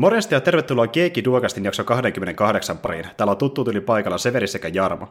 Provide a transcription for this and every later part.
Morjesta ja tervetuloa Keikki Duokastin jakso 28 pariin. Täällä on tuttu tyyli paikalla Severi sekä Jarmo.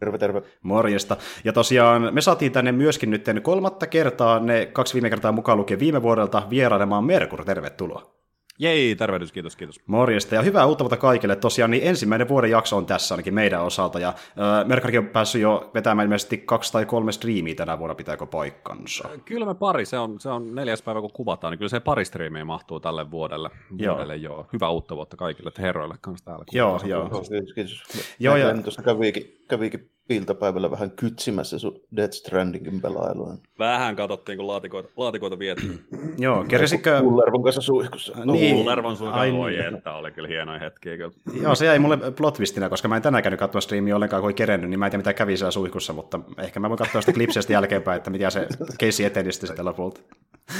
Terve, terve. Morjesta. Ja tosiaan me saatiin tänne myöskin nyt kolmatta kertaa, ne kaksi viime kertaa mukaan lukien viime vuodelta, vierailemaan Merkur. Tervetuloa. Jei, tervehdys, kiitos, kiitos. Morjesta ja hyvää uutta vuotta kaikille. Tosiaan niin ensimmäinen vuoden jakso on tässä ainakin meidän osalta ja äh, Merkarikin on päässyt jo vetämään ilmeisesti kaksi tai kolme striimiä tänä vuonna, pitääkö paikkansa? Kyllä me pari, se on, se on neljäs päivä kun kuvataan, niin kyllä se pari striimiä mahtuu tälle vuodelle. vuodelle joo. joo. Hyvää uutta vuotta kaikille, että herroille kanssa täällä. Joo, joo. Kiitos, kiitos. Joo, ja... Tuossa kävikin, kävikin iltapäivällä vähän kytsimässä sun Death Strandingin pelailua. Vähän katsottiin, kun laatikoita, laatikoita vietiin. Joo, kersikö... Kullervon kanssa suihkussa. Niin. Kullervon suihkussa, oi että oli kyllä hienoja hetkiä. Kyllä. Joo, se jäi mulle plotvistinä, koska mä en tänään käynyt katsoa striimiä ollenkaan, kun ei kerennyt, niin mä en tiedä, mitä kävi siellä suihkussa, mutta ehkä mä voin katsoa sitä klipsestä jälkeenpäin, että mitä se keissi eteni sitten lopulta.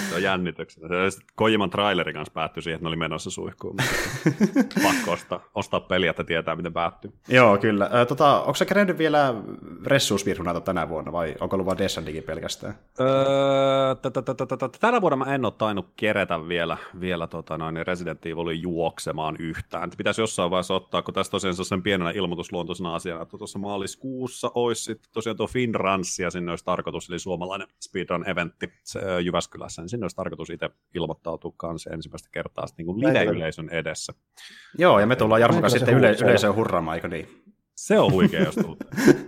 Se on jännityksenä. Se Kojiman trailerin kanssa päättyi siihen, että ne oli menossa suihkuun. Pakko ostaa, ostaa peliä, että tietää, miten päättyy. Joo, kyllä. Tota, onko se kerennyt vielä ressuusvirhunata tänä vuonna, vai onko ollut vain Descendingin pelkästään? Tänä vuonna mä en ole tainnut kerätä vielä, vielä tota noin, Resident Evilin juoksemaan yhtään. Pitäisi jossain vaiheessa ottaa, kun tässä tosiaan sen pienenä ilmoitusluontoisena asiana, että tuossa maaliskuussa olisi sitten tosiaan tuo Finrans, ja sinne olisi tarkoitus, eli suomalainen speedrun-eventti Jyväskylässä niin sinne olisi tarkoitus itse ilmoittautua kanssa ensimmäistä kertaa niin kuin live-yleisön edessä. Joo, ja me tullaan Jarmo kanssa sitten yle- yleisöön hurraamaan, eikö niin? Se on huikea, jos tullut.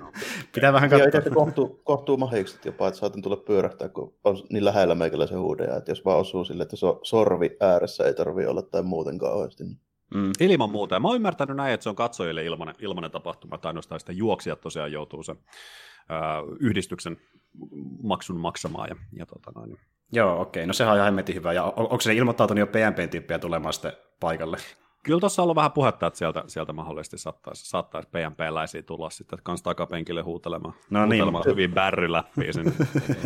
Pitää vähän katsoa. Ja kohtuu, kohtuu mahikset jopa, että saatan tulla pyörähtää, kun on niin lähellä meikäläisen huudeja, että jos vaan osuu sille, että so, sorvi ääressä ei tarvi olla tai muuten kauheasti. Niin. Mm. Ilman muuta. Ja mä oon ymmärtänyt näin, että se on katsojille ilmanen, ilmanen tapahtuma, tai ainoastaan sitä juoksijat tosiaan joutuu sen äh, yhdistyksen maksun maksamaan. Ja, ja tota noin. Joo, okei. Okay. No sehän on ihan hemmetin hyvä. Ja on, onko se ilmoittautunut jo PNP-tyyppiä tulemaan sitten paikalle? Kyllä tuossa on ollut vähän puhetta, että sieltä, sieltä mahdollisesti saattaisi, saattaisi PNP-läisiä tulla sitten kans takapenkille huutelemaan, no niin. huutelemaan niin. hyvin bärryläppiä sinne.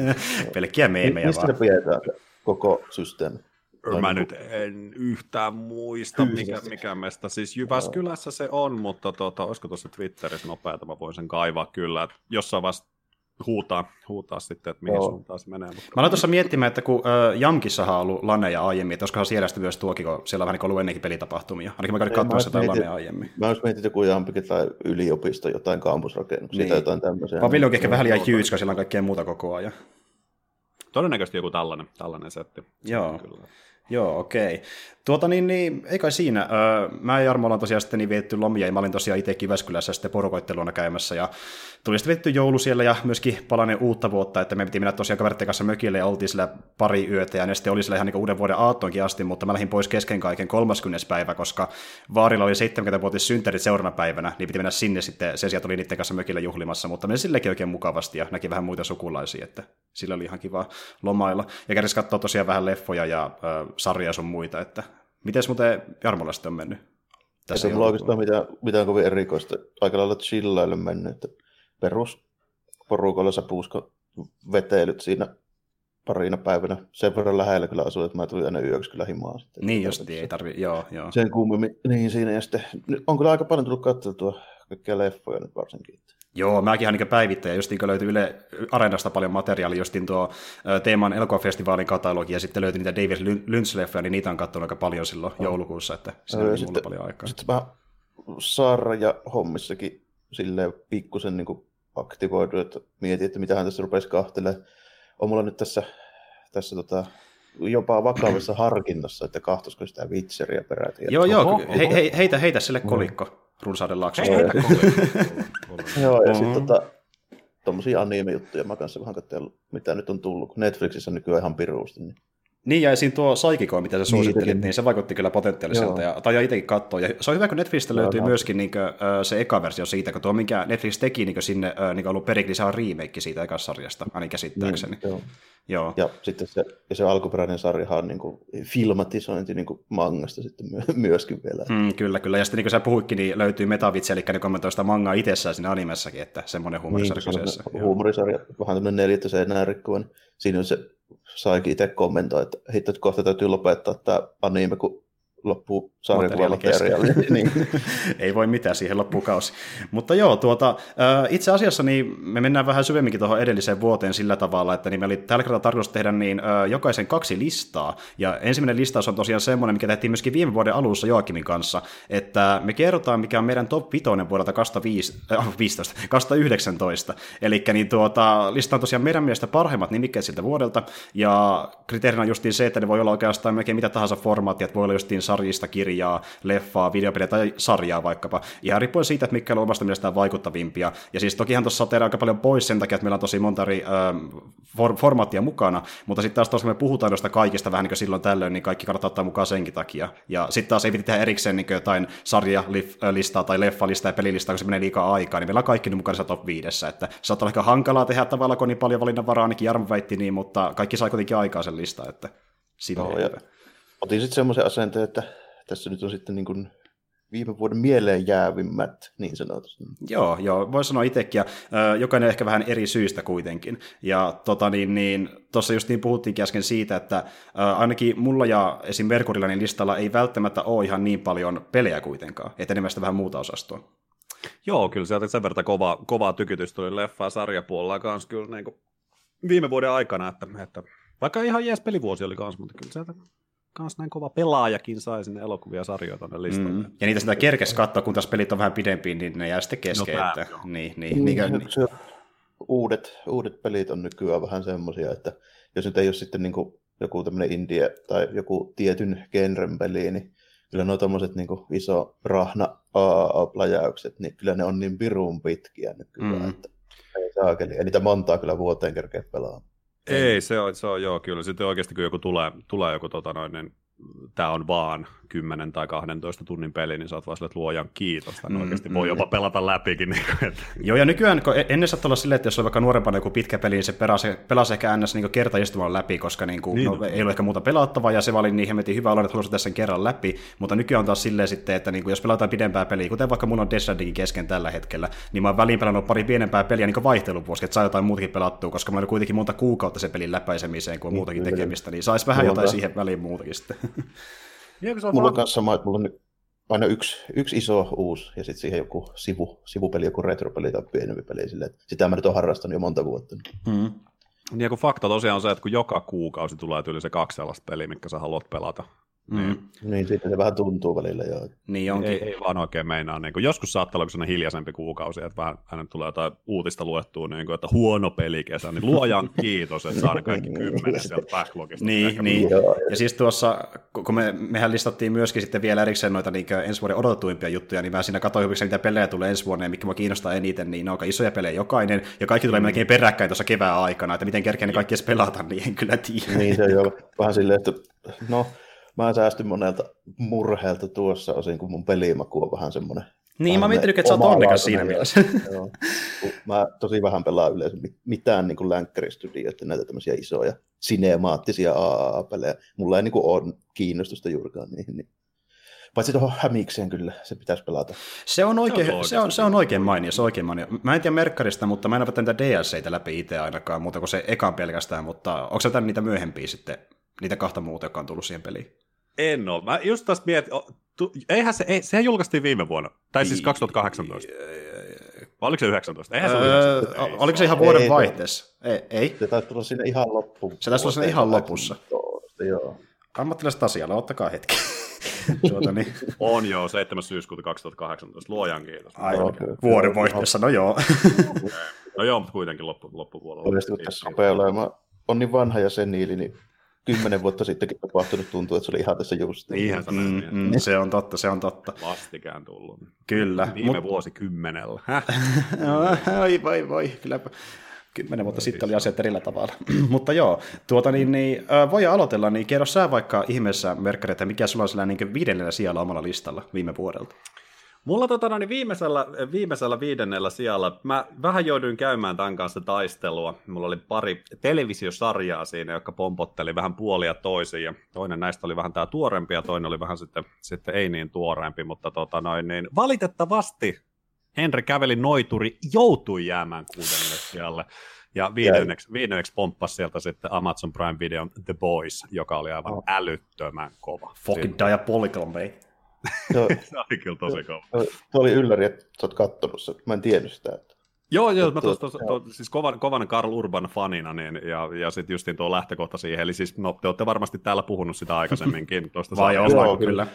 Pelkkiä meemejä Mistä vaan. Mistä pidetään koko systeemi? Mä nyt en yhtään muista, mikä, mikä mestä. Siis Jyväskylässä se on, mutta tuota, olisiko tuossa Twitterissä nopeata, mä voin sen kaivaa kyllä. Että jossain vaiheessa huutaa, huutaa sitten, että mihin Joo. suuntaan se menee. Mutta... Mä aloin tuossa miettimään, että kun äh, Jamkissahan on ollut laneja aiemmin, että olisikohan siellä sitten myös tuokin, kun siellä on vähän niin ollut ennenkin pelitapahtumia. Ainakin mä käyn katsomaan sitä laneja aiemmin. Mä olisin miettinyt joku Jampikin tai yliopisto, jotain kampusrakennuksia niin. tai jotain tämmöisiä. Paviljonkin ehkä vähän liian huge, siellä on kaikkea muuta koko ajan. Todennäköisesti joku tällainen, tällainen setti. Joo. Kyllä. Joo, okei. Tuota niin, niin ei kai siinä. Öö, mä ja Jarmo ollaan tosiaan sitten niin vietty lomia, ja mä olin tosiaan itse Kiväskylässä sitten porukoitteluuna käymässä, ja tuli sitten vietty joulu siellä, ja myöskin palanen uutta vuotta, että me piti mennä tosiaan kaveritten kanssa mökille, ja oltiin siellä pari yötä, ja ne sitten oli siellä ihan niin uuden vuoden aattoonkin asti, mutta mä lähdin pois kesken kaiken 30. päivä, koska Vaarilla oli 70-vuotis synttärit seuraavana päivänä, niin piti mennä sinne sitten, sen sijaan tuli niiden kanssa mökille juhlimassa, mutta me sillekin oikein mukavasti, ja näki vähän muita sukulaisia, että sillä oli ihan kiva lomailla. Ja kädessä katsoa tosiaan vähän leffoja ja äh, sarja sun muita, että miten muuten Jarmolla sitten on mennyt? Tässä ei ole oikeastaan mitään, mitään kovin erikoista. Aika lailla chillaille mennyt, että perus porukalla sä puuska veteilyt siinä parina päivänä. Sen verran lähellä kyllä asuu, että mä tulin aina yöksi kyllä himaa. Sitten. Niin just, ei tarvi, joo, joo. Sen kummemmin, niin siinä ja sitten, on kyllä aika paljon tullut katsottua kaikkia leffoja nyt varsinkin. Joo, mäkin ihan niin päivittäjä, just niin löytyi Yle Areenasta paljon materiaalia, justin tuo teeman elokuvafestivaalin katalogi, ja sitten löytyi niitä David Lynch-leffejä, niin niitä on katsonut aika paljon silloin no. joulukuussa, että siinä oli mulla paljon aikaa. Sitten mä Saara ja hommissakin silleen pikkusen niin aktivoidu, että mietin, että mitähän tässä rupesi kahtelemaan. On mulla nyt tässä, tässä tota, jopa vakavassa harkinnassa, että kahtoisiko sitä Witcheria peräti. Joo, joo, he, he, heitä, heitä sille kolikko. Runsauden laaksosta. Joo, ja sitten tota, tuommoisia anime-juttuja mä kanssa vähän katsellut, mitä nyt on tullut, kun Netflixissä nykyään ihan piruusti. Niin niin, ja esiin tuo Saikiko, mitä sä suosittelit, niin, niin se vaikutti kyllä potentiaaliselta, ja, tai itsekin katsoa. Ja se on hyvä, kun Netflixistä löytyy Joo, myöskin niin kuin, se eka versio siitä, kun tuo, minkä Netflix teki niin sinne niin ollut perikli, on remake siitä ekasta sarjasta, ainakin käsittääkseni. Niin, joo. Joo. Ja sitten se, ja se alkuperäinen sarjahan on niin kuin filmatisointi niin kuin mangasta sitten myöskin vielä. Mm, kyllä, kyllä. Ja sitten niin kuin sä puhuitkin, niin löytyy Metavitsi, eli niin kommentoi sitä mangaa itsessään siinä animessakin, että semmoinen huumorisarja niin, kyseessä. Huumorisarja, vähän tämmöinen neljättä seinää rikkovan. Siinä on se saikin itse kommentoida, että hitto, kohta täytyy lopettaa tämä anime, kun loppuu sarjakuvamateriaali. niin. Ei voi mitään, siihen loppuu kausi. Mutta joo, tuota, itse asiassa niin me mennään vähän syvemminkin tuohon edelliseen vuoteen sillä tavalla, että niin me oli tällä kertaa tarkoitus tehdä niin jokaisen kaksi listaa. Ja ensimmäinen listaus on tosiaan semmoinen, mikä tehtiin myöskin viime vuoden alussa Joakimin kanssa, että me kerrotaan, mikä on meidän top 5 vuodelta 2015, 2019. Eli niin tuota, lista on tosiaan meidän mielestä parhaimmat nimikkeet siltä vuodelta, ja kriteerinä on justiin se, että ne voi olla oikeastaan melkein mitä tahansa formaattia, että voi olla justiin sarjista, kirjaa, leffaa, videopeliä tai sarjaa vaikkapa. Ihan riippuen siitä, että mikä on omasta mielestään vaikuttavimpia. Ja siis tokihan tuossa tehdään aika paljon pois sen takia, että meillä on tosi monta eri äh, for- formaattia mukana, mutta sitten taas tuossa me puhutaan noista kaikista vähän niin kuin silloin tällöin, niin kaikki kannattaa ottaa mukaan senkin takia. Ja sitten taas ei piti tehdä erikseen niin jotain sarjalistaa tai leffalistaa ja pelilistaa, kun se menee liikaa aikaa, niin meillä on kaikki mukana top 5. Että se saattaa olla aika hankalaa tehdä tavallaan, kun on niin paljon valinnanvaraa, ainakin Jarmo väitti niin, mutta kaikki sai kuitenkin aikaa sen lista, että Joo, ja otin sitten semmoisen asenteen, että tässä nyt on sitten niin kuin viime vuoden mieleen jäävimmät, niin sanotusti. Joo, joo, voi sanoa itsekin, ja jokainen ehkä vähän eri syistä kuitenkin. Ja tota niin, niin tuossa just niin puhuttiinkin äsken siitä, että äh, ainakin mulla ja esim. Merkurilla niin listalla ei välttämättä ole ihan niin paljon pelejä kuitenkaan, että enemmän sitä vähän muuta osastoa. Joo, kyllä sieltä sen verran kova, kovaa tykytys tuli leffaa sarjapuolella kanssa kyllä niin kuin viime vuoden aikana, että, että vaikka ihan jees pelivuosi oli kanssa, mutta kyllä sieltä kans näin kova pelaajakin sai sinne elokuvia sarjoja tuonne listalle. Mm. Ja niitä sitä kerkes katsoa, kun taas pelit on vähän pidempiä, niin ne jää sitten kesken. No, että, niin, niin, niin, niin, niin. uudet, uudet pelit on nykyään vähän semmoisia, että jos nyt ei ole sitten niin kuin joku tämmöinen indie tai joku tietyn genren peli, niin kyllä nuo tommoset niin iso rahna AAA-pläjäykset, niin kyllä ne on niin pirun pitkiä nykyään, mm. että ei saakeli. Ja niitä montaa kyllä vuoteen kerkeä pelaa. Ei, se on, se on joo, kyllä. Sitten oikeasti kun joku tulee, tulee joku tota noin, niin tämä on vaan 10 tai 12 tunnin peli, niin sä oot vaan sille, että luojan kiitos. Mm, oikeasti mm, voi jopa pelata läpikin. Niin kuin, että. Joo, ja nykyään kun e- ennen saattaa olla silleen, että jos on vaikka nuorempana joku pitkä peli, niin se pelasi, pelasi ehkä ns. Niin kertaistumalla läpi, koska niin kuin, niin, no, ei ole ehkä muuta pelattavaa, ja se oli niin hemmetin hyvä olla, että haluaisin tässä sen kerran läpi, mutta nykyään on taas silleen sitten, että niin kuin, jos pelataan pidempää peliä, kuten vaikka mulla on Death kesken tällä hetkellä, niin mä oon väliin pelannut pari pienempää peliä niin vaihteluvuosi, että saa jotain muutakin pelattua, koska mulla oli kuitenkin monta kuukautta se pelin läpäisemiseen, kun on muutakin tekemistä, niin saisi vähän jotain siihen väliin muutakin sitten. Niin, se on mulla on kanssa sama, että mulla on aina yksi, yksi iso uusi ja sitten siihen joku sivu, sivupeli, joku retropeli tai pienempi peli. Sille, sitä mä nyt olen harrastanut jo monta vuotta. Mm. Niin kun fakta tosiaan on se, että kun joka kuukausi tulee yli se kaksi sellaista peliä, mikä sä haluat pelata, niin, mm. niin sitten se vähän tuntuu välillä joo. Niin onkin. Ei, ei vaan oikein meinaa. Niin kuin, joskus saattaa olla sellainen hiljaisempi kuukausi, että vähän hänen tulee jotain uutista luettua, niin kuin, että huono pelikesä, niin luojan kiitos, että saa ne kaikki kymmenen sieltä backlogista. Niin, niin. Joo, ja siis tuossa, kun me, mehän listattiin myöskin sitten vielä erikseen noita niin ensi vuoden odotetuimpia juttuja, niin mä siinä katsoin, mitä pelejä tulee ensi vuonna ja mikä mua kiinnostaa eniten, niin ne on isoja pelejä jokainen, ja kaikki tulee mm. melkein peräkkäin tuossa kevään aikana, että miten kerkeen ne kaikki edes pelata, niin en kyllä tiedä. Niin se on vähän silleen, että no, mä säästyn monelta murheelta tuossa osin, kun mun pelimaku on vähän semmoinen. Niin, mä mietin, että sä oot onnekas siinä mielessä. Joo. Mä tosi vähän pelaan yleensä mitään niin länkkäristudiota, näitä tämmöisiä isoja sinemaattisia AAA-pelejä. Mulla ei niin kuin, ole kiinnostusta juurikaan niihin. Niin. Paitsi tuohon hämikseen kyllä, se pitäisi pelata. Se on oikein, se on, se on, se on oikein mainio, se on oikein mainio. Mä en tiedä Merkkarista, mutta mä en ole niitä DLCitä läpi itse ainakaan, muuta kuin se ekan pelkästään, mutta onko se niitä myöhempiä sitten niitä kahta muuta, jotka on tullut siihen peliin? En ole. Mä just taas mietin, tu, eihän se, ei, sehän julkaistiin viime vuonna, tai siis 2018. Vai oliko se 19? Eihän se öö, 19. Oliko se ihan vuoden ei, vaihteessa? Ei, ei. Se taisi tulla sinne ihan loppuun. Se taisi tulla sinne ihan lopussa. Joo. Ammattilaiset asialla, ottakaa hetki. tuota, niin. On joo, 7. syyskuuta 2018, luojan kiitos. Aivan, vuoden vaihteessa, no joo. no joo, mutta kuitenkin loppu, loppupuolella. Oikeasti tässä rupeaa olemaan, on niin vanha ja seniili, niin kymmenen vuotta sittenkin tapahtunut, tuntuu, että se oli ihan tässä just. Ihan mm, mm, se on totta, se on totta. Vastikään tullut. Kyllä. Viime mut... vuosi kymmenellä. Oi, voi, voi, kyllä. Kymmenen vuotta sitten oli asiat erillä tavalla. Mutta joo, tuota niin, niin voi aloitella, niin kerro sä vaikka ihmeessä, Merkkari, että mikä sulla on sillä niin viidennellä sijalla omalla listalla viime vuodelta? Mulla tota, niin viimeisellä, viimeisellä viidennellä sijalla, mä vähän jouduin käymään tämän kanssa taistelua. Mulla oli pari televisiosarjaa siinä, jotka pompotteli vähän puolia toisiin. Ja toinen näistä oli vähän tämä tuorempi ja toinen oli vähän sitten, sitten ei niin tuoreempi. Mutta tota, noin, niin, valitettavasti Henry käveli noituri, joutui jäämään kuudennelle sijalle. Ja viidenneksi, viidenneksi pomppasi sieltä sitten Amazon Prime Videon The Boys, joka oli aivan oh. älyttömän kova. Fucking diabolical, mate. se oli kyllä tosi kova. Se oli ylläri, että sä oot kattonut sen. Mä en tiennyt sitä. Että... Joo, joo, mä tuossa, tuossa, siis kovan, kovan Karl Urban fanina, niin, ja, ja sitten justiin tuo lähtökohta siihen, eli siis, no, te olette varmasti täällä puhunut sitä aikaisemminkin. Tuosta Vai joo, kyllä. kyllä.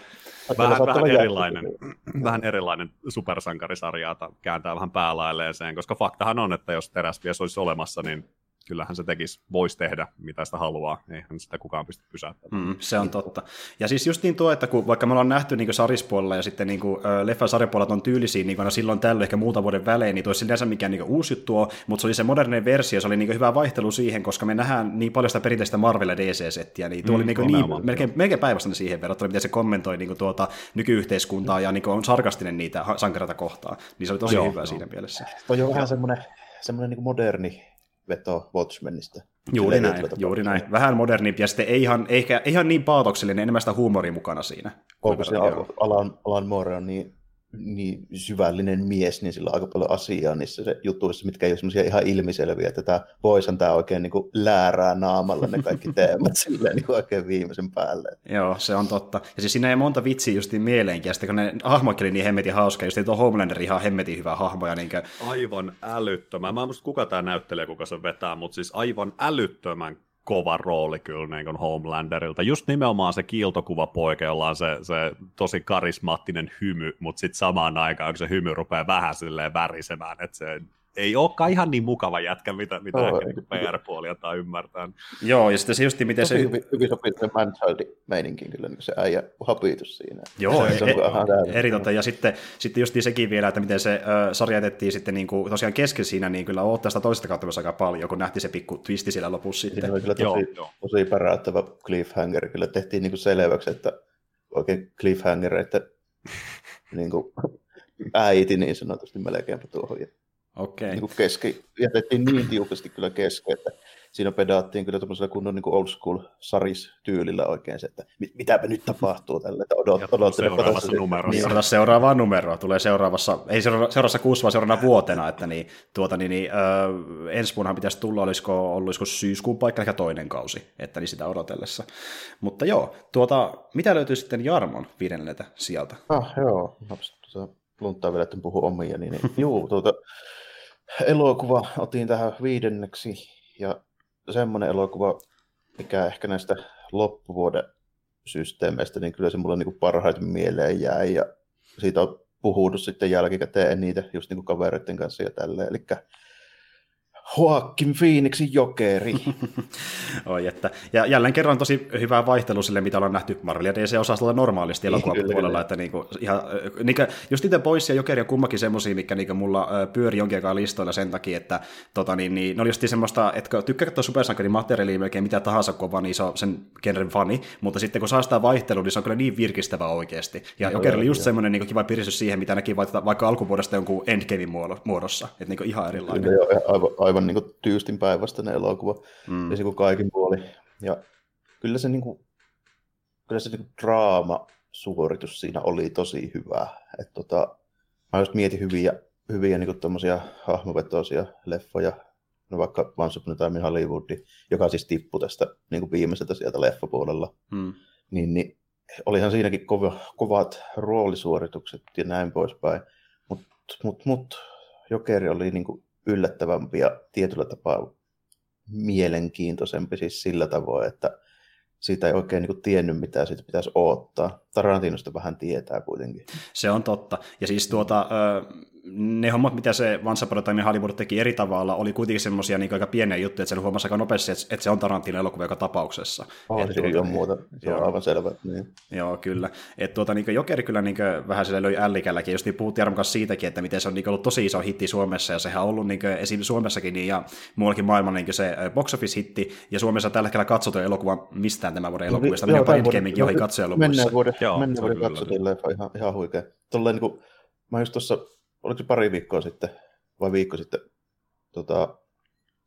Vähän, vähän, erilainen, vähän erilainen supersankarisarja, kääntää vähän päälailleeseen, koska faktahan on, että jos teräsvies olisi olemassa, niin kyllähän se tekisi, voisi tehdä mitä sitä haluaa, eihän sitä kukaan pysty pysäyttämään. Mm, se on totta. Ja siis just niin tuo, että kun, vaikka me ollaan nähty niin sarispuolella ja sitten niin kuin, leffan sarjapuolella on tyylisiä niin kuin, silloin tällöin ehkä muuta vuoden välein, niin tuo sinänsä mikään niin uusi juttu on, mutta se oli se moderninen versio, se oli niin hyvä vaihtelu siihen, koska me nähdään niin paljon sitä perinteistä Marvel ja DC-settiä, niin tuo mm, oli niin, niin melkein, melkein päinvastainen siihen verrattuna, miten se kommentoi niin kuin, tuota, nykyyhteiskuntaa ja niin kuin, on sarkastinen niitä sankareita kohtaan, niin se oli tosi Joo, hyvä siinä mielessä. Toi on vähän semmoinen, semmoinen niin moderni veto Watchmenista. Juuri näin, juuri näin. Vähän modernimpi ja sitten ei ihan, eikä, ihan niin paatoksellinen, enemmän sitä huumoria mukana siinä. Onko se Alan, Alan Moore on niin niin syvällinen mies, niin sillä on aika paljon asiaa niissä se jutuissa, mitkä ei ole semmoisia ihan ilmiselviä, että tämä voisan tämä oikein niin kuin läärää naamalla ne kaikki teemat silleen niin kuin oikein viimeisen päälle. Joo, se on totta. Ja siis siinä ei monta vitsiä justiin mieleenkin, ja sitten kun ne oli niin hemmetin hauska, just tuo Homelander ihan hemmetin hyvä hahmo. Ja niin kuin... Aivan älyttömän. Mä en muista kuka tämä näyttelee, kuka se vetää, mutta siis aivan älyttömän kova rooli kyllä niin kuin Homelanderilta. Just nimenomaan se kiiltokuvapoika, jolla on se, se tosi karismaattinen hymy, mutta sitten samaan aikaan, kun se hymy rupeaa vähän silleen värisemään, että se ei olekaan ihan niin mukava jätkä, mitä, mitä oh, ehkä niin PR-puoli tai ymmärtää. Joo, ja sitten se justi, miten se... Hyvin, hyvin sopii se Manchild-meininkin kyllä, niin se äijä hapitus siinä. Joo, se, se e- eri totta. Ja sitten, sitten just sekin vielä, että miten se äh, sarja jätettiin sitten niin kuin, tosiaan kesken siinä, niin kyllä odottaa sitä toista kautta myös aika paljon, kun nähtiin se pikku twisti siellä lopussa sitten. Siinä oli kyllä tosi, joo, tosi päräyttävä cliffhanger. Kyllä tehtiin niin kuin selväksi, että oikein cliffhanger, että niin kuin, äiti niin sanotusti melkeinpä tuohon. Okei. Niin keski, jätettiin niin tiukasti kyllä kesken, että siinä pedaattiin kyllä tuollaisella kunnon niin old school saris-tyylillä oikein se, että mit, mitäpä nyt tapahtuu tälle, että odot, odot, seuraavassa numerossa. Niin, seuraavaa numeroa, tulee seuraavassa, ei seuraavassa kuussa, vaan seuraavana vuotena, että niin, tuota, niin, niin ö, ensi vuonnahan pitäisi tulla, olisiko, olisiko syyskuun paikka, ehkä toinen kausi, että niin sitä odotellessa. Mutta joo, tuota, mitä löytyy sitten Jarmon viidenneltä sieltä? Ah, joo, lunttaa vielä, että puhu omia, niin, niin juu, tuota, elokuva otin tähän viidenneksi ja semmoinen elokuva, mikä ehkä näistä loppuvuoden systeemeistä, niin kyllä se mulle niin parhaiten mieleen jäi ja siitä on puhunut sitten jälkikäteen niitä just niin kavereiden kanssa ja tälleen. Eli Joaquin Phoenixin jokeri. Oi, että. Ja jälleen kerran tosi hyvä vaihtelu sille, mitä ollaan nähty Marvel ja DC-osastolla normaalisti elokuvapuolella. Että niinku, ihan, niinku, just itse Boys ja Jokeri on kummakin semmoisia, mikä niinku mulla pyöri jonkin aikaa listoilla sen takia, että tota, niin, niin, ne oli just semmoista, että tykkää katsoa supersankarin materiaalia melkein mitä tahansa, kun on niin sen genren fani, mutta sitten kun saa sitä vaihtelua, niin se on kyllä niin virkistävä oikeasti. Ja Jokeri oli just semmoinen niin kiva piristys siihen, mitä näki vaikka, vaikka alkuvuodesta jonkun Endgamein muodossa. Että niin ihan erilainen. Kyllä, joo, aivan, aivan aivan niin kuin tyystin päinvastainen elokuva. Mm. Ja se kuin kaikin puoli. Ja kyllä se, niin kuin, kyllä se niin kuin draama-suoritus siinä oli tosi hyvä. Et tota, mä just mietin hyviä, hyviä niin kuin hahmovetoisia leffoja, no vaikka Once Upon a Time in Hollywood, joka siis tippui tästä niin kuin viimeiseltä sieltä leffapuolella, mm. niin, niin olihan siinäkin kova, kovat roolisuoritukset ja näin poispäin. Mutta mut, mut, Jokeri oli niin kuin yllättävämpi ja tietyllä tapaa mielenkiintoisempi siis sillä tavoin, että siitä ei oikein niin kuin tiennyt, mitä siitä pitäisi odottaa. Tarantinosta vähän tietää kuitenkin. Se on totta. Ja siis tuota, ne hommat, mitä se Once Upon a Time Hollywood teki eri tavalla, oli kuitenkin semmoisia niin aika pieniä juttuja, että se huomasi aika nopeasti, että, että se on Tarantino elokuva joka tapauksessa. Oh, että, se tuota, on muuta, se on aivan selvä. Niin. Joo, kyllä. Et tuota, niin Jokeri kyllä niin vähän sille löi ällikälläkin, just niin puhuttiin Jarmo siitäkin, että miten se on niin ollut tosi iso hitti Suomessa, ja sehän on ollut niin esim. Suomessakin niin, ja muuallakin maailmalla niin se box office hitti, ja Suomessa tällä hetkellä katsotaan elokuva mistään tämän vuoden elokuvista, no, jopa Endgamekin ohi katsojaluvuissa. Mennään vuoden, mennään vuoden katsottiin leffa ihan, ihan huikea. Tolleen, niin kuin, mä just tuossa oliko se pari viikkoa sitten, vai viikko sitten, tota,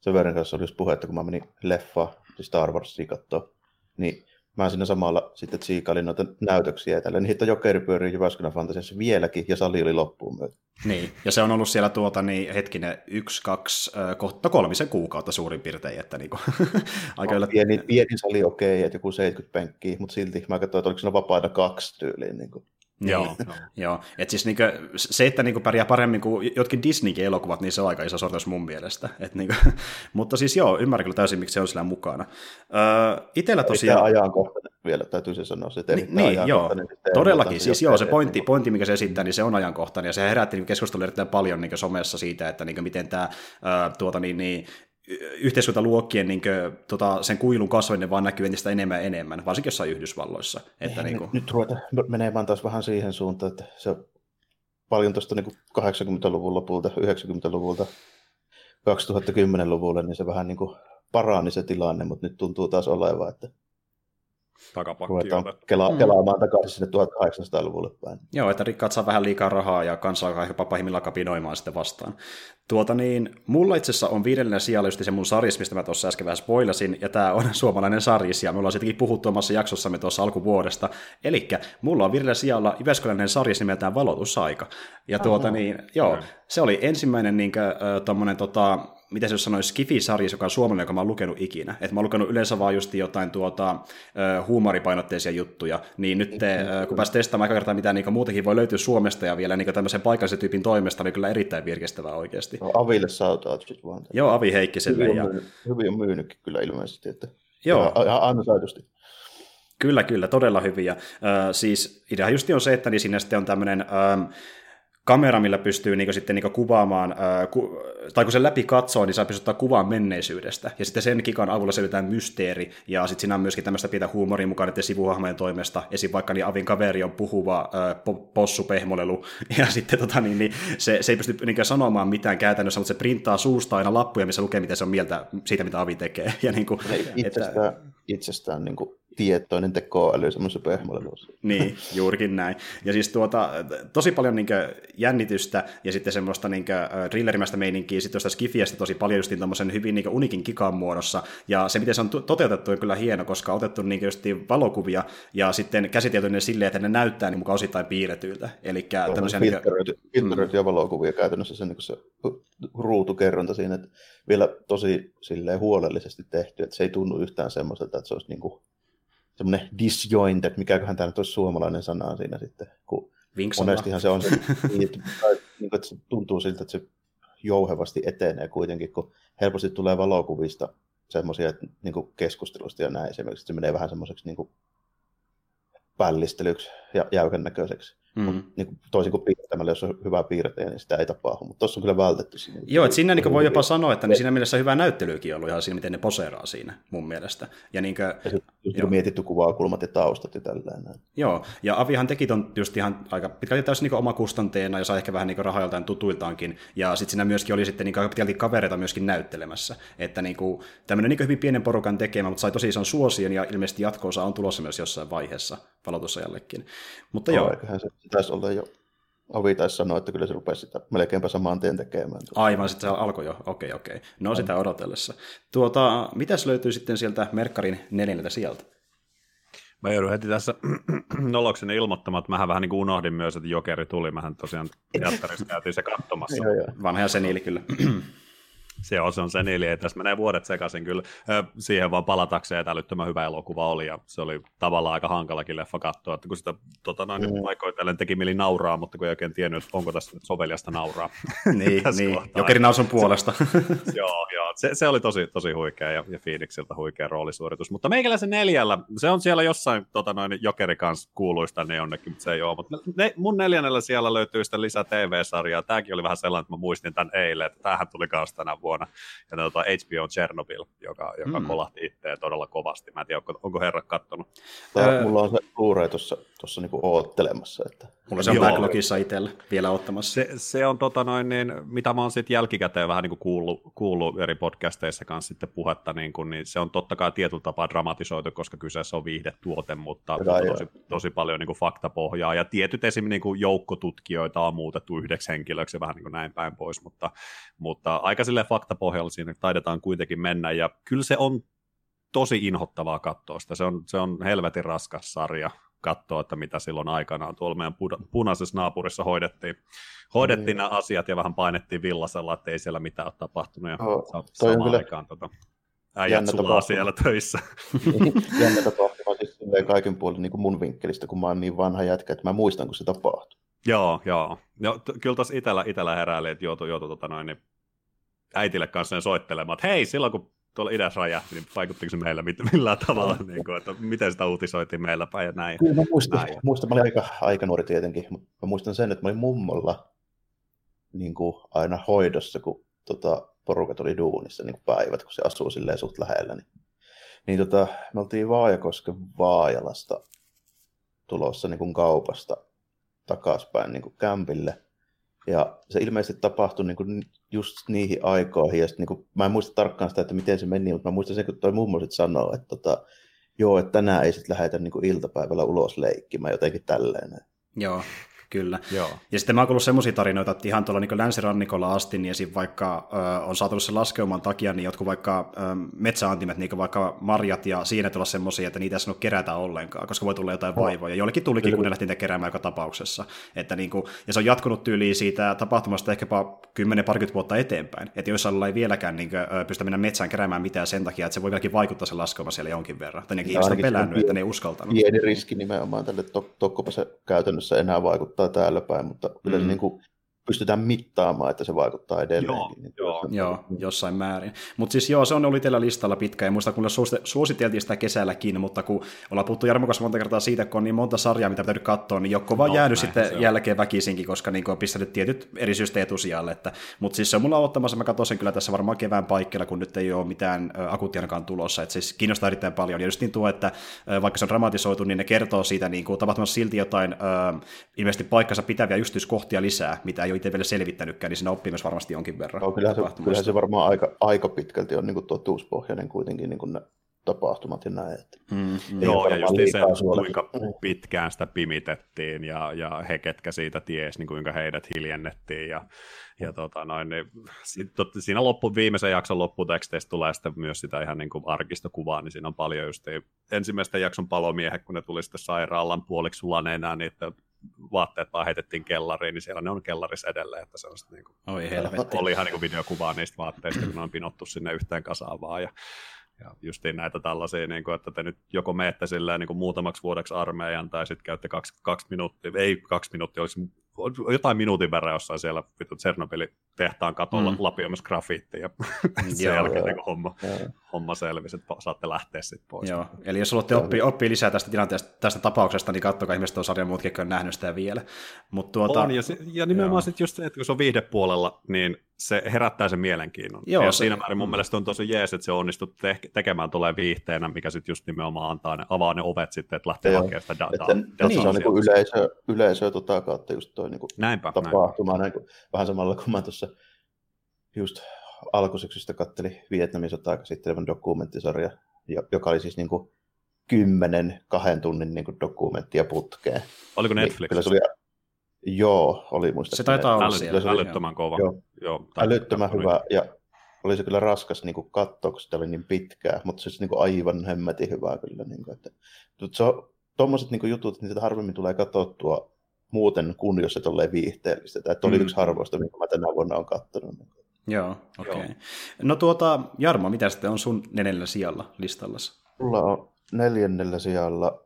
Severin kanssa oli just puhe, että kun mä menin leffa, siis Star Warsia katsoa, niin mä siinä samalla sitten tsiikailin noita näytöksiä ja tällä. Niitä jokeri pyörii Jyväskylän Fantasiassa vieläkin, ja sali oli loppuun myötä. Niin, ja se on ollut siellä tuota, niin hetkinen, yksi, kaksi, kohta kolmisen kuukautta suurin piirtein, että niin kuin, aika no, pieni, pieni sali okei, okay, että joku 70 penkkiä, mutta silti mä katsoin, että oliko siinä vapaita kaksi tyyliin. Niin kuin. Niin, joo, joo. Et siis niinku, se, että niinku pärjää paremmin kuin jotkin Disneykin elokuvat, niin se on aika iso sortaus mun mielestä. Et niinku, mutta siis joo, ymmärrän kyllä täysin, miksi se on sillä mukana. Öö, itellä tosiaan... ajankohtainen vielä, täytyy se sanoa. Se niin, niin joo, todellakin. Siis joo, se pointti, pointti, mikä se esittää, niin se on ajankohtainen, ja se herätti niinku keskustelua erittäin paljon niin somessa siitä, että niin miten tämä tuota, niin, niin, yhteiskuntaluokkien niin kuin, tota, sen kuilun kasvaminen vaan näkyy entistä enemmän ja enemmän, varsinkin jossain Yhdysvalloissa. Että, niin kuin... Nyt, nyt ruveta menemään taas vähän siihen suuntaan, että se paljon tuosta niin 80-luvun lopulta, 90-luvulta, 2010-luvulle, niin se vähän niin kuin parani se tilanne, mutta nyt tuntuu taas olevan, että takapakki. kela- mm. kelaamaan takaisin sinne 1800-luvulle päin. Joo, että rikkaat saa vähän liikaa rahaa ja kansa alkaa jopa pahimmillaan kapinoimaan sitten vastaan. Tuota niin, mulla itse asiassa on viidellinen sijalla just se mun sarjis, mistä mä tuossa äsken vähän spoilasin, ja tämä on suomalainen sarjis, ja me ollaan sittenkin puhuttu omassa jaksossamme tuossa alkuvuodesta. Eli mulla on viidellä sijalla Jyväskyläinen sarjis nimeltään Valotusaika. Ja tuota Aha. niin, joo, se oli ensimmäinen niin kuin, tommonen, tota, miten se jos sanoisi, Skifi-sarja, joka on suomalainen, joka mä oon lukenut ikinä. Et mä oon lukenut yleensä vaan just jotain tuota, uh, huumoripainotteisia juttuja, niin nyt te, uh, kun pääsit testaamaan aika kertaa, mitä niin muutenkin voi löytyä Suomesta ja vielä niin tämmöisen paikallisen tyypin toimesta, niin kyllä erittäin virkistävää oikeasti. No, Aville sautaa sitten vaan. Joo, Avi Heikkiselle. Hyvin on, ja... myynyt, hyvin on myynytkin kyllä ilmeisesti, että Joo. Ihan ansaitusti. Kyllä, kyllä, todella hyviä. Uh, siis idea just on se, että niin sinne sitten on tämmöinen uh, kamera, millä pystyy niin sitten niin kuvaamaan, ää, ku, tai kun se läpi katsoo, niin saa pystyä kuvaan menneisyydestä. Ja sitten sen kikan avulla selvitetään mysteeri, ja sitten siinä on myöskin tämmöistä pientä huumoria mukaan että sivuhahmojen toimesta. Esim. vaikka niin Avin kaveri on puhuva ää, po, possupehmolelu, ja sitten tota, niin, niin, se, se ei pysty niin sanomaan mitään käytännössä, mutta se printtaa suusta aina lappuja, missä lukee, mitä se on mieltä siitä, mitä Avi tekee. Ja niin kuin, itsestään, että... itsestään niin kuin tietoinen tekoäly semmoisessa pehmolelussa. Niin, juurikin näin. Ja siis tuota, tosi paljon niin jännitystä ja sitten semmoista niin drillerimäistä meininkiä, sitten tuosta skifiästä tosi paljon just tämmöisen hyvin niin unikin kikan muodossa. Ja se, miten se on toteutettu, on kyllä hieno, koska on otettu niin just valokuvia ja sitten käsitelty ne silleen, että ne näyttää niin mukaan osittain piirretyiltä. Eli tämmöisiä... Filtteröity, niin ja valokuvia käytännössä se, niin se ruutukerronta siinä, että vielä tosi silleen huolellisesti tehty, että se ei tunnu yhtään semmoiselta, että se olisi niin kuin semmoinen disjointed, mikäköhän tämä nyt olisi suomalainen sana siinä sitten, kun Vinksalla. monestihan se on se, niin, että, niin, että se tuntuu siltä, että se jouhevasti etenee kuitenkin, kun helposti tulee valokuvista semmoisia niin keskustelusta ja näin esimerkiksi, että se menee vähän semmoiseksi niin kuin pällistelyksi ja jäykän näköiseksi. Mm. Niin toisin kuin piirtämällä, jos on hyvä piirtäjä, niin sitä ei tapahdu, mutta tuossa on kyllä vältetty. Siinä, Joo, että siinä niin voi jopa sanoa, että niin siinä mielessä hyvä näyttelykin ollut ihan siinä, miten ne poseeraa siinä mun mielestä. Ja, niin kuin, ja sitten on mietitty kuvakulmat ja taustat ja tällainen. Joo, ja Avihan teki ton just ihan aika pitkälti täysin niin oma kustanteena ja sai ehkä vähän niin rahaa joltain tutuiltaankin. Ja sitten siinä myöskin oli sitten niin aika pitkälti kavereita myöskin näyttelemässä. Että niin kuin, tämmöinen niin hyvin pienen porukan tekemä, mutta sai tosi ison suosion ja ilmeisesti jatkoosa on tulossa myös jossain vaiheessa valotusajallekin. Mutta joo. Eiköhän se taisi olla jo Ovi taisi sanoa, että kyllä se rupesi sitä melkeinpä samaan tien tekemään. Aivan, sitten se alkoi jo. Okei, okei. No sitä odotellessa. Tuota, mitäs löytyy sitten sieltä Merkkarin neljältä sieltä? Mä joudun heti tässä nolokseni ilmoittamaan, että mähän vähän niin kuin unohdin myös, että Jokeri tuli. Mähän tosiaan teatterissa käytiin se katsomassa. Vanha ja seniili kyllä. Se on, se on senili, että tässä menee vuodet sekaisin kyllä. Siihen vaan palatakseen, että älyttömän hyvä elokuva oli, ja se oli tavallaan aika hankalakin leffa katsoa, että kun sitä tota, noin, mm. paikoitellen teki mieli nauraa, mutta kun ei oikein tiennyt, että onko tässä soveliasta nauraa. niin, niin. Jokerin nausun puolesta. joo, joo. Se, se, oli tosi, tosi huikea ja, ja Phoenixilta huikea roolisuoritus, mutta meikäläisen neljällä, se on siellä jossain tota, noin, Jokeri kanssa kuuluista ne jonnekin, mutta se ei ole, mutta ne, mun neljännellä siellä löytyy sitä lisää TV-sarjaa, tämäkin oli vähän sellainen, että mä muistin tämän eilen, että tämähän tuli kanssa tänä vuonna, ja tota HBO Chernobyl, joka, joka mm. kolahti itseä todella kovasti. Mä en tiedä, onko, onko herra kattonut. Tää, mulla on se Blu-ray tuossa niinku oottelemassa. Että... Mulla se on backlogissa itsellä vielä ottamassa. Se, se on tota noin, niin, mitä mä oon sitten jälkikäteen vähän niin kuin kuullut, kuullut eri podcasteissa kanssa sitten puhetta, niin, kuin, niin se on totta kai tietyllä tapaa dramatisoitu, koska kyseessä on viihdetuote, mutta, mutta tosi, tosi, paljon niin kuin faktapohjaa. Ja tietyt esimerkiksi niin kuin joukkotutkijoita on muutettu yhdeksi henkilöksi ja vähän niin kuin näin päin pois, mutta, mutta aika sille faktapohjalla siinä taidetaan kuitenkin mennä. Ja kyllä se on tosi inhottavaa katsoa sitä. Se on, se on helvetin raskas sarja katsoa, että mitä silloin aikanaan tuolla meidän punaisessa naapurissa hoidettiin. Hoidettiin mm. nämä asiat ja vähän painettiin villasella, että ei siellä mitään ole tapahtunut. Ja oh, samaan kyllä... aikaan tota, äijät sulaa siellä töissä. Jännä tapahtuma siis kaiken puolin niin kuin mun vinkkelistä, kun mä oon niin vanha jätkä, että mä muistan, kun se tapahtui. Joo, joo. joo t- kyllä tuossa itellä, itellä heräili, että joutui, joutui tota noin, niin äitille kanssa soittelemaan, että hei, silloin kun tuolla idässä räjähti, niin vaikuttiko se meillä millään tavalla, niin kuin, että miten sitä uutisoitiin meillä päin ja näin. Kyllä mä muistan, näin. muistan mä olin aika, aika nuori tietenkin, mutta mä muistan sen, että mä olin mummolla niin kuin aina hoidossa, kun tota, porukat oli duunissa niin kuin päivät, kun se asuu silleen suht lähellä. Niin, niin tota, me oltiin Vaajakosken Vaajalasta tulossa niin kuin kaupasta takaspäin niin kuin kämpille. Ja se ilmeisesti tapahtui niin kuin just niihin aikoihin. Ja sit, niin kuin, mä en muista tarkkaan sitä, että miten se meni, mutta mä muistan sen, kun toi mummo sitten sanoo, että tota, joo, että tänään ei sitten lähdetä niin iltapäivällä ulos leikkimään, jotenkin tälleen. Joo, Kyllä. Joo. Ja sitten mä oon kuullut semmoisia tarinoita, että ihan tuolla niin länsirannikolla asti, niin esim. vaikka ö, on saatu sen laskeuman takia, niin jotkut vaikka ö, metsäantimet, niin vaikka marjat ja siinä tulla semmoisia, että niitä ei sano kerätä ollenkaan, koska voi tulla jotain oh. vaivoja. Joillekin tulikin, kun ne lähti niitä keräämään joka tapauksessa. Että niin kuin, ja se on jatkunut tyyliin siitä tapahtumasta ehkäpä 10-parikymmentä vuotta eteenpäin. Että joissain ei vieläkään niin kuin, pystytä mennä metsään keräämään mitään sen takia, että se voi vieläkin vaikuttaa se laskeuma siellä jonkin verran. Tai nekin ihmiset on pelännyt, että ne ei uskaltanut. Pieni riski nimenomaan tälle, tokkopa se käytännössä enää vaikuttaa vaikuttaa täällä päin, mutta kyllä mm. niin kuin pystytään mittaamaan, että se vaikuttaa edelleen. Joo, niin joo. joo jossain määrin. Mutta siis joo, se on ollut teillä listalla pitkä, ja muista kun suositeltiin sitä kesälläkin, mutta kun ollaan puhuttu Jarmo kanssa monta kertaa siitä, kun on niin monta sarjaa, mitä täytyy katsoa, niin joko vaan no, jäänyt sitten jälkeen väkisinkin, koska niin on pistänyt tietyt eri syystä etusijalle. Että, mutta siis se on mulla ottamassa, mä katson sen kyllä tässä varmaan kevään paikkeilla, kun nyt ei ole mitään akuuttianakaan tulossa, että siis kiinnostaa erittäin paljon. Ja just niin tuo, että vaikka se on dramatisoitu, niin ne kertoo siitä niin kuin tapahtumassa silti jotain ilmeisesti paikkansa pitäviä yksityiskohtia lisää, mitä ei ole itse vielä selvittänytkään, niin siinä oppii myös varmasti jonkin verran. No, kyllähän, se, kyllähän se varmaan aika, aika pitkälti on niin totuuspohjainen kuitenkin niin kuin ne tapahtumat ja näin. Että mm, mm. Joo, ja just se, kuinka pitkään sitä pimitettiin ja, ja he, ketkä siitä ties, niin kuinka heidät hiljennettiin ja, ja tota noin, niin, sit, tot, siinä loppu, viimeisen jakson lopputeksteistä tulee sitten myös sitä ihan niin kuin arkistokuvaa, niin siinä on paljon just ensimmäisten jakson palomiehet, kun ne tuli sitten sairaalan puoliksi sulaneena, niin vaatteet vaan heitettiin kellariin, niin siellä ne on kellarissa edelleen, että se on niin kuin, Oi helvetti. oli ihan niin kuin videokuvaa niistä vaatteista, kun ne on pinottu sinne yhteen kasaan vaan, ja, ja justiin näitä tällaisia, niin kuin, että te nyt joko meette silleen niin kuin muutamaksi vuodeksi armeijan, tai sitten käytte kaksi, kaksi minuuttia, ei kaksi minuuttia, olisi jotain minuutin verran jossain siellä Tsernobylin tehtaan katolla mm. lapioimassa grafiittia ja sen jälkeen niin homma, homma selvisi, että saatte lähteä sitten pois. Joo. Eli jos haluatte oppia, oppia lisää tästä tilanteesta, tästä tapauksesta, niin katsokaa ihmiset tuon sarjan muutkin, jotka on nähnyt sitä vielä. Mut tuota, on, ja, se, ja nimenomaan sitten just se, että kun se on viihdepuolella, niin se herättää sen mielenkiinnon. Joo, ja se, siinä määrin mun mielestä on tosi jees, että se onnistut te- tekemään tulee viihteenä, mikä sitten just nimenomaan antaa ne, avaa ne ovet sitten, että lähtee hakemaan sitä dataa. Että, niin, se on niin yleisö, yleisö tota kautta just toi niin näinpä, tapahtuma. Näinpä. Näin, kuin, vähän samalla kuin mä tuossa just alkusyksystä kattelin Vietnamin sotaa käsittelevän dokumenttisarja, joka oli siis niin kuin kymmenen kahden tunnin niin kuin dokumenttia putkeen. Oliko Netflix? Niin, kyllä se oli, joo, oli muista. Se taitaa olla siellä. Se oli, älyttömän kova. Joo, joo älyttömän hyvä ja oli se kyllä raskas niin kuin katsoa, kun sitä oli niin pitkää, mutta se niin kuin aivan hemmetin hyvää kyllä. Niin kuin, että, se on, tuommoiset niin jutut, niitä harvemmin tulee katsottua muuten kuin jos se tolleen viihteellistä. Että oli mm. yksi harvoista, minkä mä tänä vuonna olen katsonut. Joo, okei. Okay. No tuota, Jarmo, mitä sitten on sun neljännellä sijalla listallasi? Mulla on neljännellä sijalla,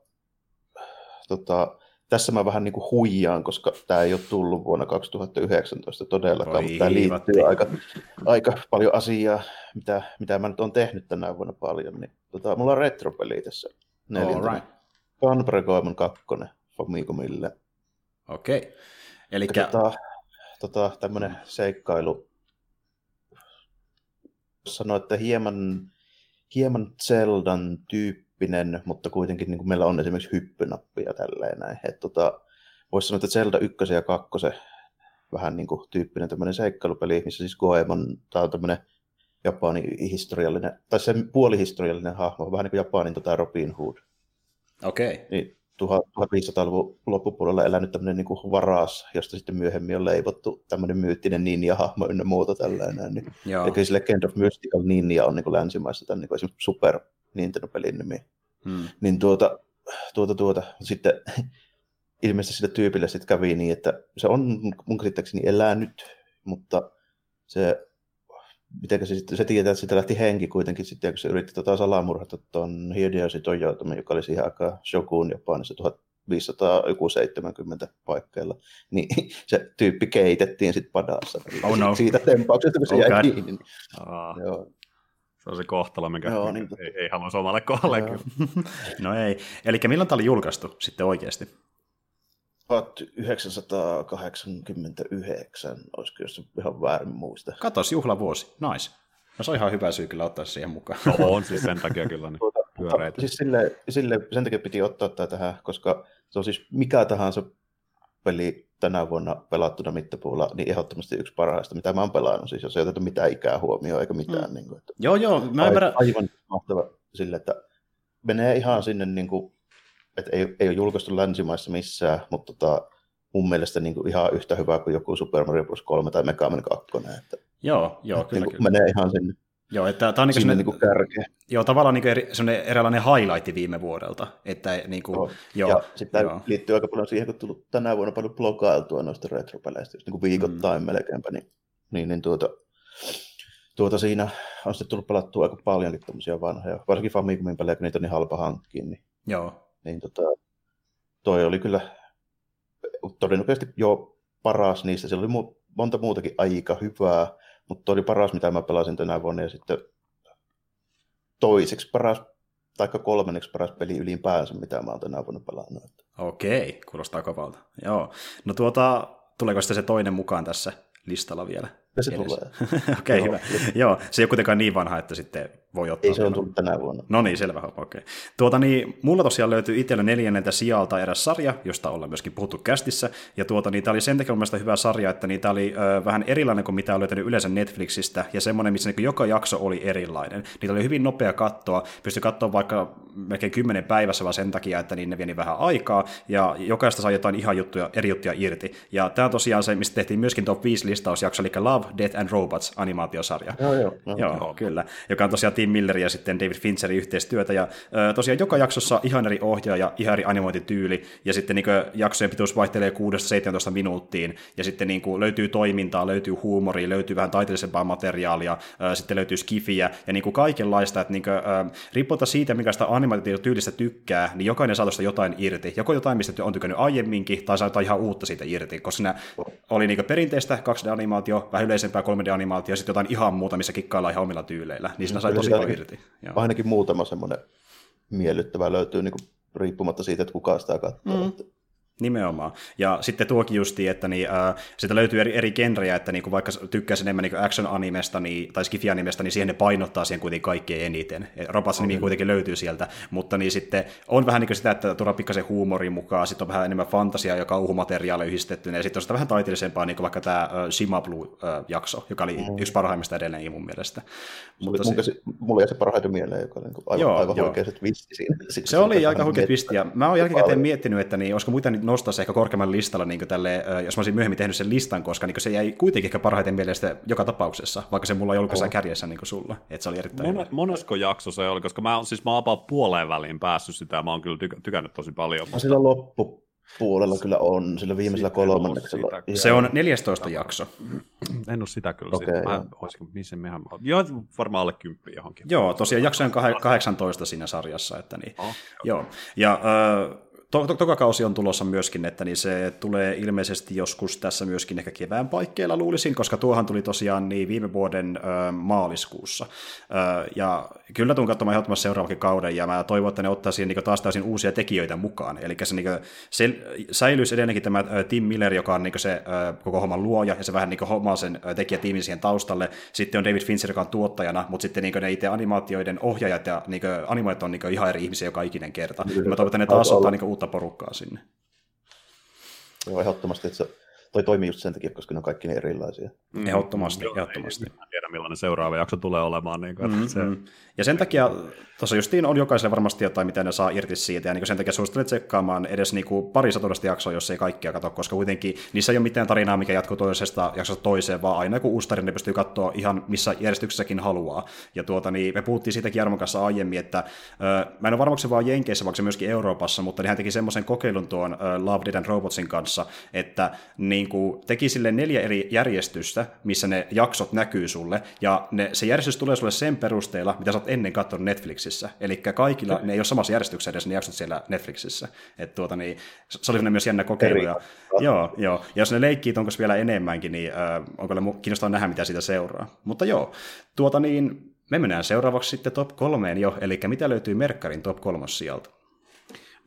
tota, tässä mä vähän niin kuin huijaan, koska tämä ei ole tullut vuonna 2019 todellakaan, Oi, mutta tämä liittyy aika, aika paljon asiaa, mitä, mitä mä nyt olen tehnyt tänä vuonna paljon. Niin, tota, mulla on retropeli tässä neljäntenä. Right. Gunbreakoiman 2 Famicomille. Okei. Okay. Eli tota, tota, tämmöinen seikkailu, sanoa, että hieman, hieman Zeldan tyyppinen, mutta kuitenkin niin kuin meillä on esimerkiksi hyppynappi ja tälleen näin. Et, tota, voisi sanoa, että Zelda 1 ja 2 vähän niin kuin tyyppinen tämmöinen seikkailupeli, missä siis Goemon, tämä on tämmöinen Japanin historiallinen, tai se puolihistoriallinen hahmo, vähän niin kuin Japanin tota Robin Hood. Okei. Okay. Niin 1500-luvun loppupuolella elänyt tämmöinen niin varas, josta sitten myöhemmin on leivottu tämmöinen myyttinen ninja-hahmo ynnä muuta tällainen. Niin, eli se Legend of Mystical Ninja on niin kuin länsimaissa tämän niin kuin super Nintendo-pelin nimi. Hmm. Niin tuota, tuota, tuota, sitten ilmeisesti sille tyypille sitten kävi niin, että se on mun käsittääkseni elää nyt, mutta se, miten se sitten, se tietää, että siitä lähti henki kuitenkin sitten, kun se yritti tota salamurhata tuon Hideyoshi Toyotomi, joka oli siihen aikaan Shogun Japanissa 1570 paikkeilla, niin se tyyppi keitettiin sitten padassa. Oh no. Siitä tempauksesta, kun se Oh jäi God. kiinni. Niin, Aa, joo. se on se kohtalo, mikä, Joo, niin ei, ei halua omalle kohdalle. No ei. Eli milloin tämä oli julkaistu sitten oikeasti? 1989, olisiko jos ihan väärin muista. Katos, juhlavuosi. Nice. No se on ihan hyvä syy kyllä ottaa siihen mukaan. No, on siis sen takia kyllä niin Tuota, pyöreitä. Siis sille, sille, sen takia piti ottaa tämä tähän, koska se on siis mikä tahansa peli tänä vuonna pelattuna mittapuulla, niin ehdottomasti yksi parhaista, mitä mä oon pelannut. Siis jos ei oteta mitään ikää huomioon eikä mitään. Mm. Niin kuin, että joo, joo. Mä ymmärrän. aivan mahtava sille, että menee ihan sinne, niin kuin, että ei, ei ole julkaistu länsimaissa missään, mutta tota, mun mielestä niin kuin ihan yhtä hyvä kuin joku Super Mario Bros. 3 tai Mega Man 2. Että, Joo, joo, kyllä, niin kyllä. menee ihan sinne, Joo, että tämä on niin niin kärkeen. joo, tavallaan niin eri, sellainen eräänlainen highlight viime vuodelta. Että niin kuin, Joo. joo, ja sitten joo. tämä liittyy aika paljon siihen, kun tullut tänä vuonna paljon blogailtua noista retropeleistä, just niin kuin viikoittain mm. melkeinpä, niin, niin, niin tuota, tuota siinä on sitten tullut pelattua aika paljonkin tämmöisiä vanhoja, varsinkin Famicomin pelejä, kun niitä on niin halpa hankkiin, niin, joo. Niin tota, toi oli kyllä todennäköisesti jo paras niistä, siellä oli mu- monta muutakin aika hyvää, mutta toi oli paras, mitä mä pelasin tänä vuonna, ja sitten toiseksi paras, tai kolmanneksi paras peli ylipäänsä, mitä mä oon tänä vuonna pelannut. Okei, kuulostaa kovalta. Joo. No tuota, tuleeko sitten se toinen mukaan tässä listalla vielä? Ja se Edes. tulee. Okei, Joo. hyvä. Joo, se ei ole kuitenkaan niin vanha, että sitten voi ottaa. Ei se on tullut tänä vuonna. No niin, selvä homma, okei. Tuota niin, mulla tosiaan löytyy itsellä neljänneltä sijalta eräs sarja, josta ollaan myöskin puhuttu kästissä, ja tuota niin, tää oli sen takia mun mielestä hyvä sarja, että niin tää oli ö, vähän erilainen kuin mitä on löytänyt yleensä Netflixistä, ja semmoinen, missä niin joka jakso oli erilainen. Niitä oli hyvin nopea kattoa, pystyi katsoa vaikka melkein kymmenen päivässä vaan sen takia, että niin ne vieni vähän aikaa, ja jokaista sai jotain ihan juttuja, eri juttuja irti. Ja tämä tosiaan se, mistä tehtiin myöskin top 5 listausjakso, eli Love, Death and Robots animaatiosarja. Joo, joo. joo. Joo, joo, kyllä. Joka on tosiaan Tim Miller ja sitten David Fincherin yhteistyötä. Ja ö, tosiaan joka jaksossa ihan eri ohjaaja, ihan eri animointityyli, ja sitten niin jaksojen pituus vaihtelee 6-17 minuuttiin, ja sitten niin kuin, löytyy toimintaa, löytyy huumoria, löytyy vähän taiteellisempaa materiaalia, ö, sitten löytyy skifiä, ja niin kuin kaikenlaista, että niin kuin, ö, riippumatta siitä, minkästä animaatiotyylistä tykkää, niin jokainen saa tuosta jotain irti. Joko jotain, mistä on tykännyt aiemminkin, tai saa jotain ihan uutta siitä irti, koska siinä oli niin perinteistä 2D-animaatio, vähän yleisempää 3D-animaatio, ja sitten jotain ihan muuta, missä kikkaillaan ihan omilla tyyleillä. Niin siinä sai Kyllä tosi paljon ainakin- irti. Joo. Ainakin muutama semmoinen miellyttävä löytyy niin kuin, riippumatta siitä, että kuka sitä katsoo. Mm. Että- Nimenomaan. Ja sitten tuokin justiin, että niin, äh, sitä löytyy eri, eri genrejä, että niin, vaikka tykkäisi enemmän niin action-animesta niin, tai skifi-animesta, niin siihen ne painottaa siihen kuitenkin kaikkein eniten. Robots nimi kuitenkin löytyy sieltä, mutta niin sitten on vähän niin kuin sitä, että tuodaan pikkasen huumorin mukaan, sitten on vähän enemmän fantasiaa ja kauhumateriaalia yhdistettynä, ja sitten on sitä vähän taiteellisempaa, niin kuin vaikka tämä äh, Shima Blue-jakso, joka oli mm. yksi parhaimmista edelleen mun mielestä. Mutta mun, käsi, mulla jäi se parhaiten mieleen, joka oli niin kuin aivan, Joo, aivan joo. se twisti siinä. Sitten Se oli aika huikea twisti, ja mä oon jälkikäteen miettinyt, että niin, olisiko muita se ehkä korkeamman listalla, niin tälle, jos mä olisin myöhemmin tehnyt sen listan, koska niin se jäi kuitenkin ehkä parhaiten mielestä joka tapauksessa, vaikka se mulla ei ollut oh. kärjessä niin kuin sulla, että se oli erittäin Mon, monesko jakso se oli, koska mä oon siis mä oon puoleen väliin päässyt sitä, mä oon kyllä tyk- tykännyt tosi paljon. No, sillä loppupuolella kyllä on, sillä viimeisellä Sitten kolmanneksella. sitä. Se on 14 jakso. En ole sitä kyllä. Okay, mä, joo. olisiko, missä mehän, joo, varmaan alle kymppiä johonkin. Joo, tosiaan jaksojen kah- 18 siinä sarjassa, että niin. Oh, Joo, ja ö, to, to, toka kausi on tulossa myöskin, että niin se tulee ilmeisesti joskus tässä myöskin ehkä kevään paikkeilla luulisin, koska tuohan tuli tosiaan niin viime vuoden ö, maaliskuussa. Ö, ja kyllä tuun katsomaan ehdottomasti seuraavakin kauden, ja mä toivon, että ne ottaa siihen niin taas täysin uusia tekijöitä mukaan. Eli se, niin se säilyisi edelleenkin tämä ö, Tim Miller, joka on niin se ö, koko homman luoja, ja se vähän niin hommaa sen ö, tekijätiimin siihen taustalle. Sitten on David Fincher, joka on tuottajana, mutta sitten niin ne itse animaatioiden ohjaajat ja niin animoijat on niin ihan eri ihmisiä joka ikinen kerta. Ja mä toivon, että ne taas ottaa niin uutta porukkaa sinne. Joo, ehdottomasti, että se, toi toimii just sen takia, koska ne on kaikki niin erilaisia. Ehdottomasti, Joo, ehdottomasti. ei- tiedä millainen seuraava jakso tulee olemaan. Niin kuin, mm-hmm. se... Mm. Ja sen takia tuossa justiin on jokaisella varmasti jotain, mitä ne saa irti siitä, ja niin sen takia suosittelen tsekkaamaan edes niin kuin pari satudesta jaksoa, jos ei kaikkia katso, koska kuitenkin niissä ei ole mitään tarinaa, mikä jatkuu toisesta jaksosta toiseen, vaan aina kun uusi tarina, ne pystyy katsoa ihan missä järjestyksessäkin haluaa. Ja tuota, niin me puhuttiin siitäkin Jarmon kanssa aiemmin, että ö, mä en ole varmaksi vaan Jenkeissä, vaan se myöskin Euroopassa, mutta hän teki semmoisen kokeilun tuon ö, Love, Dead and Robotsin kanssa, että niin kuin, teki sille neljä eri järjestystä, missä ne jaksot näkyy sulle, ja ne, se järjestys tulee sulle sen perusteella, mitä sä oot ennen katsonut Netflixissä. Eli kaikilla, ne ei ole samassa järjestyksessä edes ne jaksot siellä Netflixissä. Et tuota, niin, se oli myös jännä kokeilu. Ja, joo, joo. Ja jos ne leikkii onko vielä enemmänkin, niin äh, onko ne kiinnostavaa nähdä, mitä siitä seuraa. Mutta joo, tuota niin, me mennään seuraavaksi sitten top kolmeen jo, eli mitä löytyy Merkkarin top kolmos sieltä?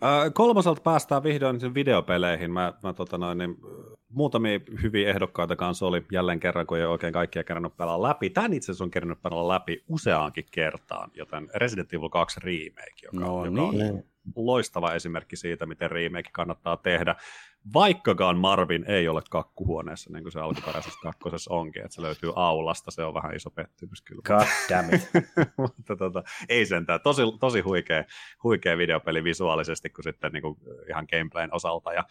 Äh, kolmoselta päästään vihdoin sen videopeleihin. Mä, mä tota noin, niin, muutamia hyviä ehdokkaita kanssa oli jälleen kerran, kun ei oikein kaikkia kerännyt pelaa läpi. Tän itse asiassa on kerännyt pelaa läpi useaankin kertaan, joten Resident Evil 2 remake, joka, no, joka niin. on loistava esimerkki siitä, miten remake kannattaa tehdä. Vaikkakaan Marvin ei ole kakkuhuoneessa, niin kuin se alkuperäisessä kakkosessa onkin, että se löytyy aulasta, se on vähän iso pettymys kyllä. God damn it. Mutta tota, ei sentään, tosi, tosi huikea, huikea videopeli visuaalisesti kuin sitten niin kuin ihan gameplayn osalta. Ja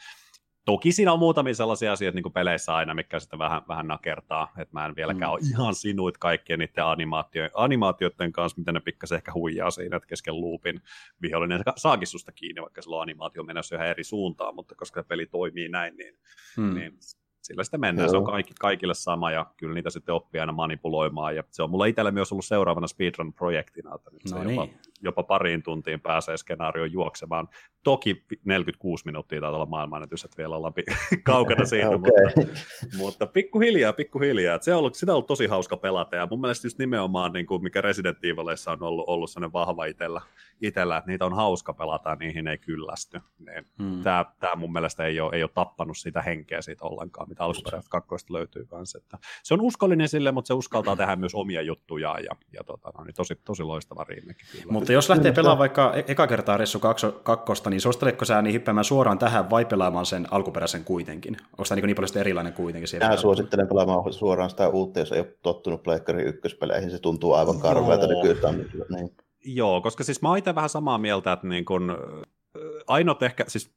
Toki siinä on muutamia sellaisia asioita niin kuin peleissä aina, mikä sitten vähän, vähän nakertaa, että mä en vieläkään mm. ole ihan sinuit kaikkien niiden animaatio, animaatioiden kanssa, miten ne pikkasen ehkä huijaa siinä, että kesken loopin vihollinen saakin susta kiinni, vaikka sillä on animaatio menossa ihan eri suuntaan, mutta koska se peli toimii näin, niin, mm. niin sillä sitten mennään. Joo. Se on kaikki, kaikille sama ja kyllä niitä sitten oppii aina manipuloimaan. Ja se on mulla itsellä myös ollut seuraavana speedrun-projektina, että nyt no se niin. Jopa, pariin tuntiin pääsee skenaarioon juoksemaan. Toki 46 minuuttia taitaa olla maailmanennätys, että vielä ollaan kaukana siitä, okay. mutta, mutta pikkuhiljaa, pikkuhiljaa. Se on ollut, sitä on ollut tosi hauska pelata ja mun mielestä just nimenomaan, niin kuin mikä Resident Evilissa on ollut, ollut sellainen vahva itsellä, itsellä, että niitä on hauska pelata ja niihin ei kyllästy. Niin hmm. Tämä, tämä mun mielestä ei ole, ei ole tappanut sitä henkeä siitä ollenkaan, mitä alkuperäisestä kakkoista löytyy kanssa. Että se on uskollinen sille, mutta se uskaltaa tehdä myös omia juttuja ja, ja tota, no, niin tosi, tosi loistava riimekin. Mutta jos lähtee pelaamaan vaikka e- eka kertaa Ressu kakkosta, niin suositteletko sä niin hyppäämään suoraan tähän vai pelaamaan sen alkuperäisen kuitenkin? Onko tämä niin, niin paljon erilainen kuitenkin? Siellä Mä suosittelen pelaamaan suoraan sitä uutta, jos ei ole tottunut Pleikkari ykköspeleihin, se tuntuu aivan karveelta nykyään. Niin. Joo, koska siis mä oon itse vähän samaa mieltä, että niin kun, ainut ehkä, siis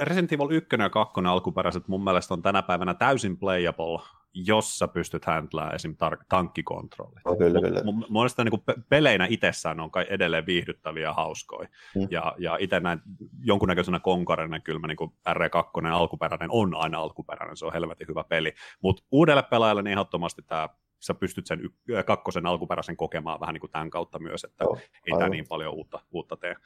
Resident Evil 1 ja 2 alkuperäiset mun mielestä on tänä päivänä täysin playable, jos sä pystyt handlaamaan esim. tar- tankkikontrolli. Oh, kyllä, kyllä. Mun mielestä niin pe- peleinä itsessään on kai edelleen viihdyttäviä ja hauskoja. Mm. Ja, ja itse näin jonkunnäköisenä konkarina kyllä mä, niin kuin R2 alkuperäinen on aina alkuperäinen, se on helvetin hyvä peli. Mutta uudelle pelaajalle niin ehdottomasti tämä sä pystyt sen y- kakkosen alkuperäisen kokemaan vähän niin kuin tämän kautta myös, että oh, ei tämä niin paljon uutta, uutta tee.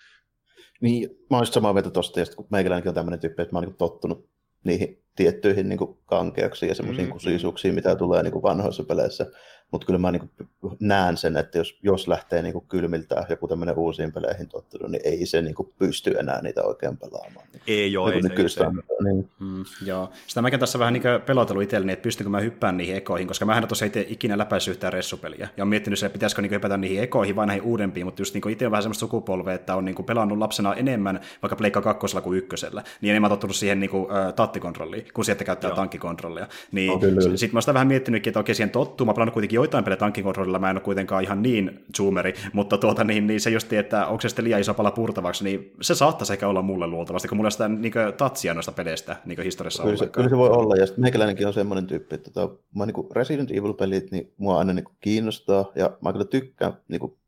Niin, mä olisin samaa mieltä tosta, ja kun meikäläinenkin on tämmöinen tyyppi, että mä oon niin tottunut niihin tiettyihin niin kuin kankeuksiin ja semmoisiin mm, kusisuuksiin, mitä tulee niin kuin vanhoissa peleissä. Mutta kyllä mä niin kuin näen sen, että jos, jos lähtee niin kuin kylmiltä joku tämmöinen uusiin peleihin tottunut, niin ei se niin kuin pysty enää niitä oikein pelaamaan. Ei joo, niin ei, se, ei Niin. Mm, joo. Sitä mäkin tässä vähän niin pelotellut itselleni, että pystynkö mä hyppään niihin ekoihin, koska mä en tosiaan itse ikinä läpäissyt yhtään ressupeliä. Ja on miettinyt että pitäisikö niin hypätä niihin ekoihin vai näihin uudempiin, mutta just niin itse on vähän semmoista sukupolvea, että on niin pelannut lapsena enemmän vaikka Pleikka kakkosella kuin ykkösellä. Niin enemmän tottunut siihen niin kuin, uh, tattikontrolliin, kun sieltä käyttää tankkikontrollia. Niin no, sitten mä sitä vähän miettinytkin, että okei, siihen tottuu. Mä pelannut kuitenkin joitain pelejä tankkikontrollilla, mä en ole kuitenkaan ihan niin zoomeri, mutta tuota, niin, niin se just, että onko se sitten liian iso pala purtavaksi, niin se saattaisi ehkä olla mulle luultavasti, kun mulla on sitä niin tatsia noista peleistä niin historiassa kyllä se, kyllä se voi olla, ja sitten meikäläinenkin on semmoinen tyyppi, että tota, mä niin Resident Evil-pelit, niin mua aina niin kiinnostaa, ja mä kyllä tykkään niin kuin,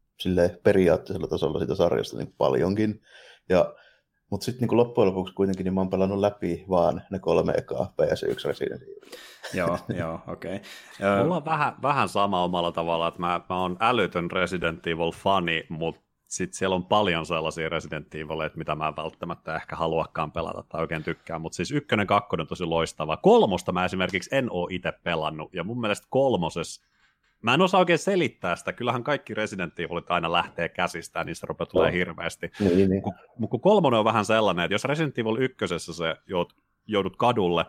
periaatteisella tasolla siitä sarjasta niin paljonkin, ja mutta sitten niin loppujen lopuksi kuitenkin niin mä oon pelannut läpi vaan ne kolme ekaa PS1 Resident Evil. joo, joo, okei. Okay. Mulla on vähän, vähän sama omalla tavalla, että mä, mä oon älytön Resident Evil-fani, mutta sitten siellä on paljon sellaisia Resident Evileitä, mitä mä en välttämättä ehkä haluakaan pelata tai oikein tykkään, mutta siis ykkönen, kakkonen on tosi loistava. Kolmosta mä esimerkiksi en oo itse pelannut, ja mun mielestä kolmoses Mä en osaa oikein selittää sitä. Kyllähän kaikki Resident Evilit aina lähtee käsistään, niistä rupeaa tulee oh. hirveästi. Niin, niin. Mutta kun kolmonen on vähän sellainen, että jos Resident Evil ykkösessä se joudut, joudut kadulle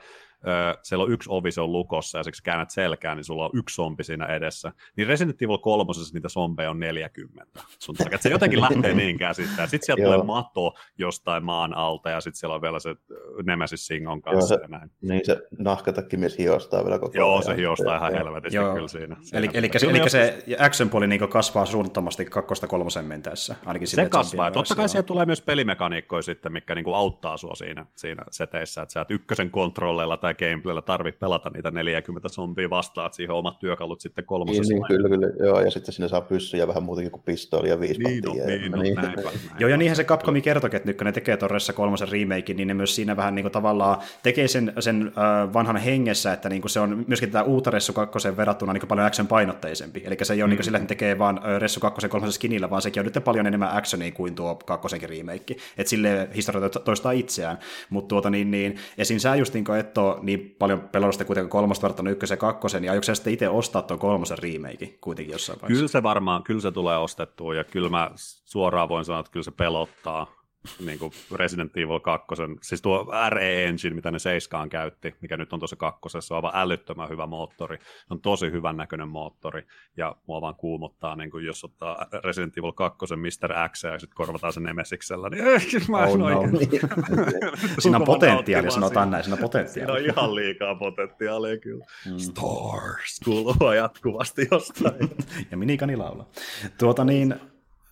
siellä on yksi ovi, se on lukossa, ja siksi käännät selkään, niin sulla on yksi zombi siinä edessä. Niin Resident Evil 3 niitä zombeja on 40. Sun takia, että se jotenkin lähtee niin käsittää. Sitten sieltä tulee mato jostain maan alta, ja sitten siellä on vielä se Nemesis Singon kanssa. Joo, se, ja näin. Niin se mies hiostaa vielä koko Joo, se hiostaa ihan helvetisti kyllä siinä. Eli, eli, eli, eli se action-puoli niin kasvaa suunnattomasti kakkosta kolmosen mentäessä. Ainakin se kasvaa. Totta kai siellä tulee myös pelimekaniikkoja sitten, mikä niin auttaa sua siinä, siinä seteissä, että sä et ykkösen kontrolleilla tai gameplaylla tarvitse pelata niitä 40 zombia vastaan, että siihen omat työkalut sitten kolmosessa. Niin, niin, kyllä, kyllä, joo, ja sitten sinne saa pyssyjä vähän muutenkin kuin pistooli ja viisi niin, no, niin, no, niin. Näin, näin, Joo, ja niinhän se Capcomi kertokin, että nyt kun ne tekee Torressa kolmosen remake, niin ne myös siinä vähän niin kuin tavallaan tekee sen, sen uh, vanhan hengessä, että niin kuin se on myöskin tätä uutta Ressu 2 verrattuna niin paljon action painotteisempi. Eli se ei ole mm. niin sillä, että ne tekee vaan Ressu 2 kolmosen skinillä, vaan sekin on nyt paljon enemmän actionia kuin tuo kakkosenkin remake. Että sille historia toistaa itseään. Mutta tuota niin, niin esim. sä just niin et ole niin paljon pelannut sitä kuitenkin kolmosta verrattuna ykkösen ja kakkosen, ja aiotko sä sitten itse ostaa tuon kolmosen remake kuitenkin jossain vaiheessa? Kyllä se varmaan, kyllä se tulee ostettua, ja kyllä mä suoraan voin sanoa, että kyllä se pelottaa niin kuin Resident Evil 2, siis tuo RE Engine, mitä ne Seiskaan käytti, mikä nyt on tuossa kakkosessa, on aivan älyttömän hyvä moottori. Se on tosi hyvän näköinen moottori, ja mua vaan kuumottaa, niin kuin jos ottaa Resident Evil 2 Mr. X ja sitten korvataan sen Nemesiksellä, niin mä en oh, no. Siinä on potentiaalia, sanotaan näin, siinä on potentiaalia. Siinä on ihan liikaa potentiaalia kyllä. Mm. Stars kuuluu jatkuvasti jostain. ja minikani laulaa. Tuota niin,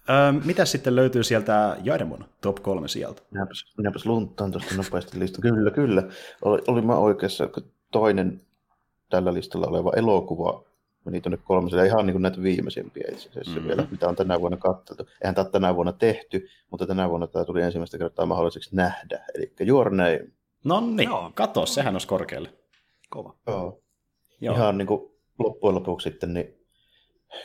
Öö, mitä sitten löytyy sieltä Jarmon top kolme sieltä? Minäpäs, minäpäs lunttaan tuosta nopeasti lista. Kyllä, kyllä. Oli, oli mä oikeassa, toinen tällä listalla oleva elokuva meni tuonne kolmoselle, ihan niin kuin näitä viimeisimpiä itse asiassa mm-hmm. vielä, mitä on tänä vuonna katsottu. Eihän tämä tänä vuonna tehty, mutta tänä vuonna tämä tuli ensimmäistä kertaa mahdolliseksi nähdä. Eli Your Name. No niin, kato, sehän olisi korkealle. Kova. Joo. Joo. Ihan niin kuin loppujen lopuksi sitten, niin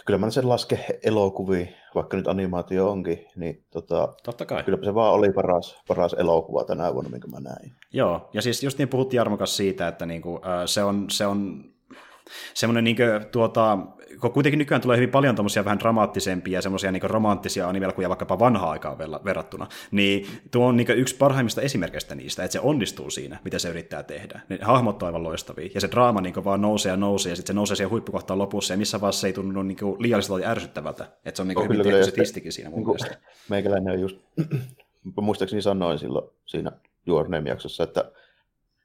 kyllä mä sen laske elokuviin, vaikka nyt animaatio onkin, niin tota, Totta kai. kyllä se vaan oli paras, paras elokuva tänä vuonna, minkä mä näin. Joo, ja siis just niin puhuttiin Jarmokas siitä, että niinku, äh, se on, se on semmoinen niin kuin, tuota, kun kuitenkin nykyään tulee hyvin paljon tämmöisiä vähän dramaattisempia ja semmoisia niin romanttisia animelkuja vaikkapa vanhaa aikaa verrattuna, niin tuo on niin yksi parhaimmista esimerkkeistä niistä, että se onnistuu siinä, mitä se yrittää tehdä. Ne hahmot on aivan loistavia, ja se draama niin vaan nousee ja nousee, ja sitten se nousee siihen huippukohtaan lopussa, ja missä vaiheessa se ei tunnu niin liialliselta tai ärsyttävältä. Että se on niin hyvin tehty se tistikin siinä mun niin mielestä. Meikäläinen on just, muistaakseni sanoin silloin siinä Your jaksossa että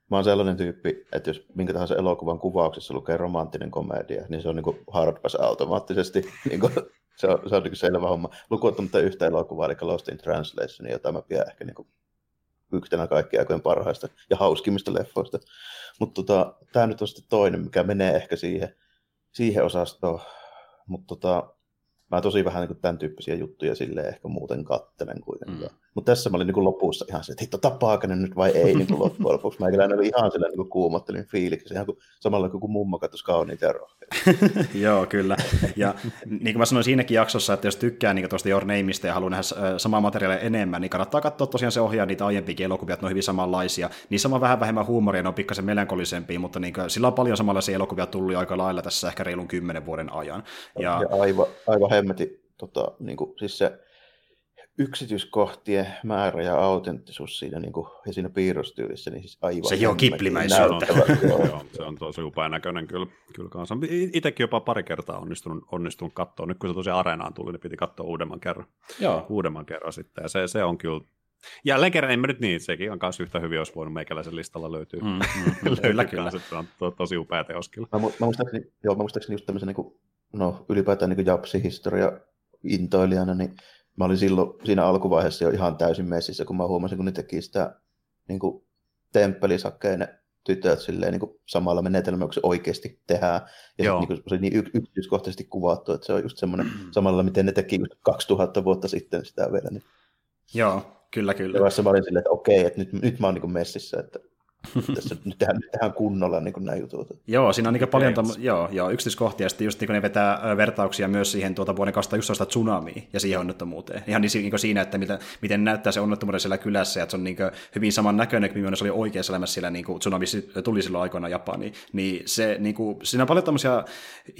mä oon sellainen tyyppi, että jos minkä tahansa elokuvan kuvauksessa lukee romanttinen komedia, niin se on niin hard pass automaattisesti. niin kuin, se on, se on niin selvä homma. Lukuottamatta yhtä elokuvaa, eli Lost in Translation, jota mä pidän ehkä niin yhtenä kaikkien aikojen parhaista ja hauskimmista leffoista. Mutta tota, tämä nyt on sitten toinen, mikä menee ehkä siihen, siihen osastoon. Mutta tota, mä tosi vähän niin tämän tyyppisiä juttuja sille ehkä muuten kattelen kuitenkaan. Mm. Mutta tässä mä olin niin lopussa ihan se, että hitto tapaako ne nyt vai ei niin loppujen lopuksi. Mä oli ihan sillä niin kuumottelin fiiliksi, ihan kuin, samalla kuin mummo katsoisi kauniita ja rohkeita. Joo, kyllä. Ja niin kuin mä sanoin siinäkin jaksossa, että jos tykkää niin tuosta Your Nameista ja haluaa nähdä samaa materiaalia enemmän, niin kannattaa katsoa tosiaan se ohjaa niitä aiempiakin elokuvia, että ne on hyvin samanlaisia. Niissä on vähän vähemmän huumoria, ne on pikkasen melankolisempia, mutta niin kuin, sillä on paljon samanlaisia elokuvia tullut aika lailla tässä ehkä reilun kymmenen vuoden ajan. Ja, ja aivan, aivan hemmetin, tota, niin kuin, siis se yksityiskohtien määrä ja autenttisuus siinä, niin kuin, ja siinä piirrostyylissä, niin siis aivan... Se on kiplimäisyyttä. Joo, se on tosi upea näköinen kyllä, kyllä kanssa. Itsekin jopa pari kertaa onnistunut, onnistunut katsoa. Nyt kun se tosiaan areenaan tuli, niin piti katsoa uudemman kerran. Joo. Uudemman kerran sitten, ja se, se on kyllä ja Leger, en mä nyt niin, sekin on myös yhtä hyvin, olisi voinut meikäläisen listalla löytyy. Mm, mm, kyllä, kyllä. Se on to, tosi upea teos kyllä. Mä, mä, muistaakseni, joo, mä muistaakseni just tämmöisen, niin kuin, no ylipäätään niin japsi-historia intoilijana, niin mä olin silloin siinä alkuvaiheessa jo ihan täysin messissä, kun mä huomasin, kun ne teki sitä niin kuin temppelisakkeen tytöt silleen, niin kuin samalla menetelmällä, kun se oikeasti tehdään. Ja Joo. Sit, niin kuin, se niin yksityiskohtaisesti kuvattu, että se on just semmoinen mm. samalla, miten ne teki 2000 vuotta sitten sitä vielä. Niin. Joo, kyllä, kyllä. Ja mä olin silleen, että okei, että nyt, nyt mä oon niin kuin messissä, että tässä nyt tehdään, tehdään kunnolla niin nämä jutut. Joo, siinä on niin paljon tam- joo, joo, yksityiskohtia, ja sitten just niin ne vetää vertauksia myös siihen tuota vuoden 2011 tsunamiin ja siihen onnettomuuteen. Ihan niin, niin siinä, että miten, miten näyttää se onnettomuuden siellä kylässä, ja että se on niin hyvin saman näköinen, kuin se oli oikeassa elämässä siellä niin kuin tsunami tuli silloin aikoina Japaniin. Niin se, niin kuin, siinä on paljon tämmöisiä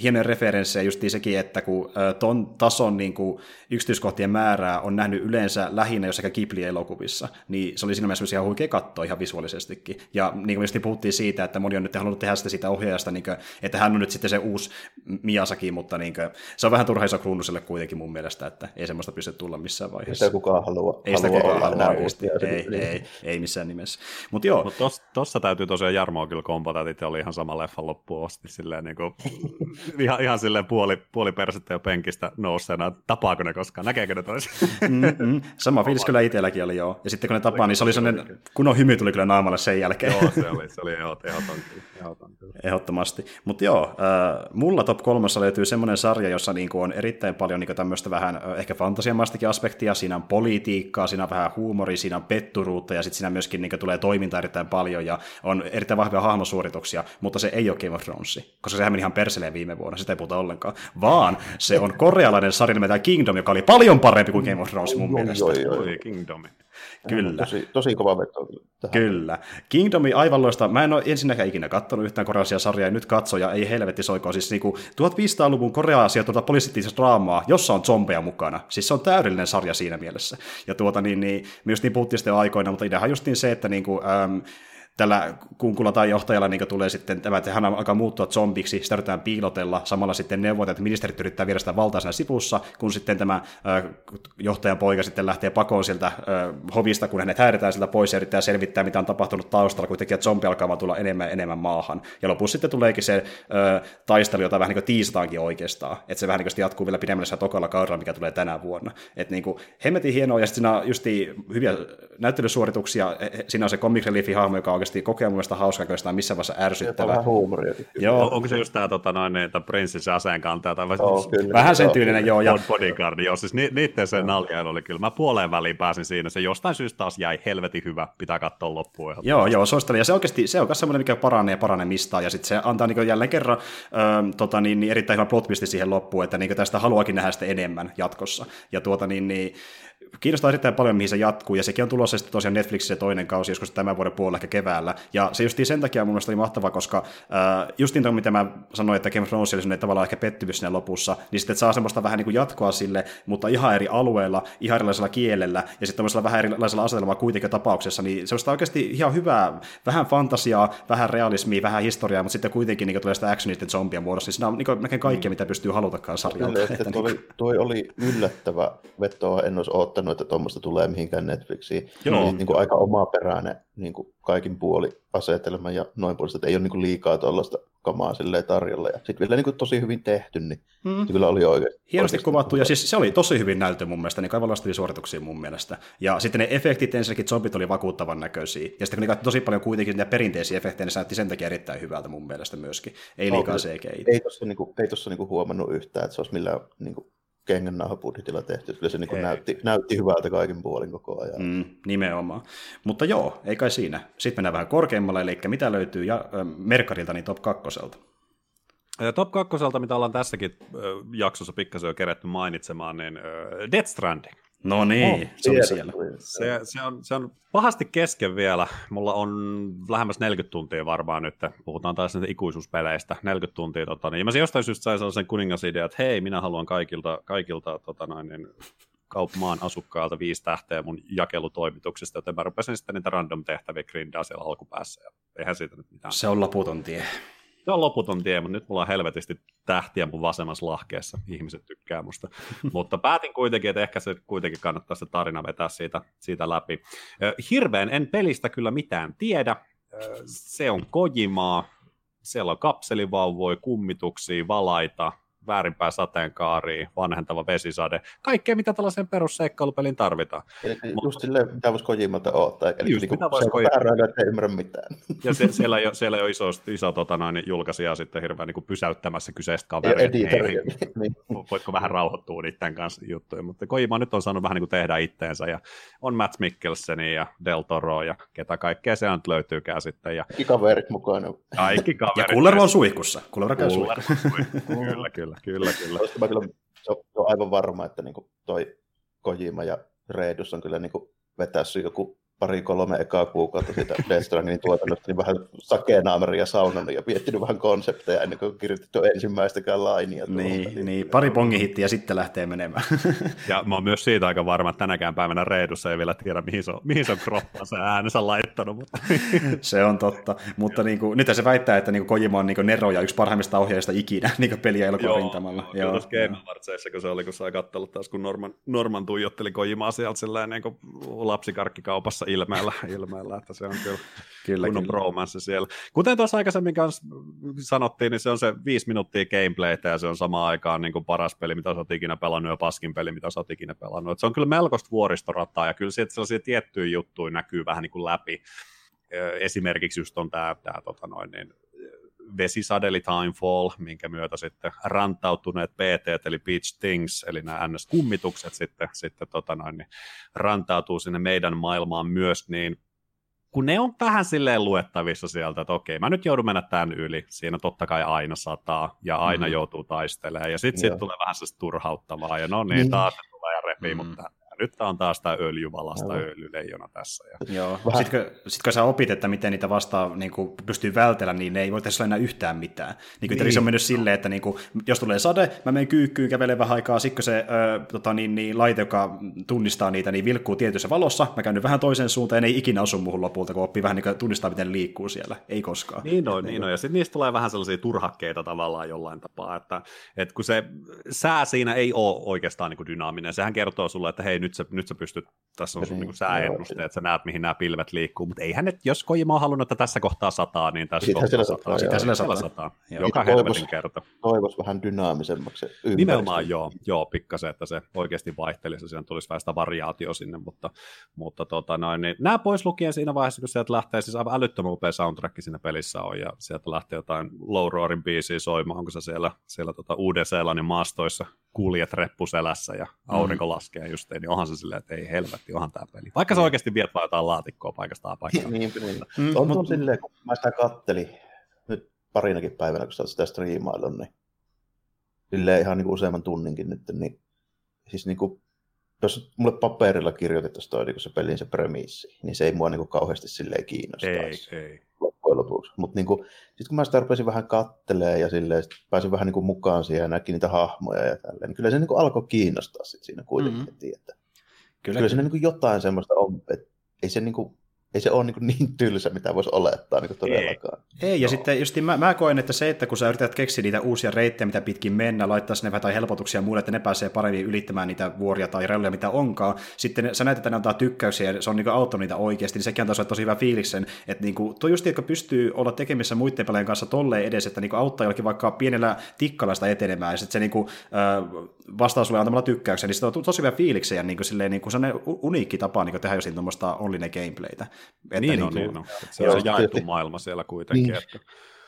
hienoja referenssejä, just sekin, että kun ton tason niin kuin, yksityiskohtien määrää on nähnyt yleensä lähinnä jossakin Ghibli-elokuvissa, niin se oli siinä mielessä ihan huikea katto ihan visuaalisestikin. Ja niin kuin puhuttiin siitä, että moni on nyt halunnut tehdä sitä siitä ohjaajasta, niin kuin, että hän on nyt sitten se uusi Miyazaki, mutta niin kuin, se on vähän turha iso kruunuselle kuitenkin mun mielestä, että ei semmoista pysty tulla missään vaiheessa. Ei sitä kukaan halua, ei sitä halua kukaan olla halua, enää just, uusia. ei, ei, ei, ei, missään nimessä. Mutta joo. Mut tos, tossa täytyy tosiaan Jarmoa kyllä kompata, että oli ihan sama leffan loppuun asti silleen niin kuin, ihan, ihan silleen puoli, puoli persettä jo penkistä nousseena, tapaako ne koskaan, näkeekö ne toisiaan? Mm-hmm. Sama fiilis kyllä itselläkin oli joo. Ja sitten kun ne tapaa, niin se oli sellainen, kunnon hymy tuli kyllä naamalle sen jälkeen. Joo, se oli, se oli ehdoton, kyllä. Ehdoton, kyllä. Ehdottomasti. Mutta joo, äh, mulla top kolmassa löytyy semmoinen sarja, jossa niinku on erittäin paljon niinku tämmöistä vähän äh, ehkä fantasiamaistakin aspektia. Siinä on politiikkaa, siinä on vähän huumoria, siinä on petturuutta ja sitten siinä myöskin niinku tulee toiminta erittäin paljon ja on erittäin vahvia hahmosuorituksia, mutta se ei ole Game of Thrones, koska sehän meni ihan perseleen viime vuonna, sitä ei puhuta ollenkaan, vaan se on korealainen sarja nimeltä Kingdom, joka oli paljon parempi kuin Game of Thrones mun Oi, mielestä. oi, oi. Oi, Kingdom. Kyllä. Tosi, tosi kova veto. tähän. Kyllä. Kingdomi aivan loista. Mä en ole ensinnäkään ikinä katsonut yhtään korealaisia sarjaa, ja nyt katso, ja ei helvetti soikoon. Siis niinku 1500-luvun korealaisia tuota poliittista draamaa, jossa on zombeja mukana. Siis se on täydellinen sarja siinä mielessä. Ja tuota niin, niin myös niin puhuttiin sitten aikoina, mutta ideahan just niin se, että niinku, äm, tällä kunkulla tai johtajalla niin tulee sitten tämä, että hän alkaa muuttua zombiksi, sitä yritetään piilotella, samalla sitten neuvotaan, että ministerit yrittää viedä sitä valtaa siinä sivussa, kun sitten tämä johtajan poika sitten lähtee pakoon sieltä hovista, kun hänet häiritään sieltä pois ja yrittää selvittää, mitä on tapahtunut taustalla, kun tekijät zombi alkaa vaan tulla enemmän ja enemmän maahan. Ja lopussa sitten tuleekin se taistelu, jota vähän niin kuin tiisataankin oikeastaan, että se vähän niin kuin jatkuu vielä pidemmällä tokalla kaudella, mikä tulee tänä vuonna. Että niin kuin, hemmetin hienoa, ja sitten siinä on justi hyviä näyttelysuorituksia, siinä on se comic relief hahmo, joka on oikeasti kokee mun mielestä hauskaa, kun sitä missään vaiheessa ärsyttävä. vähän huumoria. Joo, On- Onko se just tämä tota, noin, että Prinsessin aseenkantaja tai Joo, kyllä. vähän sen tyylinen, joo, ja Bod- Bodyguard, joo, siis ni, niiden se naljailu oli kyllä. Mä puoleen väliin pääsin siinä, se jostain syystä taas jäi helvetin hyvä, pitää katsoa loppuun. Joo, joo, suosittelen. Ja se oikeasti, se on myös semmoinen, mikä paranee ja paranemista, ja sitten se antaa niin jälleen kerran ö, tota, niin, niin erittäin hyvä plot siihen loppuun, että niin tästä haluakin nähdä sitä enemmän jatkossa. Ja tuota niin, niin kiinnostaa erittäin paljon, mihin se jatkuu, ja sekin on tulossa sitten tosiaan Netflixissä toinen kausi, joskus tämän vuoden puolella ehkä keväällä. Ja se justiin sen takia mun mielestä oli mahtavaa, koska äh, justiin tuon, mitä mä sanoin, että Game of Thrones oli tavallaan ehkä pettymys siinä lopussa, niin sitten saa semmoista vähän niin kuin jatkoa sille, mutta ihan eri alueella, ihan erilaisella kielellä, ja sitten tämmöisellä vähän erilaisella asetelmalla kuitenkin tapauksessa, niin semmoista oikeasti ihan hyvää, vähän fantasiaa, vähän realismia, vähän historiaa, mutta sitten kuitenkin niin tulee sitä actionisten zombien muodossa, niin siinä on niin melkein kaikkea, mitä pystyy halutakaan sarjalta. Kyllä, että Että toi, toi oli yllättävä veto, en olisi odottanut, että tuommoista tulee mihinkään Netflixiin. Joo. Niin, niin kuin aika omaperäinen niin kuin kaikin puoli asetelma ja noin puolesta, että ei ole niin kuin liikaa tuollaista kamaa tarjolla. Ja sitten vielä niin kuin tosi hyvin tehty, niin Mm. se kyllä oli oikein. Hienosti kuvattu, ja siis se oli tosi hyvin näyttö mun mielestä, niin aivan suorituksia mun mielestä. Ja sitten ne efektit, ensinnäkin zombit oli vakuuttavan näköisiä, ja sitten kun ne tosi paljon kuitenkin niitä perinteisiä efektejä, niin se näytti sen takia erittäin hyvältä mun mielestä myöskin. Ei liikaa kyllä. CGI. Ei tuossa niinku, ei tossa niinku huomannut yhtään, että se olisi millään niinku kengännauhabudjetilla tehty. Kyllä se niinku Ei. näytti, näytti hyvältä kaikin puolin koko ajan. Mm, nimenomaan. Mutta joo, ei kai siinä. Sitten mennään vähän korkeammalle, eli mitä löytyy ja, ö, Merkarilta niin top kakkoselta. Ja Top 2, mitä ollaan tässäkin jaksossa pikkasen jo keretty mainitsemaan, niin Death Stranding. No niin, Oh, se oli tiedän, siellä. Se, se, on, se on pahasti kesken vielä. Mulla on lähemmäs 40 tuntia varmaan nyt. Puhutaan taas näitä ikuisuuspeleistä. 40 tuntia. Tota, niin. Mä se jostain syystä sain sellaisen kuningasidean, että hei, minä haluan kaikilta, kaikilta tota noin, niin, kaupmaan asukkailta viisi tähteä mun jakelutoimituksesta, joten mä rupesin sitten niitä random tehtäviä grindaa siellä alkupäässä. Ja eihän siitä nyt mitään. Se on loputon tie. Se on loputon tie, mutta nyt mulla on helvetisti tähtiä mun vasemmassa lahkeessa. Ihmiset tykkää musta. mutta päätin kuitenkin, että ehkä se kuitenkin kannattaa se tarina vetää siitä, siitä läpi. Hirveän en pelistä kyllä mitään tiedä. Se on Kojimaa. Siellä on kapselivauvoja, kummituksia, valaita, väärinpäin sateenkaaria, vanhentava vesisade. Kaikkea, mitä tällaiseen perusseikkailupeliin tarvitaan. Eli just silleen, mitä voisi Kojimalta odottaa. Eli Just, niinku, mitä vois se on Kojima- että ei ymmärrä mitään. Ja se, siellä, ei ole, siellä ei ole iso, iso tota noin, julkaisija sitten hirveän niin kuin pysäyttämässä kyseistä kaveria. että editori. hei, niin. voitko vähän rauhoittua niiden kanssa juttuja, mutta Kojima nyt on saanut vähän niin kuin tehdä itteensä, ja on Matt Mikkelseni ja Del Toro ja ketä kaikkea se nyt löytyykään sitten, ja Kaikki kaverit mukana. kaikki kaverit. Ja Kullervo on suihkussa. Kullervo käy suihkussa. Kyllä, kyllä, kyllä, kyllä. Mä kyllä, se on, se on aivan varma, että niinku toi Kojima ja Reedus on kyllä niinku vetässyt joku pari-kolme ekaa kuukautta siitä Death Strandingin tuotannosta, niin vähän sakeenaamaria saunannut ja miettinyt vähän konsepteja ennen kuin kirjoitettu ensimmäistäkään lainia. Niin, tuolta. niin, pari pongihittiä sitten lähtee menemään. ja mä oon myös siitä aika varma, että tänäkään päivänä Reidussa ei vielä tiedä, mihin se on, mihin se on kroppaan äänensä laittanut. Mutta... se on totta, mutta niin kuin, nyt se väittää, että niin kuin Kojima on niin kuin Nero ja yksi parhaimmista ohjaajista ikinä niin kuin peliä elokuvan rintamalla. Joo, joo. Game Awardsissa, kun se oli, kun sai katsellut taas, kun Norman, Norman tuijotteli Kojimaa sieltä niin lapsikarkkikaupassa ilmeellä, ilmeellä, että se on kyllä, kyllä kunnon bromance siellä. Kuten tuossa aikaisemmin kanssa sanottiin, niin se on se viisi minuuttia gameplaytä ja se on samaan aikaan niin kuin paras peli, mitä olet ikinä pelannut ja paskin peli, mitä olet ikinä pelannut. Et se on kyllä melkoista vuoristorataa ja kyllä sieltä sellaisia tiettyjä juttuja näkyy vähän niin kuin läpi. Esimerkiksi just on tämä, tämä tota noin, niin, vesisadeli Timefall, minkä myötä sitten rantautuneet PT, eli Beach Things, eli nämä NS-kummitukset sitten, sitten tota noin, niin rantautuu sinne meidän maailmaan myös, niin kun ne on vähän silleen luettavissa sieltä, että okei, mä nyt joudun mennä tämän yli, siinä totta kai aina sataa, ja aina mm. joutuu taistelemaan, ja sitten sit tulee vähän se turhauttavaa, ja no niin, niin. taas se tulee ja repii, mm. mutta nyt on taas tämä öljyvalasta Joo. öljyleijona tässä. Ja... Joo. Sitten kun, sit kun sä opit, että miten niitä vastaan niin kuin pystyy vältellä, niin ne ei voi tehdä enää yhtään mitään. Niin kuin niin. se on mennyt silleen, että niin kuin, jos tulee sade, mä menen kyykkyyn, kävelen vähän aikaa, sitten kun se ö, tota, niin, niin, laite, joka tunnistaa niitä, niin vilkkuu tietyssä valossa, mä käyn nyt vähän toiseen suuntaan, ja ne ei ikinä osu muuhun lopulta, kun oppii vähän niin kuin, tunnistaa, miten liikkuu siellä. Ei koskaan. Niin on, niin on. ja sitten niistä tulee vähän sellaisia turhakkeita tavallaan jollain tapaa, että, että kun se sää siinä ei ole oikeastaan niin kuin dynaaminen, sehän kertoo sulle, että hei, nyt sä, nyt sä pystyt, tässä on sun niin sääennuste, että sä näet, mihin nämä pilvet liikkuu, mutta eihän ne, jos Kojima on halunnut, että tässä kohtaa sataa, niin tässä kohtaa sataa. Sitä sillä sataa. sataa. Joka helvetin kerta. Toivoisi vähän dynaamisemmaksi. Nimenomaan joo, joo pikkasen, että se oikeasti vaihtelisi, siinä tulisi vähän sitä variaatio sinne, mutta, mutta tota noin, niin nämä pois lukien siinä vaiheessa, kun sieltä lähtee, siis aivan älyttömän upea soundtrack siinä pelissä on, ja sieltä lähtee jotain Low Roarin biisiä soimaan, kun sä siellä, siellä tota Uuden-Seelannin maastoissa kuljet reppuselässä ja aurinko mm. laskee just, niin onhan se silleen, että ei helvetti, onhan tämä peli. Vaikka sä oikeasti viet vaan jotain laatikkoa paikasta paikkaan. niin, niin. Mm, on, on silleen, kun mä sitä kattelin nyt parinakin päivänä, kun sä oot sitä striimaillut, niin silleen ihan niin kuin useamman tunninkin nyt, niin siis niin kuin, jos mulle paperilla kirjoitettaisiin toi niin se pelin se premissi, niin se ei mua niin kuin kauheasti silleen kiinnostaisi. Ei, ei lopuksi. Mutta niinku, sitten kun mä sitä rupesin vähän kattelee ja silleen, sit pääsin vähän niinku mukaan siihen ja näki niitä hahmoja ja tälleen, niin kyllä se niinku alkoi kiinnostaa sit siinä kuitenkin, mm-hmm. että kyllä, kyllä siinä niinku jotain semmoista on, että ei se niinku, ei se ole niin, niin tylsä, mitä voisi olettaa niin todellakaan. Ei, ei ja sitten just mä, mä koen, että se, että kun sä yrität keksiä niitä uusia reittejä, mitä pitkin mennä, laittaa sinne vähän helpotuksia muille, että ne pääsee paremmin ylittämään niitä vuoria tai relloja, mitä onkaan, sitten sä näet, että ne antaa tykkäyksiä ja se on niin auttanut niitä oikeasti, niin sekin antaa tosi hyvä fiiliksen, että niin kuin, tuo just, että pystyy olla tekemissä muiden pelien kanssa tolleen edes, että niin auttaa jollakin vaikka pienellä tikkalla sitä etenemään, ja sitten se niin kuin, äh, vastaa sulle antamalla tykkäyksen, niin se on tosi hyvä fiiliksen ja niin kuin, silleen, niin kuin, se on uniikki tapa niin kuin, tehdä just tuommoista online gameplaytä. Että niin, niin, on, niin on. Se on se jaettu tietysti, maailma siellä kuitenkin. Niin. Että...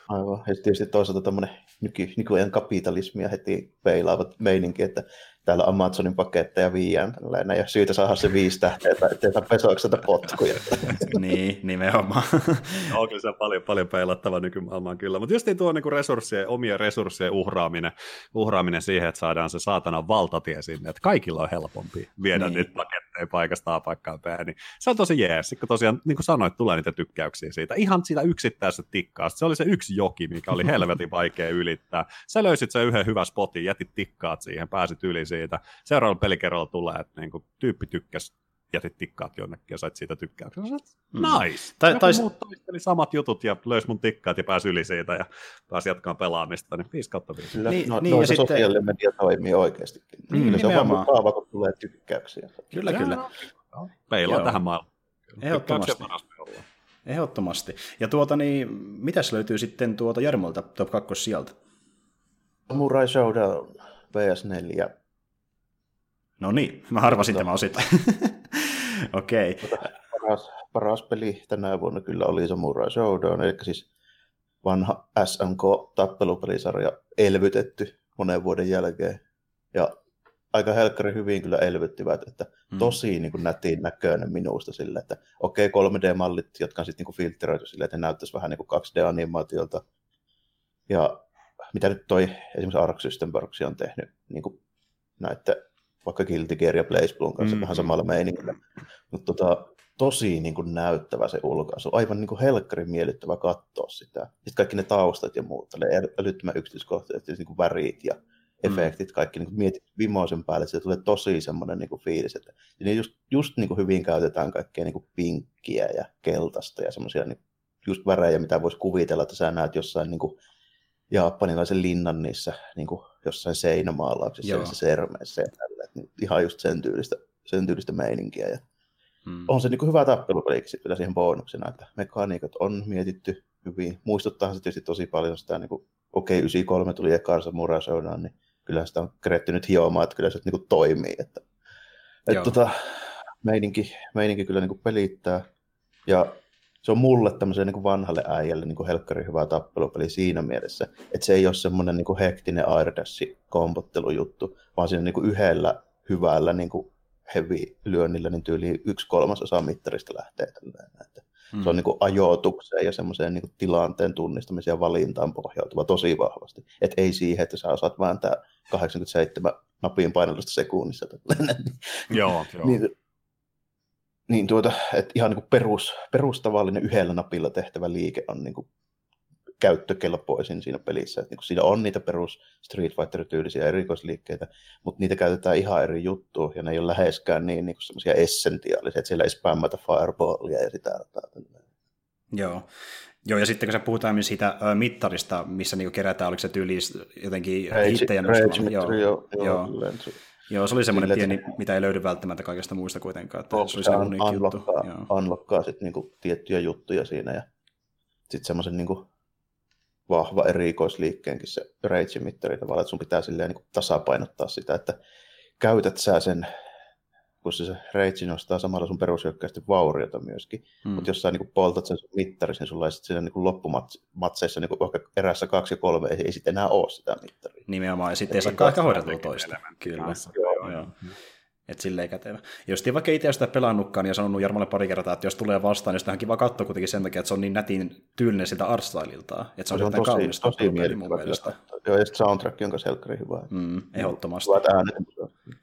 Aivan. Ja tietysti toisaalta tämmöinen nyky, nykyajan kapitalismia heti peilaavat meininki, että täällä Amazonin paketteja viiään tällainen, ja syytä saada se viisi tähteä, ettei saa pesokselta potkuja. niin, nimenomaan. on kyllä se paljon, paljon peilattava nykymaailmaan kyllä, mutta just tuo niin resurssien, omien resurssien uhraaminen, uhraaminen siihen, että saadaan se saatana valtatie sinne, että kaikilla on helpompi viedä niin. nyt paketteja paikasta A paikkaan B, niin se on tosi jees, kun tosiaan, niin kuin sanoit, tulee niitä tykkäyksiä siitä, ihan siitä yksittäisestä tikkaasta, se oli se yksi joki, mikä oli helvetin vaikea ylittää, sä löysit sen yhden hyvän spotin, jätit tikkaat siihen, pääsit yli siitä. Seuraavalla pelikerralla tulee, että niin kuin, tyyppi tykkäsi jätit tikkaat jonnekin ja sait siitä tykkäyksen. Mm. Nice! Tai, tai... muut toisteli samat jutut ja löysi mun tikkaat ja pääsi yli siitä ja pääsi jatkamaan pelaamista, niin 5 kautta 5. Kyllä, niin, no, niin, ja sitten... sosiaalinen media toimii oikeasti. Niin, kyllä se on vaan mukava, kun tulee tykkäyksiä. Kyllä, ja, kyllä. No, Peilaa tähän maailmaan. Ehdottomasti. Ehdottomasti. Ja tuota niin, mitäs löytyy sitten tuota Jarmolta top 2 sieltä? Samurai Showdown PS4. No niin, mä arvasin tämä osittain. Okei. Okay. Paras, paras peli tänä vuonna kyllä oli Samurai Showdown, eli siis vanha SNK-tappelupelisarja elvytetty monen vuoden jälkeen. Ja aika helkkari hyvin kyllä elvyttivät, että hmm. tosi niin kuin nätin näköinen minusta sille, että okei, okay, 3D-mallit, jotka on sitten niin filtteröity sille, että ne näyttäisi vähän niin kuin 2D-animaatiolta. Ja mitä nyt toi esimerkiksi Ark System Works on tehnyt niin kuin näette vaikka Guilty Gear ja Blaze Blue kanssa mm. vähän samalla meiningillä. Mutta tota, tosi niin kuin näyttävä se ulkoasu, aivan niin kuin helkkarin miellyttävä katsoa sitä. Sitten kaikki ne taustat ja muut, älyttömän yksityiskohtaiset niin kuin värit ja efektit, kaikki niin mietit vimoisen päälle, että se tulee tosi semmoinen niin kuin fiilis, että niin just, just niin kuin hyvin käytetään kaikkea niin kuin pinkkiä ja keltaista ja semmoisia niin just värejä, mitä voisi kuvitella, että sä näet jossain niin kuin japanilaisen linnan niissä niin kuin jossain seinämaalauksissa, ja sermeissä ja tällä, niin ihan just sen tyylistä, sen tyylistä meininkiä. Ja hmm. On se niin kuin hyvä tappelupelikin kyllä siihen bonuksena, että mekaniikat on mietitty hyvin. Muistuttaa se tietysti tosi paljon sitä, niin kuin, okei, okay, 93 tuli ekaan Samurai Shodown, niin kyllä sitä on keretty nyt hiomaan, että kyllä se niin kuin toimii. Että, että tota, meininki, meininki kyllä niin kuin pelittää. Ja se on mulle tämmöiselle niin kuin vanhalle äijälle niin kuin helkkari hyvä tappelupeli siinä mielessä, että se ei ole semmoinen niin kuin hektinen airdassi kompottelujuttu, vaan siinä niin kuin yhdellä hyvällä niin kuin heavy-lyönnillä niin tyyli yksi kolmasosa mittarista lähtee tälleen. Että hmm. Se on niin kuin ajoitukseen ja semmoiseen niin kuin tilanteen tunnistamiseen ja valintaan pohjautuva tosi vahvasti. Että ei siihen, että sä osaat vääntää 87 napin painallusta sekunnissa. joo, joo. Niin, niin tuota, että ihan niin kuin perus, perustavallinen yhdellä napilla tehtävä liike on niin kuin käyttökelpoisin siinä pelissä. Että niin kuin siinä on niitä perus Street Fighter-tyylisiä erikoisliikkeitä, mutta niitä käytetään ihan eri juttuun, ja ne ei ole läheskään niin, niin semmoisia essentiaalisia, että siellä ei spämmätä fireballia ja sitä. Joo. Joo, ja sitten kun se puhutaan myös siitä ö, mittarista, missä niinku kerätään, oliko se tyyli jotenkin hittejä nostamalla. Joo, joo, joo, joo. Joo, se oli semmoinen pieni, se... mitä ei löydy välttämättä kaikesta muista kuitenkaan. Että se oli se juttu. Unlockkaa sitten niinku tiettyjä juttuja siinä ja sitten semmoisen niinku vahva erikoisliikkeenkin se rage-mittari tavallaan, että sun pitää silleen niinku tasapainottaa sitä, että käytät sä sen kun se reitsi nostaa samalla sun perushyökkäystä vauriota myöskin. Hmm. Mutta jos sä niin poltat sen mittarissa, niin sulla ei sitten siinä niin loppumatseissa niin erässä kaksi ja kolme, ei, ei sitten enää ole sitä mittaria. Nimenomaan, ja sitten ei saa ehkä hoidettua toista. Kyllä. Joo. Joo. Et silleen kätevä. Jos vaikka itse sitä pelannutkaan ja sanonut Jarmalle pari kertaa, että jos tulee vastaan, niin sitä kiva katsoa kuitenkin sen takia, että se on niin nätin tyylinen sitä artstyleiltaan. Että se on, se on tosi, kaunista tosi mielestä. Joo, ja soundtrack on myös helkkari hyvä. Mm, ehdottomasti.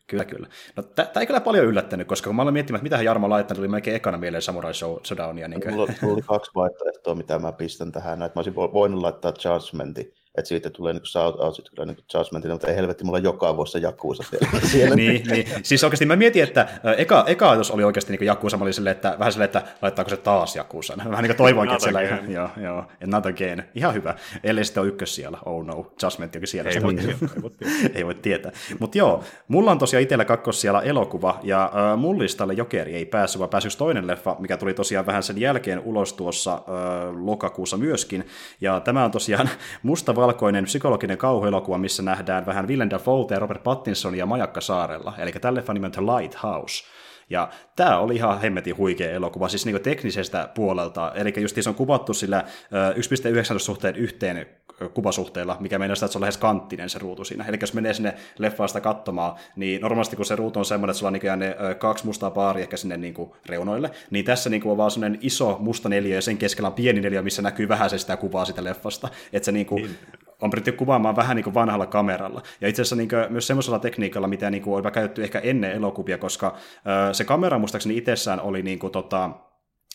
Kyllä, kyllä. No, tämä ei kyllä paljon yllättänyt, koska kun mä olen miettimään, että mitä Jarmo laittanut, tuli melkein ekana mieleen Samurai Showdownia. Niin mulla, mulla oli kaksi vaihtoehtoa, mitä mä pistän tähän. Että mä olisin voinut laittaa Judgmentin, että siitä tulee niin shout out kyllä niin Judgmentina, mutta ei helvetti, mulla joka vuosi Jakuusa siellä. siellä. niin, niin, siis oikeasti mä mietin, että eka, eka ajatus oli oikeasti niin Jakuusa, mä olin silleen, että vähän silleen, että laittaako se taas Jakuusan. Vähän niin kuin toivoinkin, että siellä ihan, joo, joo, not again. Ihan hyvä. Ellei sitten ole ykkös siellä, oh no, Judgment onkin siellä. Ei voi, tietää, ei voi tietää. ei voi tietää. Mutta joo, mulla on tosiaan itsellä kakkos siellä elokuva, ja äh, mun listalle Jokeri ei päässyt, vaan päässyt toinen leffa, mikä tuli tosiaan vähän sen jälkeen ulos tuossa äh, lokakuussa myöskin. Ja tämä on tosiaan mustavalkoinen psykologi psykologinen kauhuelokuva, missä nähdään vähän Willem Dafoe ja Robert Pattinsonia majakka saarella. Eli tälle leffa nimeltä Lighthouse. Ja tämä oli ihan hemmetin huikea elokuva, siis niin teknisestä puolelta. Eli just se on kuvattu sillä 1.19 suhteen yhteen kuvasuhteella, mikä meinaa sitä, että se on lähes kanttinen se ruutu siinä. Eli jos menee sinne leffaasta katsomaan, niin normaalisti kun se ruutu on semmoinen, että sulla on niin ne kaksi mustaa baaria ehkä sinne niin kuin reunoille, niin tässä niin kuin on vaan semmoinen iso musta neliö ja sen keskellä on pieni neliö, missä näkyy vähän se sitä kuvaa sitä leffasta. Että se niin kuin niin. On pyritty kuvaamaan vähän niin kuin vanhalla kameralla. Ja itse asiassa niin kuin myös semmoisella tekniikalla, mitä niin kuin on käytetty ehkä ennen elokuvia, koska se kamera muistaakseni itsessään oli niin kuin, tota,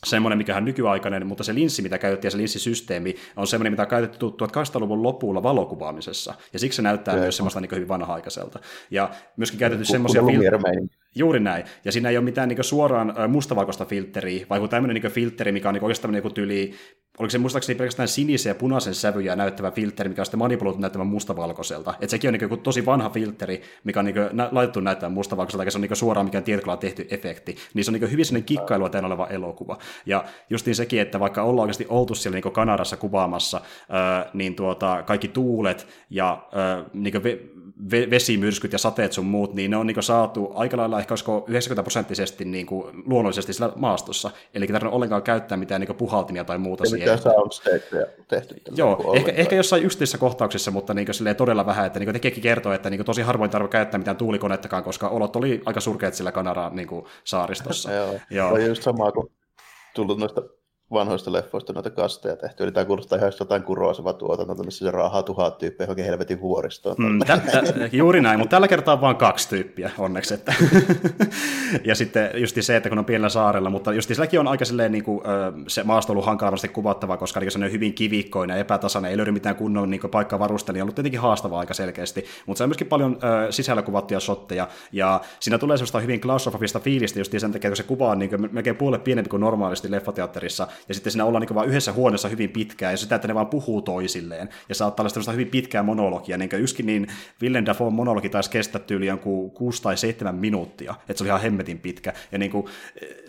semmoinen, mikä on nykyaikainen, mutta se linssi, mitä käytettiin, se linssisysteemi, on semmoinen, mitä on käytetty 1800-luvun lopulla valokuvaamisessa, ja siksi se näyttää myös semmoista niin hyvin vanha-aikaiselta. Ja myöskin käytetty semmoisia... Fil- Juuri näin. Ja siinä ei ole mitään niin suoraan mustavalkoista filtteriä, vai tämmöinen niin filtteri, mikä on niin oikeastaan niin tyyli oliko se muistaakseni pelkästään sinisen ja punaisen sävyjä näyttävä filtteri, mikä on sitten manipuloitu näyttämään mustavalkoiselta. Että sekin on niin kuin tosi vanha filtteri, mikä on niin nä- laitettu näyttämään mustavalkoiselta, eikä se on niin suoraan mikään tietokoneella tehty efekti. Niin se on niin hyvin sellainen kikkailua täynnä oleva elokuva. Ja justiin sekin, että vaikka ollaan oikeasti oltu siellä niin Kanadassa kuvaamassa, niin tuota, kaikki tuulet ja niin vesimyrskyt ja sateet sun muut, niin ne on niin saatu aika lailla ehkä olisiko 90 prosenttisesti niin luonnollisesti sillä maastossa. Eli ei tarvitse ollenkaan käyttää mitään niin puhaltimia tai muuta ja siihen. soundstageja tehty. Joo, ehkä, ehkä jossain justiissa kohtauksissa, mutta niin todella vähän, että niin tekeekin kertoo, että niin tosi harvoin tarvitse käyttää mitään tuulikonettakaan, koska olot oli aika surkeat sillä Kanadan niin saaristossa. Joo, Joo. on just sama kuin tullut noista vanhoista leffoista noita kasteja tehty. Eli tämä kuulostaa ihan jotain kuroaseva tuotanto, missä se raahaa tuhat tyyppiä johonkin helvetin vuoristoon. Mm, tä, tä, juuri näin, mutta tällä kertaa vain kaksi tyyppiä, onneksi. Että. ja sitten just se, että kun on pienellä saarella, mutta just silläkin on aika silleen, niin kuin, se maasto ollut hankalasti kuvattava, koska se on hyvin kivikkoinen ja epätasainen, ei löydy mitään kunnon niin paikkaa varustella, on ollut tietenkin haastavaa aika selkeästi, mutta se on myöskin paljon ö, sisällä kuvattuja shotteja, ja siinä tulee sellaista hyvin klaustrofobista fiilistä just sen takia, kun se kuva on niin kuin, melkein puolet pienempi kuin normaalisti leffateatterissa, ja sitten siinä ollaan niin vain yhdessä huoneessa hyvin pitkään, ja sitä, että ne vaan puhuu toisilleen, ja saattaa olla sellaista hyvin pitkää monologia, niin yksikin niin Willem Dafoe monologi taisi kestää tyyli jonkun 6 tai 7 minuuttia, että se oli ihan hemmetin pitkä, ja niin kuin,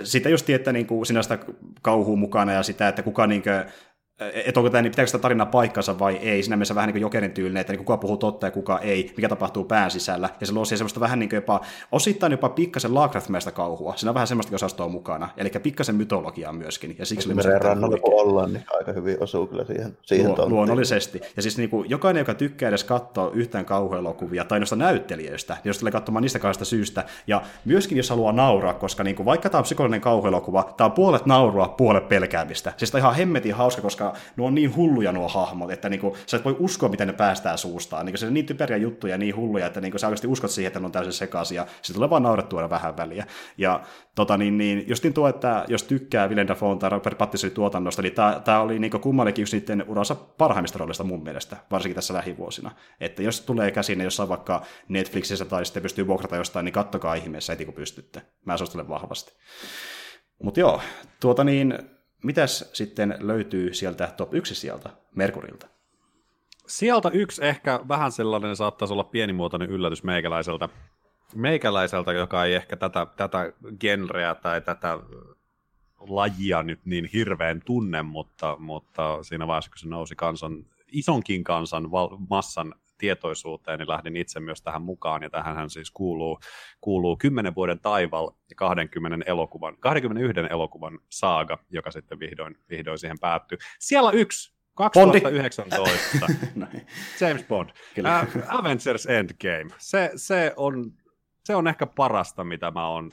sitä just että niin sinä sitä kauhua mukana, ja sitä, että kuka niin kuin, että onko tämä, niin pitääkö sitä tarinaa paikkansa vai ei. Siinä mielessä vähän niin kuin jokerin tyylinen, että niin kuka puhuu totta ja kuka ei, mikä tapahtuu pään sisällä. Ja se luo siihen semmoista vähän niin kuin jopa, osittain jopa pikkasen Lovecraft-mäistä kauhua. Siinä on vähän semmoista osastoa mukana. Eli pikkasen mytologiaa myöskin. Ja siksi Meren rannalla kun ollaan, niin aika hyvin osuu kyllä siihen, siihen Luo, Luonnollisesti. Ja siis niin kuin, jokainen, joka tykkää edes katsoa yhtään kauhuelokuvia tai noista näyttelijöistä, niin jos tulee katsomaan niistä kahdesta syystä, ja myöskin jos haluaa nauraa, koska niin kuin, vaikka tämä on psykologinen kauhuelokuva, tämä on puolet naurua, puolet pelkäämistä. Siis tämä on ihan hemmetin hauska, koska nuo on niin hulluja nuo hahmot, että niinku, sä et voi uskoa, miten ne päästää suustaan. Niinku, se on niin typeriä juttuja ja niin hulluja, että niinku, sä oikeasti uskot siihen, että ne on täysin sekaisia. Se tulee vaan naurettua vähän väliä. Ja tota, niin, niin, justin tuo, että jos tykkää Willem Dafoe tai Robert Pattinsonin tuotannosta, niin tämä oli niinku kummallekin just niiden uransa parhaimmista roolista mun mielestä, varsinkin tässä lähivuosina. Että jos tulee käsinne jossain vaikka Netflixissä tai sitten pystyy vuokrata jostain, niin kattokaa ihmeessä heti kun pystytte. Mä suosittelen vahvasti. Mutta joo, tuota niin, Mitäs sitten löytyy sieltä top 1 sieltä Merkurilta? Sieltä yksi ehkä vähän sellainen saattaisi olla pienimuotoinen yllätys meikäläiseltä, meikäläiseltä joka ei ehkä tätä, tätä genreä tai tätä lajia nyt niin hirveän tunne, mutta, mutta siinä vaiheessa, kun se nousi kansan, isonkin kansan val, massan tietoisuuteen, niin lähdin itse myös tähän mukaan, ja tähän siis kuuluu, kuuluu 10 vuoden taival ja 20 elokuvan, 21 elokuvan saaga, joka sitten vihdoin, vihdoin siihen päättyy. Siellä yksi, 2019, James Bond, Uh, Avengers Endgame. Se, se, on, se on ehkä parasta, mitä mä oon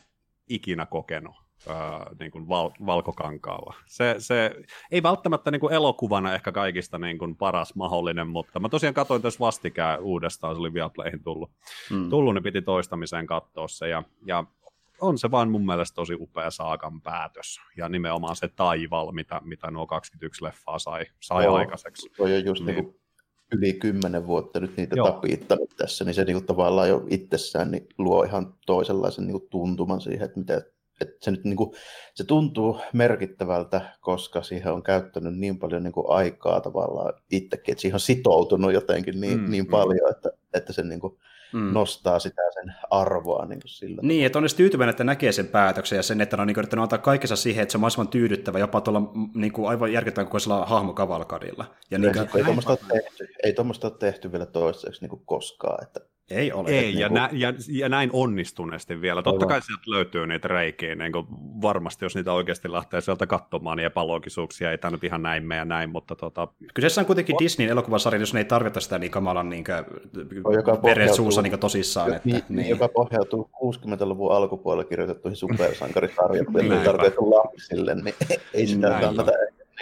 ikinä kokenut ää, niin kuin val, valkokankaalla. Se, se ei välttämättä niin kuin elokuvana ehkä kaikista niin kuin paras mahdollinen, mutta mä tosiaan katsoin tässä vastikään uudestaan, se oli Viaplayhin tullut, mm. tullut niin piti toistamiseen katsoa se, ja, ja on se vaan mun mielestä tosi upea saakan päätös, ja nimenomaan se taival, mitä, mitä nuo 21 leffaa sai, sai Joo, aikaiseksi. Toi on just niin. Niin yli kymmenen vuotta nyt niitä Joo. tapiittanut tässä, niin se niin kuin tavallaan jo itsessään niin luo ihan toisenlaisen niin kuin tuntuman siihen, että mitä että se, nyt niin kuin, se tuntuu merkittävältä, koska siihen on käyttänyt niin paljon niin kuin aikaa tavallaan itsekin, että siihen on sitoutunut jotenkin niin, mm, niin mm. paljon, että, että se niin kuin, mm. nostaa sitä sen arvoa niin kuin sillä. Niin, että on edes tyytyväinen, että näkee sen päätöksen ja sen, että on niin yrittänyt antaa kaikessa siihen, että se on mahdollisimman tyydyttävä, jopa tuolla niin kuin aivan järkyttävän kokoisella hahmokavalkadilla. Ja niin, ei, ei tuommoista ole tehty, ei ole tehty vielä toistaiseksi niin kuin koskaan, että ei ole. Ei, ja, niin kuin... nä, ja, ja, näin onnistuneesti vielä. Totta kai sieltä löytyy niitä reikiä, niin kuin varmasti jos niitä oikeasti lähtee sieltä katsomaan, niin epäloogisuuksia ei tämä nyt ihan näin mene ja näin, mutta tota... Kyseessä on kuitenkin Disneyn elokuvasarja, jos ne ei tarvita sitä niin kamalan niin veren suussa niin tosissaan. Että, niin, niin. Joka pohjautuu 60-luvun alkupuolella kirjoitettuihin supersankarisarjoihin, ei tarkoitettu lapsille, niin ei sitä kannata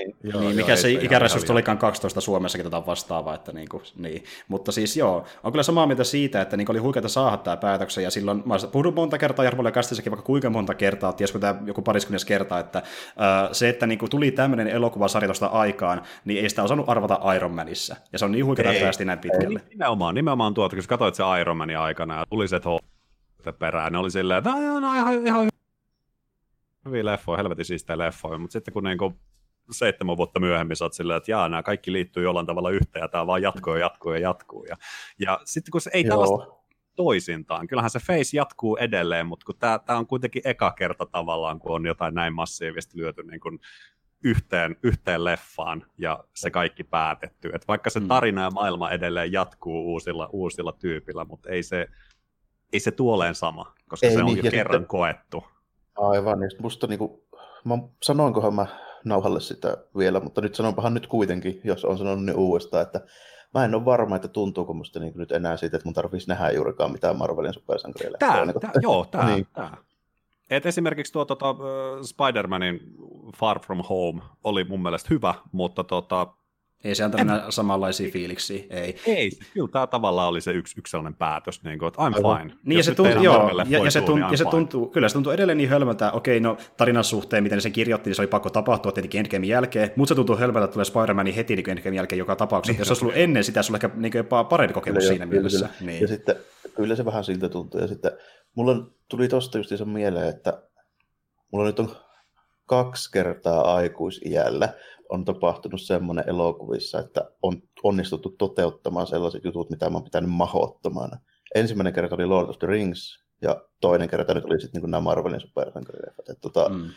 niin, joo, niin, mikä joo, se ikäresurssi olikaan 12 Suomessakin tätä vastaavaa. Että niin kuin, niin. Mutta siis joo, on kyllä samaa mieltä siitä, että niin oli huikeaa saada tämä päätöksen, ja silloin mä puhun monta kertaa Jarmolle Kastissakin vaikka kuinka monta kertaa, tiesikö tämä joku pariskunnes kerta, että äh, se, että niin kuin tuli tämmöinen elokuvasarja tuosta aikaan, niin ei sitä osannut arvata Iron Manissa. Ja se on niin huikeaa, että päästiin näin pitkälle. Ei, nimenomaan, nimenomaan tuota, kun katsoit se Iron Manin aikana ja tuli se perään, ne oli silleen, että no, ihan, ihan hyviä leffoja, helvetin siistejä leffoja, mutta sitten kun niinku seitsemän vuotta myöhemmin sä oot silleen, että jaa, nämä kaikki liittyy jollain tavalla yhteen ja tämä vaan jatkuu ja jatkuu ja jatkuu. Ja, ja sitten kun se ei Joo. tällaista toisintaan, kyllähän se face jatkuu edelleen, mutta kun tämä, on kuitenkin eka kerta tavallaan, kun on jotain näin massiivisesti lyöty niin kuin yhteen, yhteen leffaan ja se kaikki päätetty. Et vaikka se mm. tarina ja maailma edelleen jatkuu uusilla, uusilla tyypillä, mutta ei se, ei se tuoleen sama, koska ei, se on niin, jo kerran sitten, koettu. Aivan, niin musta niinku, mä sanoinkohan mä nauhalle sitä vielä, mutta nyt sanonpahan nyt kuitenkin, jos on sanonut niin uudestaan, että mä en ole varma, että tuntuuko musta niin nyt enää siitä, että mun tarvitsisi nähdä juurikaan mitään Marvelin supersankaria. Tää, niin tää, joo, tää, niin. tää. Et esimerkiksi tuo tota, Spider-Manin Far From Home oli mun mielestä hyvä, mutta tota, ei se antanut en... samanlaisia fiiliksiä, ei. Ei, kyllä tämä tavallaan oli se yksi, yksi sellainen päätös, niin kuin, että I'm Aivan. fine. Niin, ja se, tuntuu, joo, ja, ja, se, tunt, niin ja se tuntuu, kyllä se tuntuu edelleen niin hölmöltä, okei, no tarinan suhteen, miten se kirjoitti, niin se oli pakko tapahtua tietenkin Endgamein jälkeen, mutta se tuntuu hölmöltä, että tulee Spider-Manin heti niin Endgamein jälkeen joka tapauksessa. Niin, jos se olisi ollut ennen sitä, se olisi ehkä niin jopa parempi kokemus siinä kyllä, mielessä. Kyllä. Niin. Ja sitten, kyllä se vähän siltä tuntuu, ja sitten mulla tuli tosta just se mieleen, että mulla nyt on kaksi kertaa aikuisiällä on tapahtunut semmoinen elokuvissa, että on onnistuttu toteuttamaan sellaiset jutut, mitä mä oon pitänyt mahottomana. Ensimmäinen kerta oli Lord of the Rings, ja toinen kerta nyt oli sitten niin nämä Marvelin supersankarileffat. Tota, mm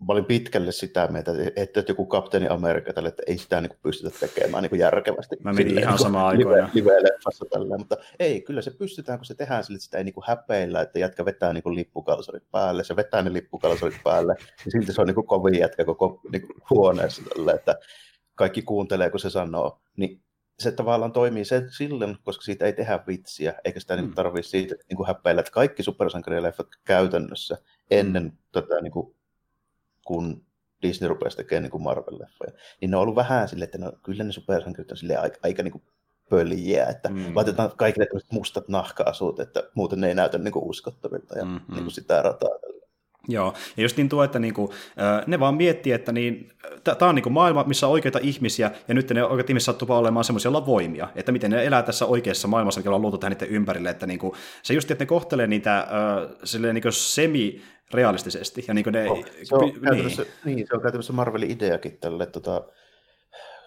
mä olin pitkälle sitä mieltä, että joku kapteeni Amerikka tälle, että ei sitä niin pystytä tekemään niin järkevästi. Mä menin ihan samaan aikoina. Live-leffassa tällä, mutta ei, kyllä se pystytään, kun se tehdään sille, että sitä ei niin häpeillä, että jätkä vetää niin lippukalsarit päälle, se vetää ne lippukalsarit päälle, ja silti se on niin kovin jätkä koko niin huoneessa tälle, että kaikki kuuntelee, kun se sanoo, niin se tavallaan toimii se silloin, koska siitä ei tehdä vitsiä, eikä sitä niin tarvitse siitä niin häpeillä, että kaikki supersankarileffat käytännössä ennen tätä niin kuin kun Disney rupesi tekemään niin Marvel-leffoja, niin ne on ollut vähän silleen, että no, kyllä ne supersankarit on aika, aika niin kuin pöljiä, että mm. laitetaan kaikille mustat nahka-asut, että muuten ne ei näytä niin kuin uskottavilta ja mm-hmm. niin kuin sitä rataa. Joo, ja just niin tuo, että niinku, ne vaan miettii, että niin, tämä on niinku maailma, missä on oikeita ihmisiä, ja nyt ne oikeat ihmiset sattuvat olemaan semmoisia, joilla on voimia, että miten ne elää tässä oikeassa maailmassa, mikä on luotu tähän niiden ympärille, että niinku, se just, että ne kohtelee niitä äh, silleen niinku semi realistisesti. Ja niin ne, oh, se, on niin. niin, se on käytännössä Marvelin ideakin tälle, tota,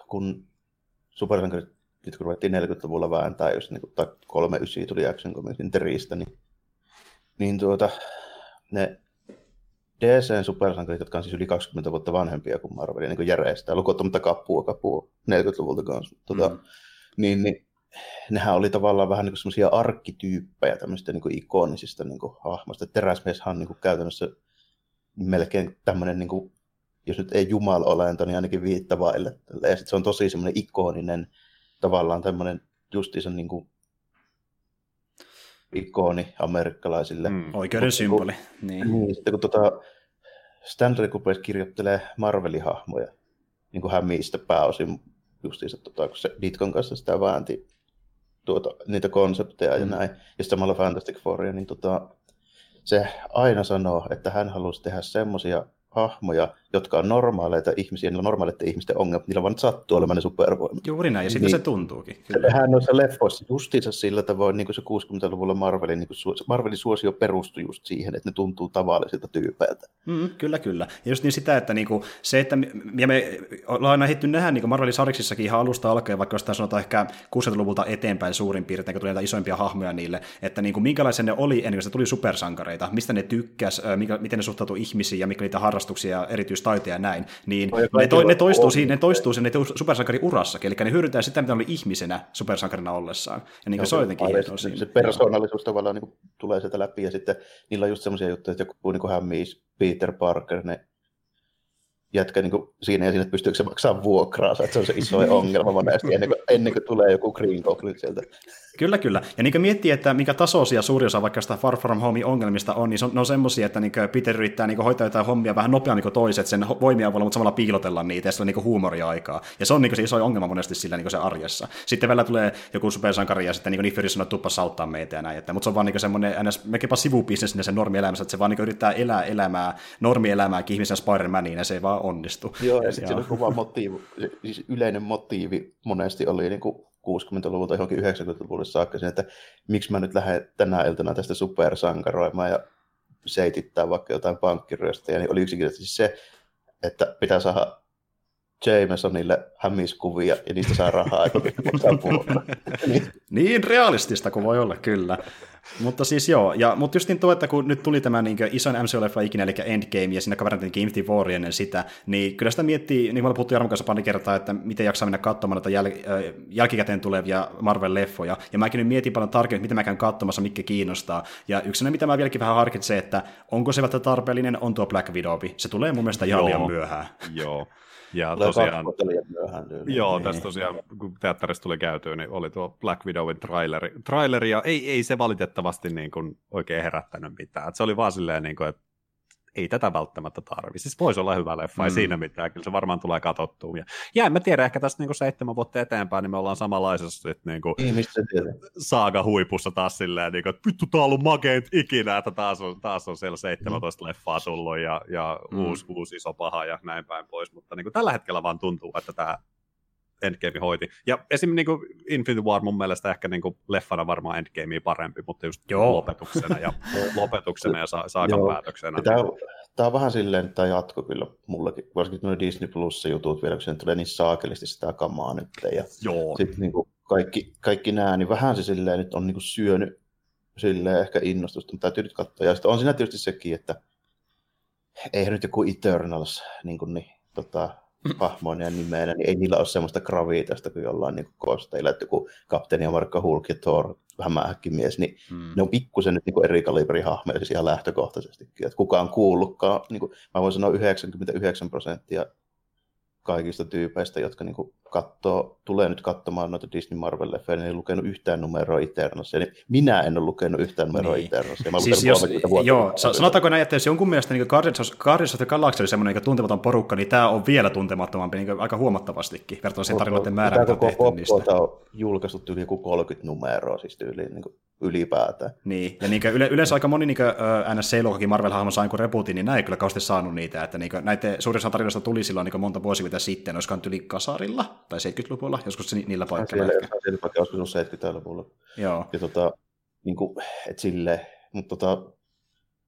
kun supersankarit nyt kun ruvettiin 40-luvulla vääntää, jos niin, tai 39 tuli Action Comicsin Teristä, niin, niin tuota, ne DCn supersankarit, jotka on siis yli 20 vuotta vanhempia kuin Marvelin, niin kuin järjestää, lukottamatta kapua, kapua 40-luvulta kanssa, tuota, mm. niin, niin nehän oli tavallaan vähän niin semmoisia arkkityyppejä tämmöistä niin kuin ikonisista niin kuin hahmoista. Teräsmieshan on niin kuin käytännössä melkein tämmöinen, niin kuin, jos nyt ei jumala-olento, niin ainakin viittavaille. Ja sitten se on tosi semmoinen ikoninen, tavallaan tämmöinen justiinsa niin kuin ikoni amerikkalaisille. Mm, oikeuden symboli. Niin. niin. Sitten kun tota Stanley Kubrick kirjoittelee Marvelin-hahmoja, niin kuin hän mistä pääosin justiinsa, tota, kun se Ditkon kanssa sitä väänti tuota, niitä konsepteja ja mm. näin, ja samalla Fantastic Fouria, niin tota, se aina sanoo, että hän halusi tehdä semmoisia hahmoja, jotka on normaaleita ihmisiä, niillä on normaaleiden ihmisten ongelmat, niillä vaan sattuu olemaan ne supervoimat. Juuri näin, ja sitten niin, se tuntuukin. Kyllä. Hän noissa leffoissa justiinsa sillä tavoin, niin kuin se 60-luvulla Marvelin, niin kuin Marvelin suosio perustui just siihen, että ne tuntuu tavallisilta tyypeiltä. Mm, kyllä, kyllä. Ja just niin sitä, että niin kuin, se, että ja me ollaan aina hitty nähdä niin Marvelin sariksissakin ihan alusta alkaen, vaikka jos sanotaan ehkä 60-luvulta eteenpäin suurin piirtein, kun tuli näitä isoimpia hahmoja niille, että niin kuin, minkälaisia ne oli ennen kuin se tuli supersankareita, mistä ne tykkäs, miten ne suhtautui ihmisiin ja mikä niitä harrastuksia, erityistaitoja ja näin, niin no, ne, to, ne, toistuu siinä, ne toistuu siinä supersankarin urassakin, eli ne hyödyntää sitä, mitä oli ihmisenä supersankarina ollessaan. Ja niin no, se on jotenkin hienoa se, se persoonallisuus tavallaan niin tulee sieltä läpi, ja sitten niillä on just semmoisia juttuja, että joku niin hämmiis Peter Parker, ne jätkä niin siinä ja siinä, että pystyykö se maksamaan vuokraa, se on se iso ongelma monesti ennen kuin, ennen kuin tulee joku Green Goblin sieltä. Kyllä, kyllä. Ja niin miettii, että mikä tasoisia suuri osa vaikka sitä Far From Home ongelmista on, niin se on, ne on semmoisia, että niin Peter yrittää niin hoitaa jotain hommia vähän nopeammin kuin toiset sen voimia avulla, mutta samalla piilotella niitä ja sillä niin huumoriaikaa. Ja se on niin se iso ongelma monesti sillä niin se arjessa. Sitten vielä tulee joku supersankari ja sitten niin Nick sanoo, että tuppas auttaa meitä ja näin. Että, mutta se on vaan niin semmoinen ns. mekinpä sivubisnes sen normielämässä, että se vaan niin yrittää elää elämää, normielämää ihmisen Spider-Maniin ja se ei vaan onnistu. Joo, ja sitten se on motiivi, siis yleinen motiivi monesti oli niin kuin 60-luvulta johonkin 90-luvulle saakka sen, että miksi mä nyt lähden tänä iltana tästä supersankaroimaan ja seitittää vaikka jotain pankkiryöstäjä, niin oli yksinkertaisesti se, että pitää saada Jamesonille hämiskuvia ja niistä saa rahaa, niin. niin realistista kuin voi olla, kyllä. Mutta siis joo, ja, mutta just niin tuo, että kun nyt tuli tämä niin isoin MCU-leffa ikinä, eli Endgame, ja siinä kaverin Infinity War ennen sitä, niin kyllä sitä miettii, niin kuin me puhuttiin Jarmon kanssa pari kertaa, että miten jaksaa mennä katsomaan näitä jäl- äh, jälkikäteen tulevia Marvel-leffoja, ja mäkin nyt mietin paljon tarkemmin, mitä mä käyn katsomassa, mikä kiinnostaa, ja yksi mitä mä vieläkin vähän harkitsen, että onko se välttämättä tarpeellinen, on tuo Black Widow, se tulee mun mielestä ihan liian myöhään. Joo. Ja Tulee tosiaan, myöhään. tyyliin. Joo, Niin. tässä tosiaan, kun teatterista tuli käytyä, niin oli tuo Black Widowin traileri, traileri ja ei, ei se valitettavasti niin kuin oikein herättänyt mitään. Et se oli vaan silleen, niin kuin, että ei tätä välttämättä tarvi. Siis voisi olla hyvä leffa, mm. ei Mm. siinä mitään, kyllä se varmaan tulee katsottua. Ja, ja en mä tiedä, ehkä tästä niin kuin seitsemän vuotta eteenpäin, niin me ollaan samanlaisessa sit, niin kuin, Niin, saaga huipussa taas silleen, niin kuin, että vittu tää on ollut makeet ikinä, että taas on, taas on siellä 17 leffaa tullut ja, ja Mm. mm. uusi, uusi iso paha ja näin päin pois, mutta niin kuin, tällä hetkellä vaan tuntuu, että tämä Endgame hoiti. Ja esim. Niin kuin Infinity War mun mielestä ehkä niin kuin leffana varmaan Endgamea parempi, mutta just Joo. lopetuksena ja, lopetuksena ja sa- saakan Joo. päätöksenä. Tämä, Niin, on- tämä on vähän silleen, että tämä jatko kyllä mullakin, varsinkin nuo Disney Plus jutut vielä, kun tulee niin saakelisti sitä kamaa nyt. Ja joo, sitten niin kuin kaikki, kaikki nämä, niin vähän se silleen nyt on niin kuin syönyt silleen ehkä innostusta, mutta täytyy nyt katsoa. Ja sitten on siinä tietysti sekin, että eihän nyt joku Eternals niin kuin, niin, tota, hahmoina ja nimeillä, niin ei niillä ole semmoista gravitasta kuin jollain niin kosteilla, että joku Kapteeni Amerikka Hulk ja Thor, hämähäkkimies, niin Mm. ne on pikkusen nyt niin eri kaliberin hahmoja siis ihan lähtökohtaisestikin. Että kukaan kuullutkaan, niin kuin, mä voin sanoa 99 prosenttia kaikista tyypeistä, jotka niin kuin katsoo, tulee nyt katsomaan noita Disney Marvel-leffejä, niin ei lukenut yhtään numeroa Eternalsia. Niin minä en ole lukenut yhtään numeroa Niin. Eternalsia. Mä Siis jos, 30 vuotta. joo, sa- sanotaanko näin, että jos jonkun mielestä niin Guardians, of, Guardians of the Galaxy oli semmoinen niin tuntematon porukka, niin tämä on vielä tuntemattomampi niin aika huomattavastikin verrattuna siihen tarinoiden määrään, mitä Tämä on tehty niistä. poppuota on julkaistu yli joku 30 numeroa siis tyyliin niin kuin ylipäätään. Niin, ja niin yle, yleensä aika moni niin NSC-luokakin Marvel-hahmo sai kuin reputin, niin näin ei kyllä kauheasti saanut niitä, että niin näiden suurin osa tarinoista tuli silloin niin monta vuosikymmentä sitten, olisikohan yli kasarilla tai 70-luvulla, joskus se ni- niillä paikalla Siellä, ehkä. siellä vaikka joskus on 70-luvulla. Joo, Ja tota, niin kuin, et silleen, mutta tota,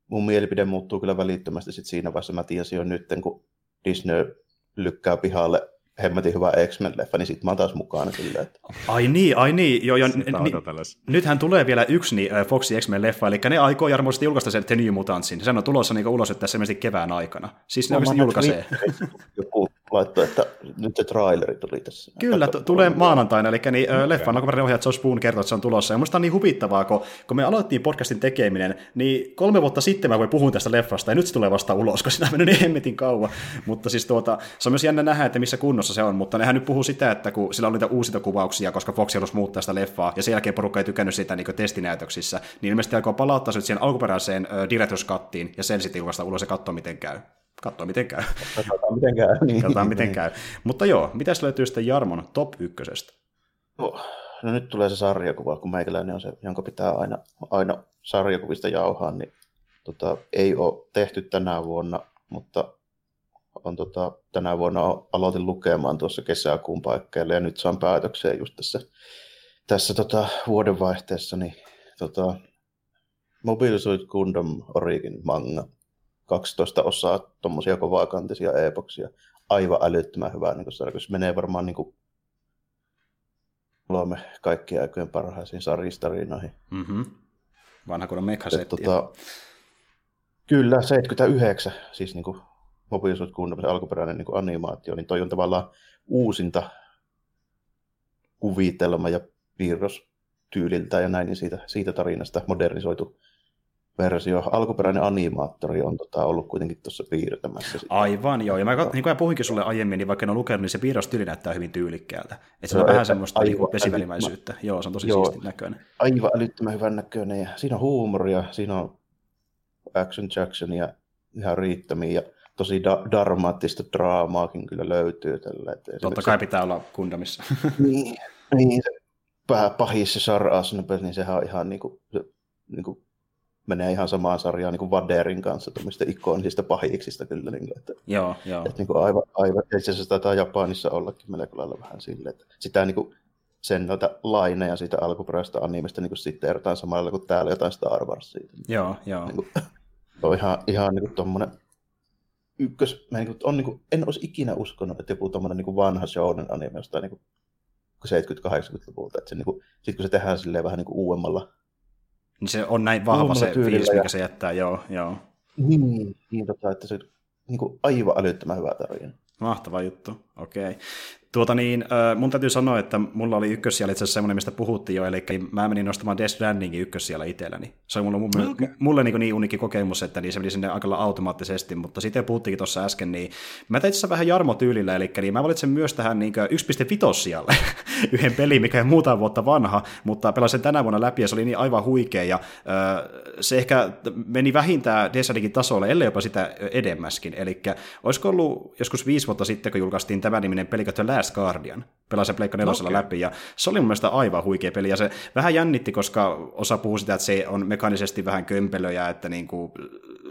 mun mielipide muuttuu kyllä välittömästi sit siinä vaiheessa. Mä tiesin jo nyt, kun Disney lykkää pihalle hemmetin hyvä X-Men-leffa, niin sit mä oon taas mukana silleen, että ai niin, ai niin, joo, sitä ni, nythän tulee vielä yksi niin, äh, Foxy X-Men-leffa, eli ne aikoo jarmoisesti julkaista sen The New Mutantsin, sehän on tulossa niin ulos nyt tässä kevään aikana. Siis ne näin julkaisee. Joku laittoi, että nyt se traileri tuli tässä. Kyllä, t- tulee maanantaina, eli niin, okay. leffan alkuperäinen ohjaaja Josh Boone kertoo, että se on tulossa. Ja musta on niin huvittavaa, kun, kun me aloittiin podcastin tekeminen, niin kolme vuotta sitten mä voin puhua tästä leffasta, ja nyt se tulee vasta ulos, koska siinä on mennyt niin hemmetin kauan. Mutta siis tuota, se on myös jännä nähdä, että missä kunnossa se on, mutta nehän nyt puhuu sitä, että kun sillä oli niitä uusia kuvauksia, koska Fox halusi muuttaa sitä leffaa, ja sen jälkeen porukka ei tykännyt sitä niin testinäytöksissä, niin ilmeisesti aikoo palauttaa se nyt siihen alkuperäiseen Director's Cuttiin, ja sen sitten julkaista ulos ja katsoa, miten käy. Katsoa, miten käy. Katsotaan miten käy. Niin. Katsotaan, miten käy. Mutta joo, mitäs löytyy sitten Jarmon top ykkösestä? No, no nyt tulee se sarjakuva, kun meikäläinen on se, jonka pitää aina, aina sarjakuvista jauhaa, niin tota, ei ole tehty tänä vuonna, mutta on tota, tänä vuonna aloitin lukemaan tuossa kesäkuun paikkeilla ja nyt saan päätökseen just tässä, tässä tota, vuodenvaihteessa, niin tota, Mobile Suit Gundam Origin manga, 12 osaa tuommoisia kovakantisia epoksia, aivan älyttömän hyvää niin sarja, se menee varmaan niin kuin kolme kaikkien aikojen parhaisiin sarjistarinoihin. Mm-hmm. Vanha kunnon Et, mekhasetti. tota, kyllä, 79, siis niin kuin Mobile Suit Gundam, alkuperäinen niin kuin animaatio, niin toi on tavallaan uusinta kuvitelma ja piirros tyyliltä ja näin, niin siitä, siitä tarinasta modernisoitu versio. Alkuperäinen animaattori on tota, ollut kuitenkin tuossa piirtämässä. sitä. Aivan, joo. Ja mä, niin kuin mä puhuinkin sulle aiemmin, niin vaikka en ole lukenut, niin se piirrostyyli näyttää hyvin tyylikkäältä. Että se Se on vähän semmoista niin älyttömän- vesivälimäisyyttä. Joo, se on tosi Joo. siistin näköinen. Aivan älyttömän hyvän näköinen ja siinä on huumoria, siinä on action Jacksonia ihan riittämiä ja tosi da- dramaattista draamaakin kyllä löytyy tällä. Että Totta kai pitää olla Gundamissa. Niin, niin se pahis se Sar Asnabel, niin sehän on ihan niinku, se, niinku, menee ihan samaan sarjaan niinku Vaderin kanssa, tuommoista ikonisista pahiksista kyllä. Niinku, että, joo, joo. että niinku aivan, aivan, itse asiassa taitaa Japanissa ollakin melko lailla vähän silleen, että sitä niinku, sen noita laineja siitä alkuperäisestä animesta niin sitten erotaan samalla kuin täällä jotain Star Warsia. Joo, joo. Niin kuin, on ihan, ihan niin tuommoinen ykkös, mä niin kuin, on, niin kuin, en olisi ikinä uskonut, että joku tuommoinen niin vanha shounen anime jostain niin 70-80-luvulta, että se, niin kuin, sit kun se tehdään silleen vähän niin kuin uudemmalla, Niin se on näin vahva se fiilis, ja- mikä se jättää, joo, joo. niin, niin tota, että se niin kuin aivan älyttömän hyvä tarina. Mahtava juttu, okei. Tuota niin, mun täytyy sanoa, että mulla oli ykkössijalla itse asiassa semmoinen, mistä puhuttiin jo, eli mä menin nostamaan Death Strandingin ykkössijalla itselläni. Se oli mulle, okay. mulle niin, niin unikin kokemus, että niin se meni sinne aika automaattisesti, mutta sitten puhuttiinkin tuossa äsken, niin mä tein itse vähän Jarmo-tyylillä, eli niin mä valitsen myös tähän niin 1.5 sijalle yhden pelin, mikä on muutama vuotta vanha, mutta pelasin tänä vuonna läpi ja se oli niin aivan huikea, ja se ehkä meni vähintään Death Strandingin tasolle, ellei jopa sitä edemmäskin, eli olisiko ollut joskus viisi vuotta sitten, kun julkaistiin tämä niminen peli, Last Guardian, pelasin se Pleikka nelosella okay. läpi, ja se oli mun mielestä aivan huikea peli, ja se vähän jännitti, koska osa puhuu sitä, että se on mekaanisesti vähän kömpelöjä, että niin kuin,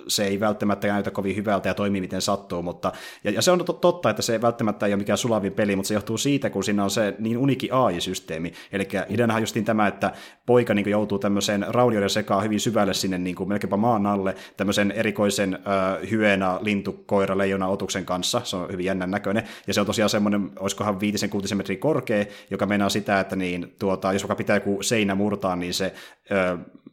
se ei välttämättä näytä kovin hyvältä ja toimii miten sattuu, mutta, ja, ja se on totta, että se välttämättä ei ole mikään sulavin peli, mutta se johtuu siitä, kun siinä on se niin uniki AI-systeemi, eli ideanahan justiin tämä, että poika niin joutuu tämmöiseen raunioiden sekaan hyvin syvälle sinne niin kuin melkeinpä maan alle, tämmöisen erikoisen äh, hyena, lintu, koira, leijona otuksen kanssa, se on hyvin jännän näköinen, ja se on tosiaan semmoinen, olisikohan viitisen kuutisen metriä korkea, joka meinaa sitä, että niin, tuota, jos vaikka pitää joku seinä murtaa, niin se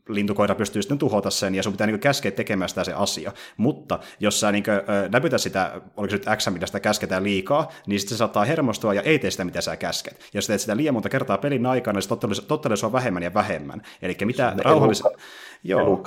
lintukoira pystyy sitten tuhota sen, ja sun pitää niin käskeä tekemään sitä se asia. Mutta jos sä niin näpytä sitä, oliko se nyt X, mitä sitä käsketään liikaa, niin sitten se saattaa hermostua ja ei tee sitä, mitä sä käsket. Ja jos teet sitä liian monta kertaa pelin aikana, niin se tottelee sua vähemmän ja vähemmän. Eli mitä rauhallisen... Joo.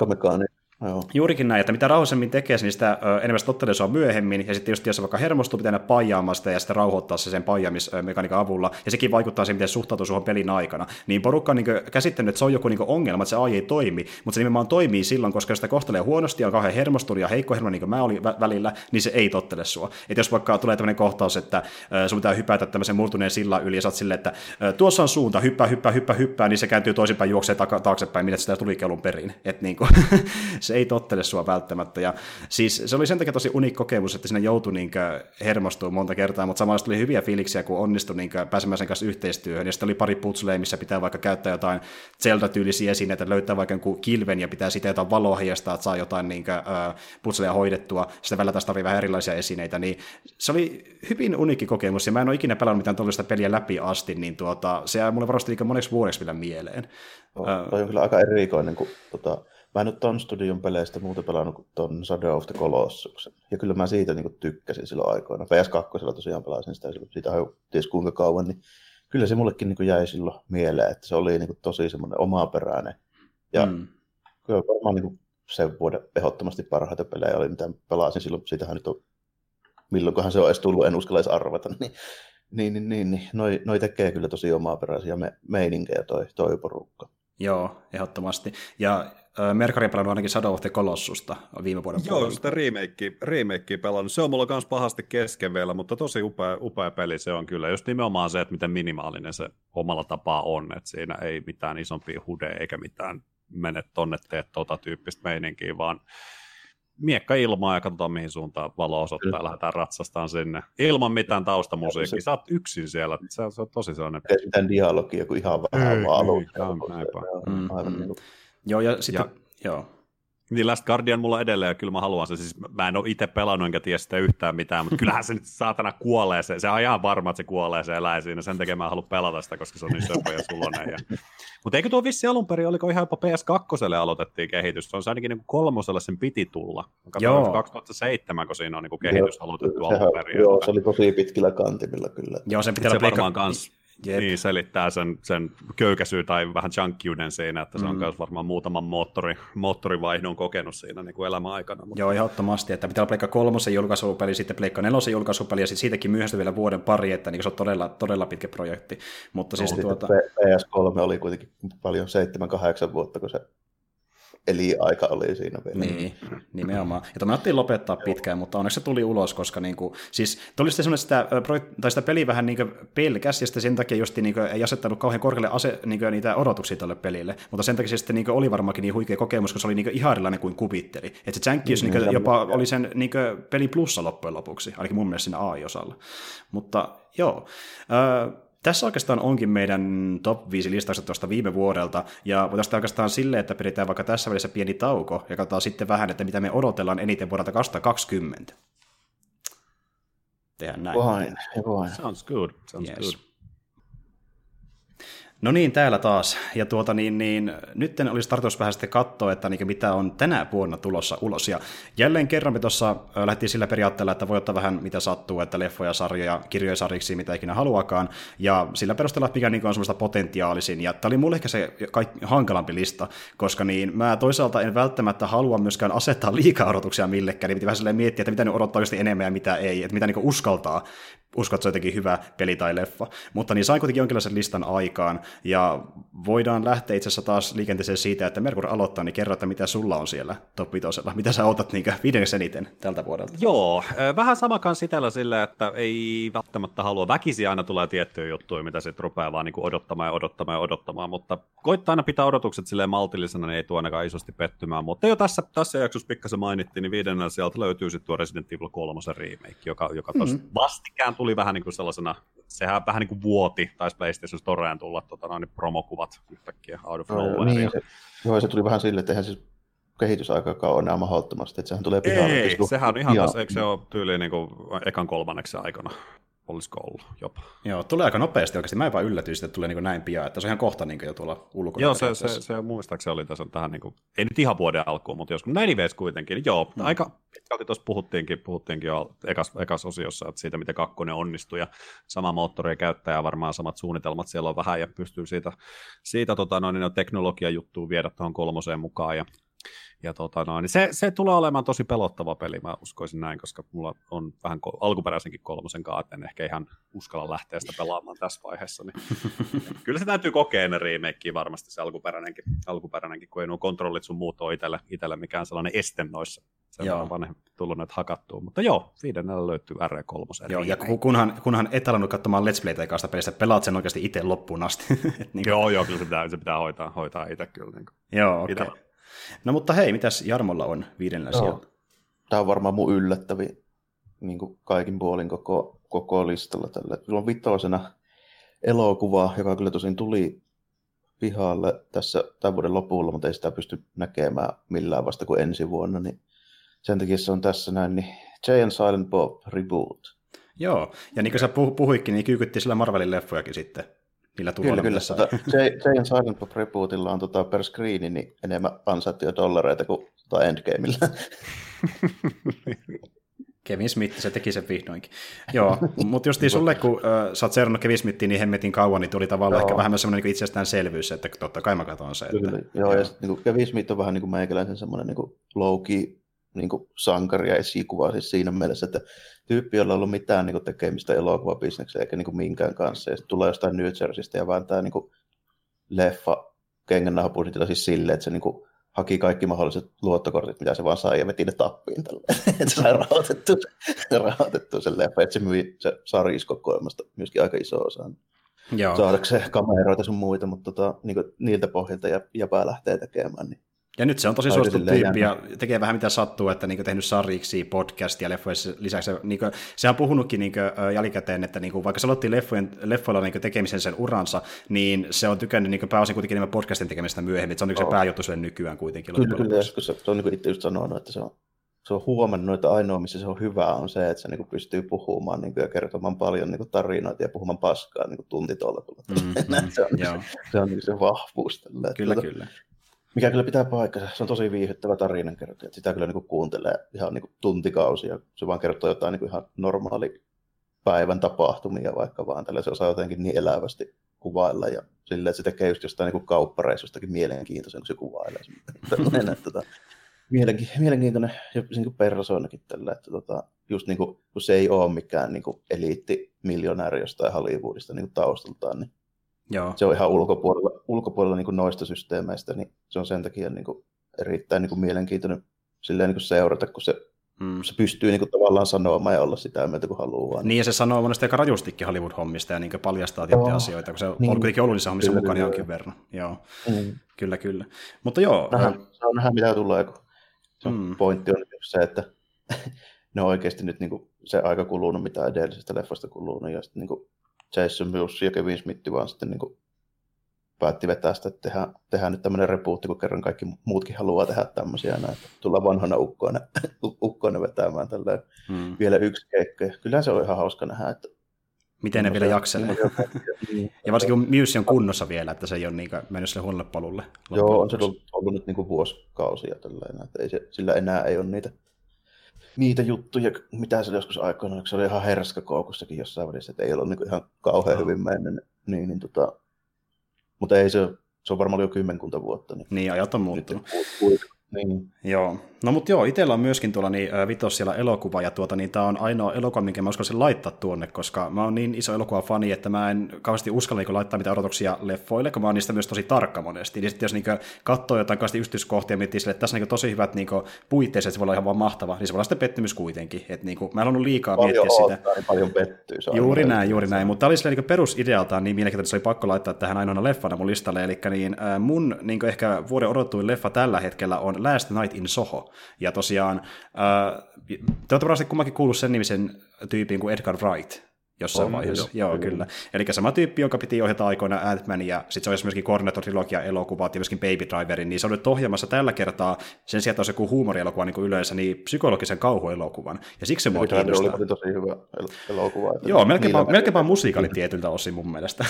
Joo. Juurikin näin, että mitä rauhallisemmin tekee, niin sitä enemmän se tottelee on myöhemmin, ja sitten just jos vaikka hermostuu, pitää paijaamaan sitä ja sitten rauhoittaa se sen paijaamismekaniikan avulla, ja sekin vaikuttaa siihen, miten suhtautuu suhun pelin aikana. Niin porukka on niin käsittänyt, että se on joku niin ongelma, että se AI ei toimi, mutta se nimenomaan toimii silloin, koska jos sitä kohtelee huonosti, on kauhean hermostunut ja heikko hermo, niin kuin mä olin välillä, niin se ei tottele sua. Että jos vaikka tulee tämmöinen kohtaus, että sun pitää hypätä tämmöisen murtuneen sillan yli, ja sä silleen, että tuossa on suunta, hyppää, hyppää, hyppää, hyppää, niin se kääntyy toisinpäin, juoksee taaksepäin, mitä sitä tuli alun perin. Että niin kuin, se ei tottele sua välttämättä. Ja siis se oli sen takia tosi unik kokemus, että sinne joutui niin hermostumaan monta kertaa, mutta samalla tuli hyviä fiiliksiä, kun onnistui niin pääsemään sen kanssa yhteistyöhön. Ja sitten oli pari putsleja, missä pitää vaikka käyttää jotain Zelda-tyylisiä esineitä, löytää vaikka jonkun kilven ja pitää sitä jotain valoa heijastaa, että saa jotain niin putsleja hoidettua. Sitten välillä taas tarvii vähän erilaisia esineitä. Niin se oli hyvin unikki kokemus, ja mä en ole ikinä pelannut mitään tuollaista peliä läpi asti, niin tuota, se jää mulle varmasti moneksi vuodeksi vielä mieleen. Oh, toi on kyllä aika erikoinen, kun tota, Mä en ole ton studion peleistä muuta pelannut kuin ton Shadow of the Colossus. Ja kyllä mä siitä niin tykkäsin silloin aikoina. PS2 tosiaan pelasin sitä silloin, siitä ties kuinka kauan, niin kyllä se mullekin niin jäi silloin mieleen, että se oli niin tosi semmoinen omaperäinen. Ja mm. kyllä varmaan niin sen vuoden ehdottomasti parhaita pelejä oli, mitä pelasin silloin. Siitähän nyt on, milloinkohan se on edes tullut, en uskalla edes arvata. Niin, niin, niin, niin, niin. Noi, noi tekee kyllä tosi omaperäisiä me, meininkejä toi, toi porukka. Joo, ehdottomasti. Ja Merkari pelannut ainakin Shadow of the Colossusta viime vuoden Joo, puolella. sitä remake, remake pelannut. Se on mulla myös pahasti kesken vielä, mutta tosi upea, upea peli se on kyllä. Just nimenomaan se, että miten minimaalinen se omalla tapaa on, että siinä ei mitään isompia hudeja eikä mitään mene tonne teet tota tyyppistä meininkiä, vaan miekka ilmaa ja katsotaan mihin suuntaan valo osoittaa ja lähdetään ratsastaan sinne. Ilman mitään taustamusiikkia. Sä oot yksin siellä. Se on, se on tosi sellainen... Ei mitään dialogia, kun ihan vähän vaan alusta. Mm, mm. Niin Joo, ja sitten, ja, joo. Niin Last Guardian mulla edelleen, ja kyllä mä haluan se. Siis mä en ole itse pelannut enkä tiedä sitä yhtään mitään, mutta kyllähän se nyt saatana kuolee. Se, se on ihan varma, että se kuolee, se elää siinä. Sen takia mä en halua pelata sitä, koska se on niin söpö ja sulonen. Ja... Mutta eikö tuo vissi alun perin, oliko ihan jopa PS2 aloitettiin kehitys? Se on se ainakin niin kolmoselle sen piti tulla. Joo. 2007, kun siinä on niin kehitys aloitettu alun perin. Joo, se oli tosi pitkillä kantimilla kyllä. Joo, sen pitää se varmaan kans Jep. Niin selittää sen, sen köykäsyy tai vähän junkiuden siinä, että se mm. on myös varmaan muutaman moottori, moottorivaihdon kokenut siinä niin kuin elämän aikana. Mutta... Joo, ehdottomasti, että pitää olla Pleikka kolmosen julkaisupeli, sitten Pleikka nelosen julkaisupeli ja sitten siitäkin myöhästyy vielä vuoden pari, että niin se on todella, todella pitkä projekti. Mutta siis no, tuota... PS3 oli kuitenkin paljon 7-8 vuotta, kun se eli aika oli siinä vielä. Niin, nimenomaan. Ja tämä lopettaa pitkään, mutta onneksi se tuli ulos, koska niin kuin, siis tuli sitten semmoinen sitä, tai sitä peli vähän niin pelkäs, ja sitten sen takia just niin kuin, ei asettanut kauhean korkealle ase, niin kuin, niitä odotuksia tälle pelille, mutta sen takia se sitten niin kuin, oli varmaankin niin huikea kokemus, koska se oli niin kuin, ihan erilainen kuin kuvitteli. Että se Jankkius niin, niin, jopa niin, oli sen niin kuin, pelin plussa loppujen lopuksi, ainakin mun mielestä siinä AI-osalla. Mutta joo, äh, tässä oikeastaan onkin meidän top 5 listaukset tuosta viime vuodelta, ja voitaisiin oikeastaan silleen, että pidetään vaikka tässä välissä pieni tauko, ja katsotaan sitten vähän, että mitä me odotellaan eniten vuodelta 2020. Tehdään näin. Fine, fine. Sounds good. Sounds yes. good. No niin, täällä taas. Ja tuota niin, niin nyt olisi tarkoitus vähän sitten katsoa, että niin, mitä on tänä vuonna tulossa ulos. Ja jälleen kerran me tuossa lähtiin sillä periaatteella, että voi ottaa vähän mitä sattuu, että leffoja, sarjoja, kirjoja sarjiksi, mitä ikinä haluakaan. Ja sillä perusteella, mikä niin on semmoista potentiaalisin. Ja tämä oli mulle ehkä se kaik- hankalampi lista, koska niin mä toisaalta en välttämättä halua myöskään asettaa liikaa odotuksia millekään, niin piti vähän miettiä, että mitä ne odottaa enemmän ja mitä ei, että mitä niin uskaltaa usko, että se on jotenkin hyvä peli tai leffa. Mutta niin sain kuitenkin jonkinlaisen listan aikaan, ja voidaan lähteä itse asiassa taas liikenteeseen siitä, että Merkur aloittaa, niin kerro, että mitä sulla on siellä top 5. Mitä sä otat niin viidenneksi eniten tältä vuodelta? Joo, vähän sama kanssa itsellä sillä, että ei välttämättä halua. Väkisi aina tulee tiettyjä juttuja, mitä sitten rupeaa vaan niin odottamaan ja odottamaan ja odottamaan, mutta koittaa aina pitää odotukset silleen maltillisena, niin ei tuo ainakaan isosti pettymään. Mutta jo tässä, tässä jaksossa pikkasen mainittiin, niin viidennellä sieltä löytyy sitten tuo Resident Evil 3 remake, joka, joka mm-hmm. vastikään tuli vähän niin kuin sellaisena, sehän vähän niin kuin vuoti, taisi PlayStation Storeen tulla tota, noin promokuvat yhtäkkiä out of nowhere. Niin, se, joo, se tuli vähän silleen, että eihän siis kehitysaikakaan ole enää mahdottomasti, että sehän tulee pihalle. Ei, sehän on ihan, ihan... eikö se ole tyyliin niin kuin ekan kolmanneksen aikana olisiko ollut jopa. Joo, tulee aika nopeasti oikeasti. Mä jopa yllätyin, että tulee niin näin pian, että se on ihan kohta niin jo tuolla ulkona. Joo, se, se, se, muistaakseni oli tässä tähän, niin kuin, ei nyt ihan vuoden alkuun, mutta joskus näin kuitenkin. Joo, hmm. aika pitkälti tuossa puhuttiinkin, puhuttiinkin jo ekas, ekas osiossa, että siitä, miten kakkonen onnistui, ja sama moottori käyttää, ja varmaan samat suunnitelmat siellä on vähän, ja pystyy siitä, siitä tota, noin, niin teknologiajuttuun viedä tuohon kolmoseen mukaan, ja ja tota no, niin se, se, tulee olemaan tosi pelottava peli, mä uskoisin näin, koska mulla on vähän ko- alkuperäisenkin kolmosen kanssa, en ehkä ihan uskalla lähteä sitä pelaamaan tässä vaiheessa. Niin kyllä se täytyy kokea ne remakea varmasti se alkuperäinenkin, alkuperäinenkin kun ei nuo kontrollit sun muut ole itselle, itselle mikään sellainen este noissa. Se on vaan tullut näitä hakattua. Mutta joo, viidennellä löytyy R3. Joo, ja kunhan, kunhan et alannut katsomaan Let's Playtä ekasta pelistä, pelaat sen oikeasti itse loppuun asti. niin. Joo, joo, kyllä se pitää, se pitää hoitaa, hoitaa itse kyllä. Niin. Joo, okei. Okay. No mutta hei, mitäs Jarmolla on viidennellä no, siellä? Tämä on varmaan mun yllättävi niin kuin kaikin puolin koko, koko listalla tällä. Sulla on vitosena elokuva, joka kyllä tosin tuli pihalle tässä tämän vuoden lopulla, mutta ei sitä pysty näkemään millään vasta kuin ensi vuonna, niin sen takia se on tässä näin, niin Jay and Silent Bob Reboot. Joo, ja niin kuin sä puhuitkin, niin kyykytti sillä Marvelin leffojakin sitten niillä Kyllä, kyllä. Tota, Jay Silent Bob Rebootilla on tota, per screeni niin enemmän ansaittuja dollareita kuin tota Endgameilla. Kevin Smith, se teki sen vihdoinkin. Joo, mutta just sulle, kun äh, sä oot seurannut Kevin Smithiin niin hemmetin kauan, niin tuli tavallaan Joo. ehkä vähän semmoinen niin itsestäänselvyys, että totta kai mä katson se. Että, Kyllä, joo, ja, sitten niin Kevin Smith on vähän niin kuin meikäläisen semmoinen niin low niin kuin sankari ja esikuva siis siinä mielessä, että tyyppi, jolla ei ollut mitään niin kuin tekemistä elokuvabisneksen eikä niin kuin minkään kanssa, ja sitten tulee jostain New Jerseystä ja vääntää niin kuin leffa kengännahapusitilla siis silleen, että se niin kuin haki kaikki mahdolliset luottokortit, mitä se vaan sai, ja veti ne tappiin tälle. että se sai rahoitettu, rahoitettu sen leffa, että se myi se sarjiskokoelmasta myöskin aika iso osa. Joo. Saadakseen kameroita sun muita, mutta tota, niin niiltä pohjalta ja, jäpää lähtee tekemään, niin ja nyt se on tosi suosittu tyyppi ja tekee vähän mitä sattuu, että niin tehnyt sarjiksi, podcastia, leffoja lisäksi. Niin kuin, se on puhunutkin niin kuin, jälkikäteen, että niin kuin, vaikka se aloitti leffojen, leffoilla niin tekemisen sen uransa, niin se on tykännyt niin kuin, pääosin kuitenkin enemmän podcastin tekemistä myöhemmin. Se on niin oh. se pääjuttu sille nykyään kuitenkin. Kyllä, kyllä kun se, se on niin itse just sanonut, että se on, se on huomannut, että ainoa, missä se on hyvä, on se, että se niin pystyy puhumaan niin ja kertomaan paljon niin tarinoita ja puhumaan paskaa niin tuntitolkulla. Mm, mm, se on, se, se, on niin se vahvuus. Tällä, kyllä, että, kyllä. Mikä kyllä pitää paikkansa. Se on tosi viihdyttävä tarinankertoja. Sitä kyllä niin kuuntelee ihan niin tuntikausia. Se vaan kertoo jotain niin ihan normaali päivän tapahtumia vaikka vaan. Tällä se osaa jotenkin niin elävästi kuvailla ja silleen, että se tekee just jostain niin kauppareissustakin mielenkiintoisen, kun se kuvailee. Tällainen, tota, mielenkiintoinen niin persoonakin tällä, että tota, just niin kuin, kun se ei ole mikään niin kuin eliitti miljonääri jostain Hollywoodista niin kuin taustaltaan, niin Joo. Se on ihan ulkopuolella, ulkopuolella niin kuin noista systeemeistä, niin se on sen takia niin kuin erittäin niin kuin mielenkiintoinen silleen niin kuin seurata, kun se, mm. se pystyy niin kuin tavallaan sanomaan ja olla sitä mieltä, kun haluaa. Niin, ja se sanoo monesti aika rajustikin Hollywood-hommista ja niin kuin paljastaa tiettyjä oh. asioita, kun se niin. on kuitenkin ollut niissä hommissa kyllä, mukana jonkin verran. Joo, mm. kyllä, kyllä. Mutta joo. Nähdään, äh... saa nähdä, mitä tulee, kun se mm. pointti on se, että ne on oikeasti nyt niin kuin se aika kulunut, mitä edellisestä leffasta kulunut, ja sitten niin kuin Jason Mewes ja Kevin Smith vaan sitten niin kuin päätti vetää sitä, että tehdään, tehdään nyt tämmöinen repuutti, kun kerran kaikki muutkin haluaa tehdä tämmöisiä näin, tullaan vanhana ukkoina, ukkoina vetämään tällä hmm. vielä yksi keikka. Kyllä se on ihan hauska nähdä, että miten ne vielä se- jakselee. Niin. Ja varsinkin kun Muse on kunnossa vielä, että se ei ole niin mennyt sille huonolle polulle. Joo, on se ollut, ollut nyt niin vuosikausia tällainen, että ei se, sillä enää ei ole niitä, niitä juttuja, mitä se oli joskus aikoinaan, se oli ihan herska koukussakin jossain välissä, että ei ollut niin ihan kauhean hyvin mennyt. Niin, niin tota, mutta ei se, se on varmaan jo kymmenkunta vuotta. Niin, Niin, ajat on nyt, muuttunut. niin, niin, Joo. No mutta joo, itsellä on myöskin tuolla niin, ä, vitos siellä elokuva, ja tuota, niin tämä on ainoa elokuva, minkä mä uskalisin laittaa tuonne, koska mä oon niin iso elokuvafani, että mä en kauheasti uskalla niin laittaa mitään odotuksia leffoille, kun mä oon niistä myös tosi tarkka monesti. Niin sitten jos niin katsoo jotain kauheasti yksityiskohtia ja miettii sille, että tässä on niin tosi hyvät niin puitteissa, että se voi olla ihan vaan mahtava, niin se voi olla sitten pettymys kuitenkin. Että niin kuin, mä en halunnut liikaa paljon miettiä sitä. odottaa, niin paljon pettyy. Se Juuri aivan näin, juuri näin, mutta tämä oli silleen niin perusidealtaan niin mielenkiintoinen, että se oli pakko laittaa tähän ainoana leffana mun listalle, eli niin, mun niin ehkä vuoden odotuin leffa tällä hetkellä on Last Night in Soho, ja tosiaan äh, te olette varmasti kummankin kuullut sen nimisen tyypin kuin Edgar Wright, jossain On, vaiheessa. joo, Joo, kyllä. kyllä. Eli sama tyyppi, joka piti ohjata aikoina Ant-Man ja sitten se ohjasi myöskin Cornetto-trilogia elokuvat ja myöskin Baby Driverin, niin se on nyt ohjaamassa tällä kertaa sen sijaan, että olisi joku huumorielokuva niin kuin yleensä, niin psykologisen kauhuelokuvan. Ja siksi se mua kiinnostaa. oli tosi hyvä el- elokuva. että Joo, melkeinpä, melkeinpä musikaali tietyltä osin mun mielestä.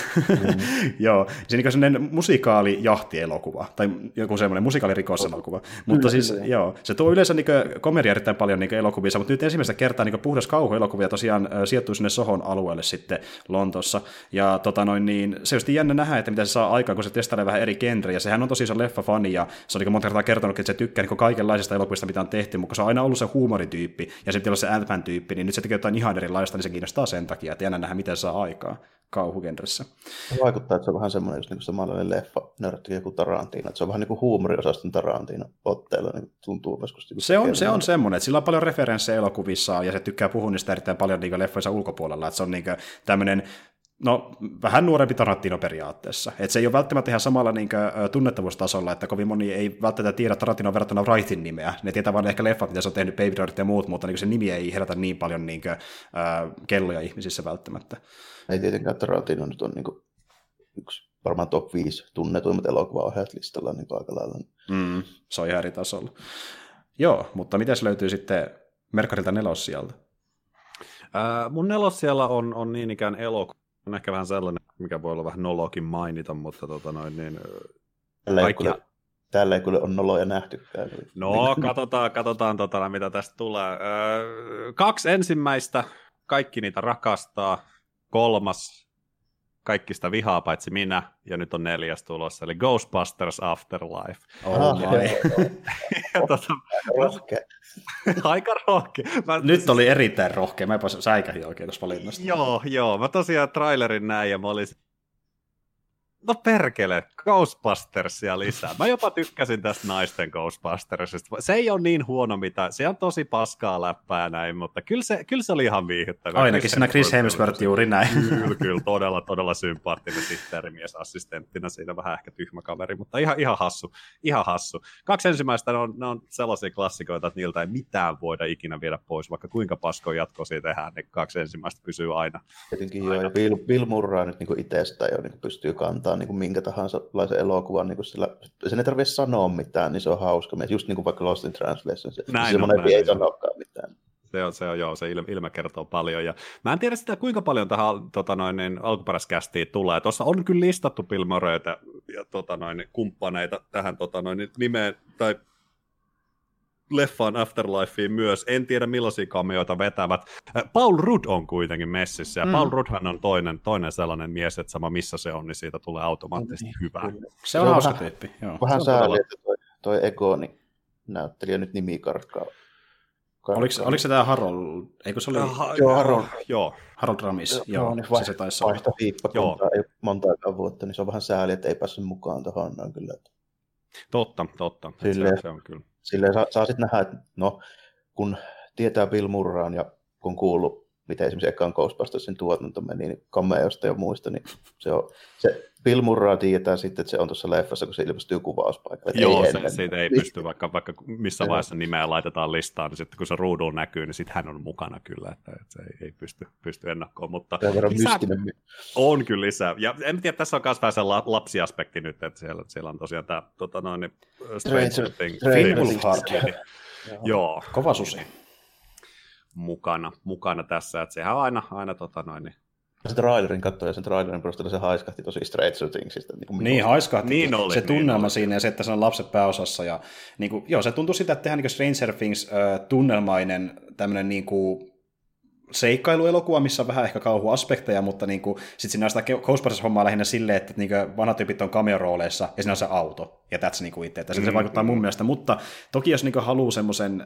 Joo, se on sellainen musikaali-jahtielokuva, tai joku semmoinen musikaalirikoselokuva. Mutta siis, joo, se tuo yleensä niin komedia erittäin paljon niin elokuvissa, mutta nyt ensimmäistä kertaa niin puhdas kauhuelokuva tosiaan sijoittuu sinne Sohon alueelle sitten Lontossa. Ja tota noin, niin, se just jännä nähdä, että mitä se saa aikaan, kun se testailee vähän eri genrejä. Sehän on tosi iso leffa-fani, ja se on monta kertaa kertonut, että se tykkää niin kaikenlaisista elokuvista, mitä on tehty, mutta se on aina ollut se huumorityyppi, ja sitten se Ant-Man-tyyppi, niin nyt se tekee jotain ihan erilaista, niin se kiinnostaa sen takia, että jännä nähdä, miten se saa aikaa kauhugenressä. Vaikuttaa, että se on vähän semmoinen just niin samanlainen leffa, nörtti joku Tarantino. Että se on vähän niin kuin huumoriosaston Tarantino otteella, niin tuntuu joskus. niin Se on, se on semmoinen- että sillä on paljon referenssejä elokuvissa ja se tykkää puhua niistä erittäin paljon niin leffoissa ulkopuolella, että se on niin tämmöinen No, vähän nuorempi Tarantino periaatteessa. Et se ei ole välttämättä ihan samalla niin kuin, tunnettavuustasolla, että kovin moni ei välttämättä tiedä Tarantinon verrattuna Wrightin nimeä. Ne tietää vain ehkä leffat, mitä se on tehnyt, Baby Driver ja muut, mutta niin se nimi ei herätä niin paljon niin kuin, äh, kelloja ihmisissä välttämättä. Ei tietenkään Tarantino nyt on niin kuin yksi varmaan top 5 tunnetuimmat elokuvaohjaajat listalla niin aika lailla. Mm, se on ihan eri tasolla. Joo, mutta miten se löytyy sitten Merkarilta nelos sieltä? Ää, mun nelos siellä on, on niin ikään elokuva. On ehkä vähän sellainen, mikä voi olla vähän nolokin mainita, mutta tota noin, niin, Täällä ei, Kaikki- kyllä, täällä ei kyllä ole noloja nähtykään. No, katsotaan, katsotaan tota, mitä tästä tulee. Öö, kaksi ensimmäistä, kaikki niitä rakastaa. Kolmas, kaikki sitä vihaa paitsi minä. Ja nyt on neljäs tulossa, eli Ghostbusters Afterlife. Oh Ah, my. Ja tota, Rohkea. aika rohkea. Mä, Nyt oli erittäin rohkea, mä säikähin oikein tuossa valinnasta. Joo, joo. Mä tosiaan trailerin näin ja mä olin... No perkele, Ghostbustersia lisää. Mä jopa tykkäsin tästä naisten Ghostbustersista. Se ei ole niin huono mitä, se on tosi paskaa läppää ja näin, mutta kyllä se, kyllä se oli ihan viihdyttävää. Ainakin siinä Chris Hemsworth juuri näin. Kyllä, kyllä, todella, todella sympaattinen sihteerimies assistenttina siinä vähän ehkä tyhmä kaveri, mutta ihan, ihan hassu, ihan hassu. Kaksi ensimmäistä ne on, ne on sellaisia klassikoita, että niiltä ei mitään voida ikinä viedä pois, vaikka kuinka paskoja jatkoisia tehdään, ne kaksi ensimmäistä pysyy aina. Tietenkin joo, ja Bill, Bill Murray nyt niin itsestään jo niin pystyy kantaa niin kuin minkä tahansa laisen elokuvan. Niin kuin sillä, sen ei tarvitse sanoa mitään, niin se on hauska. mies. Just niin kuin vaikka Lost in Translation. Se, Näin se on, näin ei sanokaan mitään. Se on, se on joo, se ilme, ilme kertoo paljon. Ja mä en tiedä sitä, kuinka paljon tähän tota noin, niin, alkuperäiskästiin tulee. Tuossa on kyllä listattu Bill Murrayta ja tota noin, kumppaneita tähän tota noin, nimeen tai leffaan Afterlifeen myös. En tiedä millaisia kamioita vetävät. Äh, Paul Rudd on kuitenkin messissä, ja Mm. mm. Paul Ruddhan on toinen, toinen sellainen mies, että sama missä se on, niin siitä tulee automaattisesti hyvää. Kyllä. Se on Se on hauska vähän- tyyppi, joo. Vähän Se on todella- sääli, että toi, toi Egoni näyttelijä nyt nimi karkkaa. karkkaa. Oliko, oliko se tämä Harold, eikö se oli Aha, Joo, Harold. Joo, Harold Ramis? Joo, Joo, niin se, vai- se taisi olla. vaihto Joo. hiippakuntaa, ei ole monta aikaa vuotta, niin se on vähän sääli, että ei päässyt mukaan tuohon noin kyllä. totta, totta. Se, se on kyllä. Silleen saa, saa sitten nähdä, että no, kun tietää Bill Murraan ja kun kuullut, miten esimerkiksi ekaan Ghostbustersin tuotanto meni, niin cameosta ja muista, niin se on, se Bill Murraa tietää sitten, että se on tuossa leffassa, kun se ilmestyy kuvauspaikalle. Joo, ei se, ennen. siitä ei pysty, vaikka, vaikka missä vaiheessa nimeä laitetaan listaan, niin sitten kun se ruudulla näkyy, niin sitten hän on mukana kyllä, että, että se ei, ei pysty, pysty ennakkoon, mutta lisää, on kyllä lisää. Ja en tiedä, tässä on myös vähän se la- lapsiaspekti nyt, että siellä, siellä on tosiaan tämä tota noin, niin, Stranger Things. Joo, Kova susi. mukana, mukana tässä, että sehän on aina, aina tota noin, niin, sen trailerin katsoin ja sen trailerin perusteella se haiskahti tosi Stranger Thingsista. Niin, kuin niin haiskahti. Niin oli, se niin tunnelma oli. siinä ja se, että se on lapset pääosassa. Ja, niin kuin, joo, se tuntui siltä, että tehdään niin Stranger Things äh, tunnelmainen tämmöinen niin kuin, seikkailuelokuva, missä on vähän ehkä kauhuaspekteja, mutta niin kuin, sit siinä on sitä Ghostbusters-hommaa lähinnä silleen, että niin kuin, vanhat tyypit on cameo-rooleissa ja siinä on se auto, ja that's niin kuin itse, että mm, se vaikuttaa mun mielestä, mutta toki jos niin kuin, haluaa semmoisen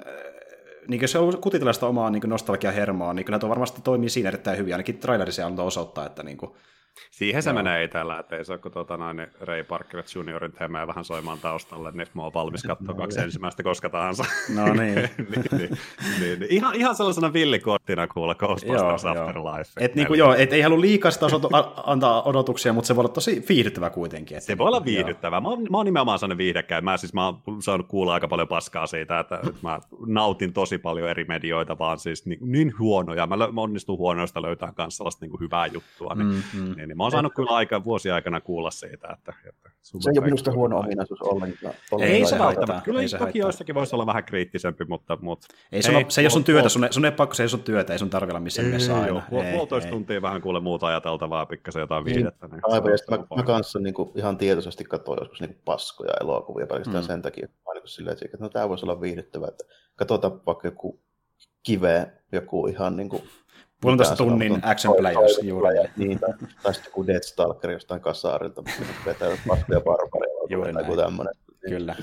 niin se on kutitella sitä omaa niin nostalgia-hermoa, niin kyllä tuo varmasti toimii siinä erittäin hyvin, ainakin trailerissa antoi osoittaa, että niin kuin, Siihen se menee tällä, että ei se ole tuota, noin, Ray Parker Juniorin teemää vähän soimaan taustalle, niin mä oon valmis katsoa kaksi ensimmäistä koska tahansa. No niin. niin, niin, niin, niin. Ihan, ihan sellaisena villikorttina kuulla Ghostbusters. Afterlife. Et niinku, joo, et ei halua liikaa sitä osoitu, a- antaa odotuksia, mutta se voi olla tosi viihdyttävä kuitenkin. Se voi olla viihdyttävää. Mä oon, mä oon nimenomaan sellainen viihdekäin. Mä, siis, mä oon saanut kuulla aika paljon paskaa siitä, että, mä nautin tosi paljon eri medioita, vaan siis niin, niin huonoja. Mä, mä onnistun huonoista löytää myös sellaista niin kuin hyvää juttua. Niin, Mm, mm. Niin, niin mä oon saanut kyllä aika, vuosien aikana kuulla siitä, että, että Se ei ole minusta huono ominaisuus ollenkaan. Ei ollenkaan. se Ei haittaa. välttämättä. Kyllä ei se toki haittaa. joissakin voisi olla vähän kriittisempi, mutta... mutta Ei, se, se ei ole sun työtä, sun, ei- sun ei pakko, se ei ole sun työtä, ei sun tarvitse olla missään nimessä Joo, aina. puol- Ei, puolitoista ei. tuntia vähän kuule muuta ajateltavaa, pikkasen jotain viihdettä. Niin Aivan, ja se mä, mä kanssa niin kuin, ihan tietoisesti katsoin joskus niin kuin paskoja elokuvia pelkästään Mm. sen takia, että niin kuin silleen, että no, tämä voisi olla viihdyttävää, että katsotaan vaikka joku kive, joku ihan niin kuin, Puolentoista tunnin sanotaan, action players, juuri näin. Niin, tai, tai sitten joku Death Stalker jostain kasaarilta, missä niin vetää paskoja barbaria Juuri tai näin. tämmöinen. Kyllä.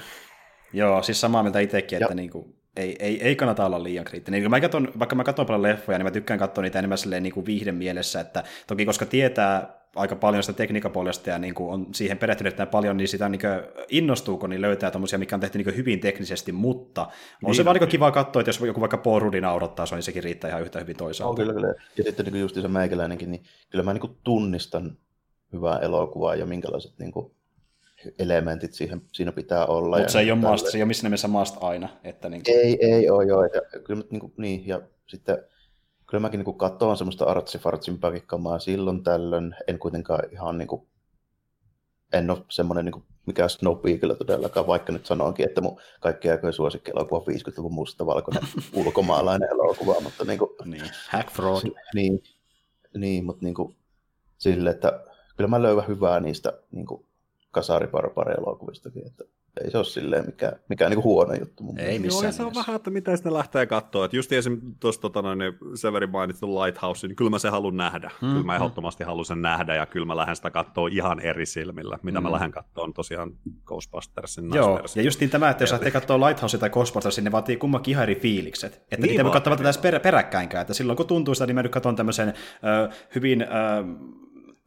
Joo, siis samaa mieltä itsekin, että Ja- niinku, ei, ei, ei kannata olla liian kriittinen. Niin, mä katson, vaikka mä katson paljon leffoja, niin mä tykkään katsoa niitä enemmän silleen niin kuin viihden mielessä, että toki koska tietää aika paljon sitä tekniikapuolesta ja niin kuin on siihen perehtynyt näin paljon, niin sitä niin kuin innostuuko, niin löytää tommosia, mikä on tehty niin hyvin teknisesti, mutta on Niin se vaan on. niin kiva katsoa, että jos joku vaikka Rudd naurattaa, se on, niin sekin riittää ihan yhtä hyvin On toisaalta. kyllä, kyllä. Ja sitten niin just se meikäläinenkin, niin kyllä mä niin kuin tunnistan hyvää elokuvaa ja minkälaiset niin kuin elementit siihen, siinä pitää olla. Mutta se ei ole must, se ei ole missään nimessä must aina. Että niin kuin, Ei, ei ole, joo. Ja, kyllä, niin, kuin, niin, ja sitten kyllä mäkin niin katsoin semmoista artsifartsimpaakin kamaa silloin tällöin. En kuitenkaan ihan niin kuin, en ole semmoinen niin mikä kyllä todellakaan, vaikka nyt sanoinkin, että mun kaikki aikojen suosikkielokuva on 50-luvun mustavalkoinen ulkomaalainen elokuva, mutta niin kuin, niin. Hack fraud. niin, niin mutta niin kuin, sille, että kyllä mä löydän hyvää niistä niin kuin, kasariparpari-elokuvistakin, että ei se ole silleen mikään, mikään niin kuin huono juttu mun Ei mielestä. missään Joo, ja se on vähän, että miten sitä lähtee katsoa. Että just esim. tuossa tota, noin, Severi mainittu Lighthouse, niin kyllä mä se haluan nähdä. Mm, Mm, kyllä mä mm. ehdottomasti haluan sen nähdä, ja kyllä mä lähden sitä katsoa ihan eri silmillä. Mitä Mm. mä lähden katsoa on tosiaan Ghostbustersin Joo, naisversio. ja justiin tämä, että jos lähtee katsoa Lighthouse tai Ghostbustersin, ne vaatii kummankin ihan eri fiilikset. Että Niin niin niitä ei voi vaatii, katsoa perä, peräkkäinkään. Että silloin kun tuntuu sitä, niin mä nyt katson tämmöisen ö, hyvin ö,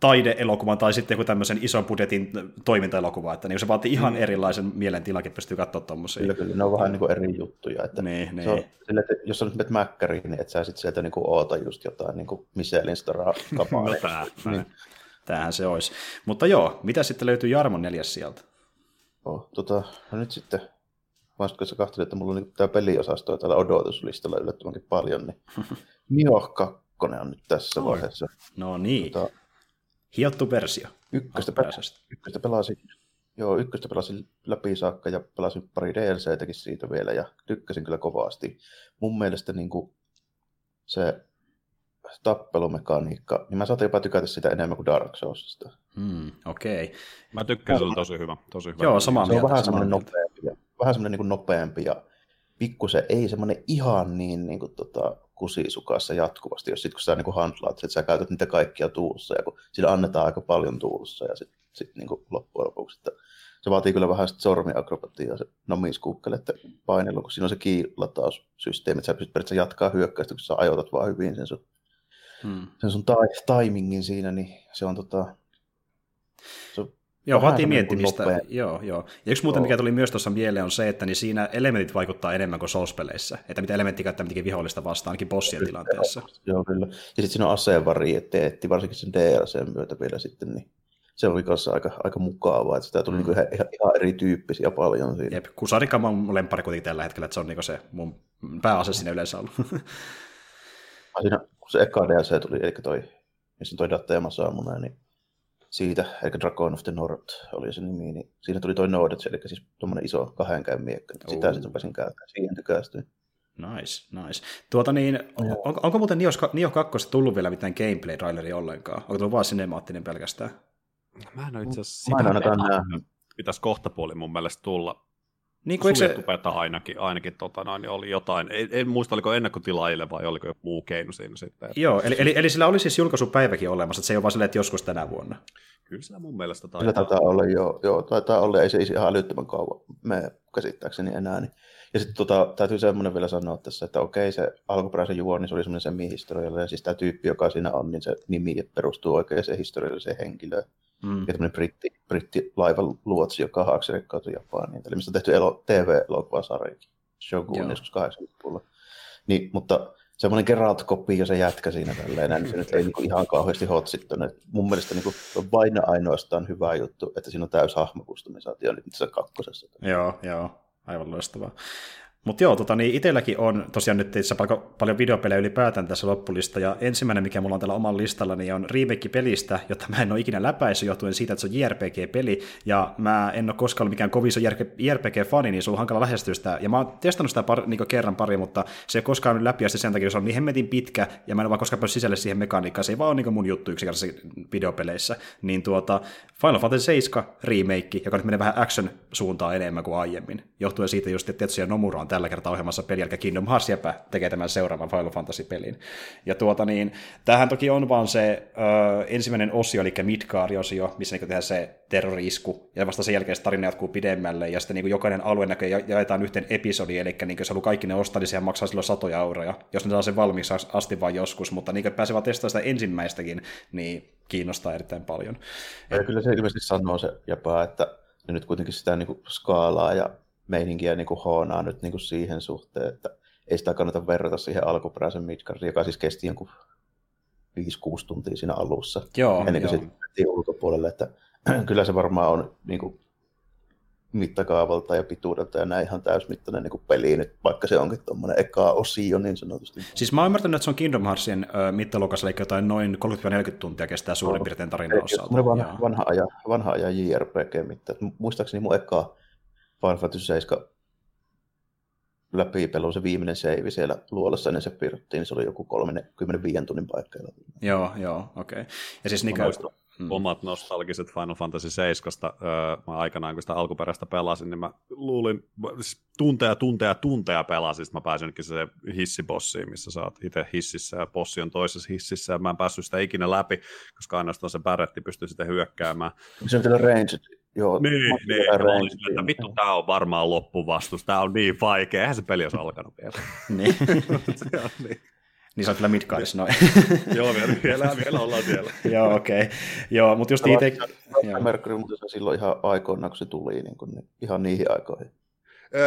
taideelokuvan tai sitten joku tämmöisen ison budjetin toimintaelokuva, että niin se vaatii ihan erilaisen mielentilakin, pystyy katsoa tommosia. Kyllä, kyllä. Ne on vähän niin kuin eri juttuja. Että Niin, se niin. on, sille, että jos sä nyt menet mäkkäriin, niin et sä sit sieltä niin kuin oota just jotain niin kuin Michelin staraa kapaa. No tää, niin. Tämähän se olisi. Mutta joo, mitä sitten löytyy Jarmon neljäs sieltä? oh, tota, no nyt sitten, vasta sä katsoit, että mulla on niin tämä peliosasto täällä odotuslistalla yllättävänkin paljon, niin Nioh 2 on nyt tässä Oi. vaiheessa. No niin, Tota, hiottu versio. ykköstä, pe- alkuperäisestä. ykköstä pelasin, joo, ykköstä pelasin läpi saakka ja pelasin pari DLCtäkin siitä vielä ja tykkäsin kyllä kovasti. Mun mielestä niin kuin se tappelumekaniikka, niin mä saatin jopa tykätä sitä enemmän kuin Dark Soulsista. Hmm, Okei. Okay. Mä tykkään, se on tosi hyvä. Tosi hyvä. Joo, samaa Se on mieltä, vähän semmoinen nopeampi, ja, vähän semmoinen niin kuin nopeampi ja pikkusen ei semmoinen ihan niin, niin kuin, tota, kusisukassa jatkuvasti, jos sit kun sä niin handlaat, että sä käytät niitä kaikkia tuussa ja kun sillä annetaan aika paljon tuussa ja sitten sit, niin kuin loppujen lopuksi, että se vaatii kyllä vähän sit sormiakrobatiaa se nomiskuukkelette painelu, kun siinä on se kiilataussysteemi, että sä pystyt periaatteessa jatkaa hyökkäystä, kun sä ajoitat vaan hyvin sen sun, Hmm. sen sun ta- timingin siinä, niin se on tota, se on Joo, vaatii miettimistä. nopea. Joo, joo. Ja yksi muuten, mikä tuli myös tuossa mieleen, on se, että niin siinä elementit vaikuttaa enemmän kuin Souls-peleissä. Että mitä elementti käyttää mitenkin vihollista vastaan, ainakin bossien tilanteessa. Joo, kyllä. Ja sitten siinä on asevarieteetti, varsinkin sen DLCn myötä vielä sitten, niin se oli kanssa aika, aika mukavaa, että sitä tuli Mm. mm. ihan, ihan, erityyppisiä paljon siinä. Jep, Kusarikama on mun lemppari kuitenkin tällä hetkellä, että se on niinku se mun pääase siinä yleensä ollut. Siinä, kun se eka DLC tuli, eli toi, missä on toi Dateema Saamuna, niin siitä, eli Dragon of the North oli se nimi, niin siinä tuli toi Nodets, eli siis tuommoinen iso kahden käyn miekka. Sitä Oo. sitten rupesin käyttämään, siihen tykästyin. Nice, nice. Tuota niin, on, onko muuten Nio, Nio 2 tullut vielä mitään gameplay-traileria ollenkaan? Onko tullut vaan sinemaattinen pelkästään? Mä en ole itse asiassa Mä en sitä ainakaan nähnyt. Pitäisi kohtapuoli mun mielestä tulla. Niin kuin, eikö Suljettu se, beta ainakin, ainakin tota, noin, niin oli jotain. En, en muista, oliko ennakkotilaajille vai oliko joku muu keino siinä sitten. joo, eli, eli, eli sillä oli siis julkaisupäiväkin olemassa, että se ei ole vaan silleen, että joskus tänä vuonna. Kyllä sillä mun mielestä Kyllä taitaa. taitaa olla jo, joo, taitaa olla, ei se ihan älyttömän kauan me käsittääkseni enää. Niin. Ja sitten tota, täytyy semmoinen vielä sanoa tässä, että okei, se alkuperäisen juoni, se oli semmoinen semi-historiallinen, siis tämä tyyppi, joka siinä on, niin se nimi perustuu oikein se historialliseen henkilöön. Mm. Ja tämmöinen britti, britti laivan luotsi, joka haaksirikkautui Japaniin. Eli mistä on tehty elo, TV-elokuvasarjakin, Shogun Joo. joskus 80-luvulla. Niin, mutta semmoinen Geralt Copy ja se jätkä siinä tälleen, näin, se nyt ei niinku ihan kauheasti hotsittanut. Mun mielestä niinku, on vain ainoastaan hyvä juttu, että siinä on täys hahmokustomisaatio nyt tässä kakkosessa. Joo, joo, aivan loistavaa. Mutta joo, tota, niin itselläkin on tosiaan nyt itse paljon, videopelejä ylipäätään tässä loppulista, ja ensimmäinen, mikä mulla on tällä omalla listalla, niin on remake pelistä, jota mä en ole ikinä läpäissyt johtuen siitä, että se on JRPG-peli, ja mä en ole koskaan ollut mikään kovin iso JRPG-fani, niin se on hankala lähestyä sitä, ja mä oon testannut sitä par, niin kerran pari, mutta se ei koskaan nyt läpi asti sen takia, se on niin hemmetin pitkä, ja mä en ole vaan koskaan päässyt sisälle siihen mekaniikkaan, se ei vaan ole niin mun juttu yksinkertaisesti videopeleissä, niin tuota, Final Fantasy 7 remake, joka nyt menee vähän action-suuntaan enemmän kuin aiemmin, johtuen siitä just, että Tetsuya Nomura on tällä kertaa ohjelmassa peli, eli Kingdom Hearts jäpä tekee tämän seuraavan Final Fantasy-pelin. Ja tuota niin, tämähän toki on vaan se ö, ensimmäinen osio, eli Midgar-osio, missä niin tehdään se terrori-isku, ja vasta sen jälkeen se tarina jatkuu pidemmälle, ja sitten niin jokainen alue näkee ja jaetaan yhteen episodiin, eli niin jos haluaa kaikki ne ostaa, niin sehän maksaa silloin satoja euroja, jos ne saa sen valmiiksi asti vaan joskus, mutta niin pääsee vaan testaamaan sitä ensimmäistäkin, niin kiinnostaa erittäin paljon. Ja kyllä se ilmeisesti sanoo se jopa, että ne nyt kuitenkin sitä niin skaalaa ja meininkiä niin kuin hoonaa nyt niin kuin siihen suhteen, että ei sitä kannata verrata siihen alkuperäisen Midgardiin, joka siis kesti jonkun 5-6 tuntia siinä alussa, Joo, ennen kuin joo. mentiin ulkopuolelle, että kyllä se varmaan on niin kuin mittakaavalta ja pituudelta ja näin ihan täysmittainen niin kuin peli nyt, vaikka se onkin tuommoinen eka osio niin sanotusti. Siis mä oon ymmärtänyt, että se on Kingdom Heartsin mittaluokassa, eli jotain noin 30-40 tuntia kestää suurin piirtein tarinan osalta. Vanha, vanha, ajan, vanha ajan JRPG, mitä muistaakseni mun eka Final Fantasy 7 läpipelu, se viimeinen save siellä luolassa ennen se piirrettiin, niin se oli joku 35 tunnin paikkeilla. Joo, joo, okei. Okay. Ja siis niin muistan. mm. Omat nostalgiset Final Fantasy 7, öö, mä aikanaan kun sitä alkuperäistä pelasin, niin mä luulin, siis tunteja, tunteja, tunteja pelasin, sitten mä pääsin nytkin se hissibossiin, missä sä oot itse hississä ja bossi on toisessa hississä, ja mä en päässyt sitä ikinä läpi, koska ainoastaan se bäretti pystyy sitten hyökkäämään. Se on vielä range, joo. Niin, niin, silleen, että vittu, tää on varmaan loppuvastus, tää on niin vaikea, eihän se peli olisi alkanut vielä. niin. Se on niin. niin sä oot kyllä Midgardissa noin. Joo, vielä, vielä, vielä ollaan siellä. joo, okei. Okay. Joo, mutta just itse... Mercury, mutta se silloin ihan aikoinaan, kun se tuli, niin kuin, niin ihan niihin aikoihin.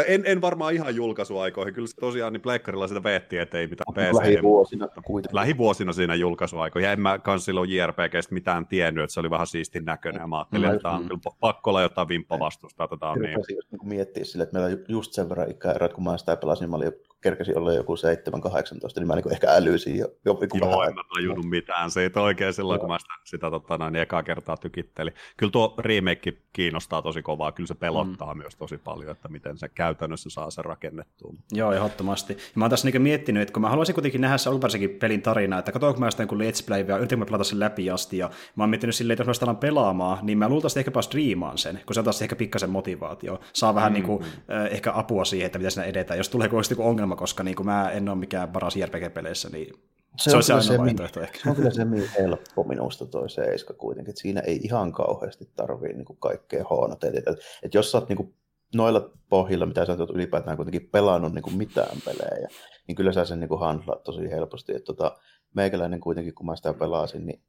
En, en varmaan ihan julkaisuaikoihin, kyllä se tosiaan niin Pleikkarilla sitä veetti, että ei mitään PC. Lähivuosina kuitenkin. Lähivuosina siinä julkaisuaikoihin, ja en mä kans silloin JRPGstä mitään tiennyt, että se oli vähän siistin näköinen, ja mä ajattelin, Mm. että tämä on kyllä pakko olla jotain vimppavastusta, otetaan niin. Rupesin niin miettiä sille, että meillä on just sen verran ikäerät, kun mä sitä pelasin, niin mä olin, kerkesin olla joku 7-18, niin mä niin ehkä älysin jo, jo niin Joo, vähän. en mä tajunnut mitään siitä oikein silloin, kun mä sitä, sitä tota, noin, ekaa kertaa tykittelin. Kyllä tuo remake kiinnostaa tosi kovaa, kyllä se pelottaa mm. myös tosi paljon, että miten se käytännössä saa sen rakennettua. Joo, ehdottomasti. Ja mä oon tässä niinku miettinyt, että kun mä haluaisin kuitenkin nähdä se alkuperäisenkin pelin tarinaa, että katsoinko mä sitä jonkun Let's Play ja yritin mä pelata sen läpi asti, ja mä oon miettinyt silleen, että jos mä sitä alan pelaamaan, niin mä luultavasti ehkä pääs striimaan sen, kun se on taas ehkä pikkasen motivaatio. Saa vähän mm, niinku, äh, ehkä apua siihen, että miten siinä edetään, jos tulee oikeasti joku ongelma, koska niinku mä en ole mikään paras JRPG-peleissä, niin se, se on se semi- vaihtoehto ehkä. Se on kyllä semi helppo minusta toi seiska kuitenkin, että siinä ei ihan kauheasti tarvii niin kuin kaikkea hoonata. Et, et, et jos sä oot niin kuin noilla pohjilla, mitä sä oot ylipäätään kuitenkin pelannut niin kuin mitään pelejä, niin kyllä sä sen niin kuin handlaat tosi helposti. Et, tota, meikäläinen kuitenkin, kun mä sitä pelasin, niin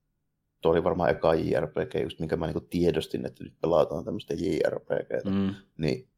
tuo oli varmaan eka JRPG, just minkä mä niin kuin tiedostin, että nyt pelataan tämmöistä JRPGtä. Mm. Niin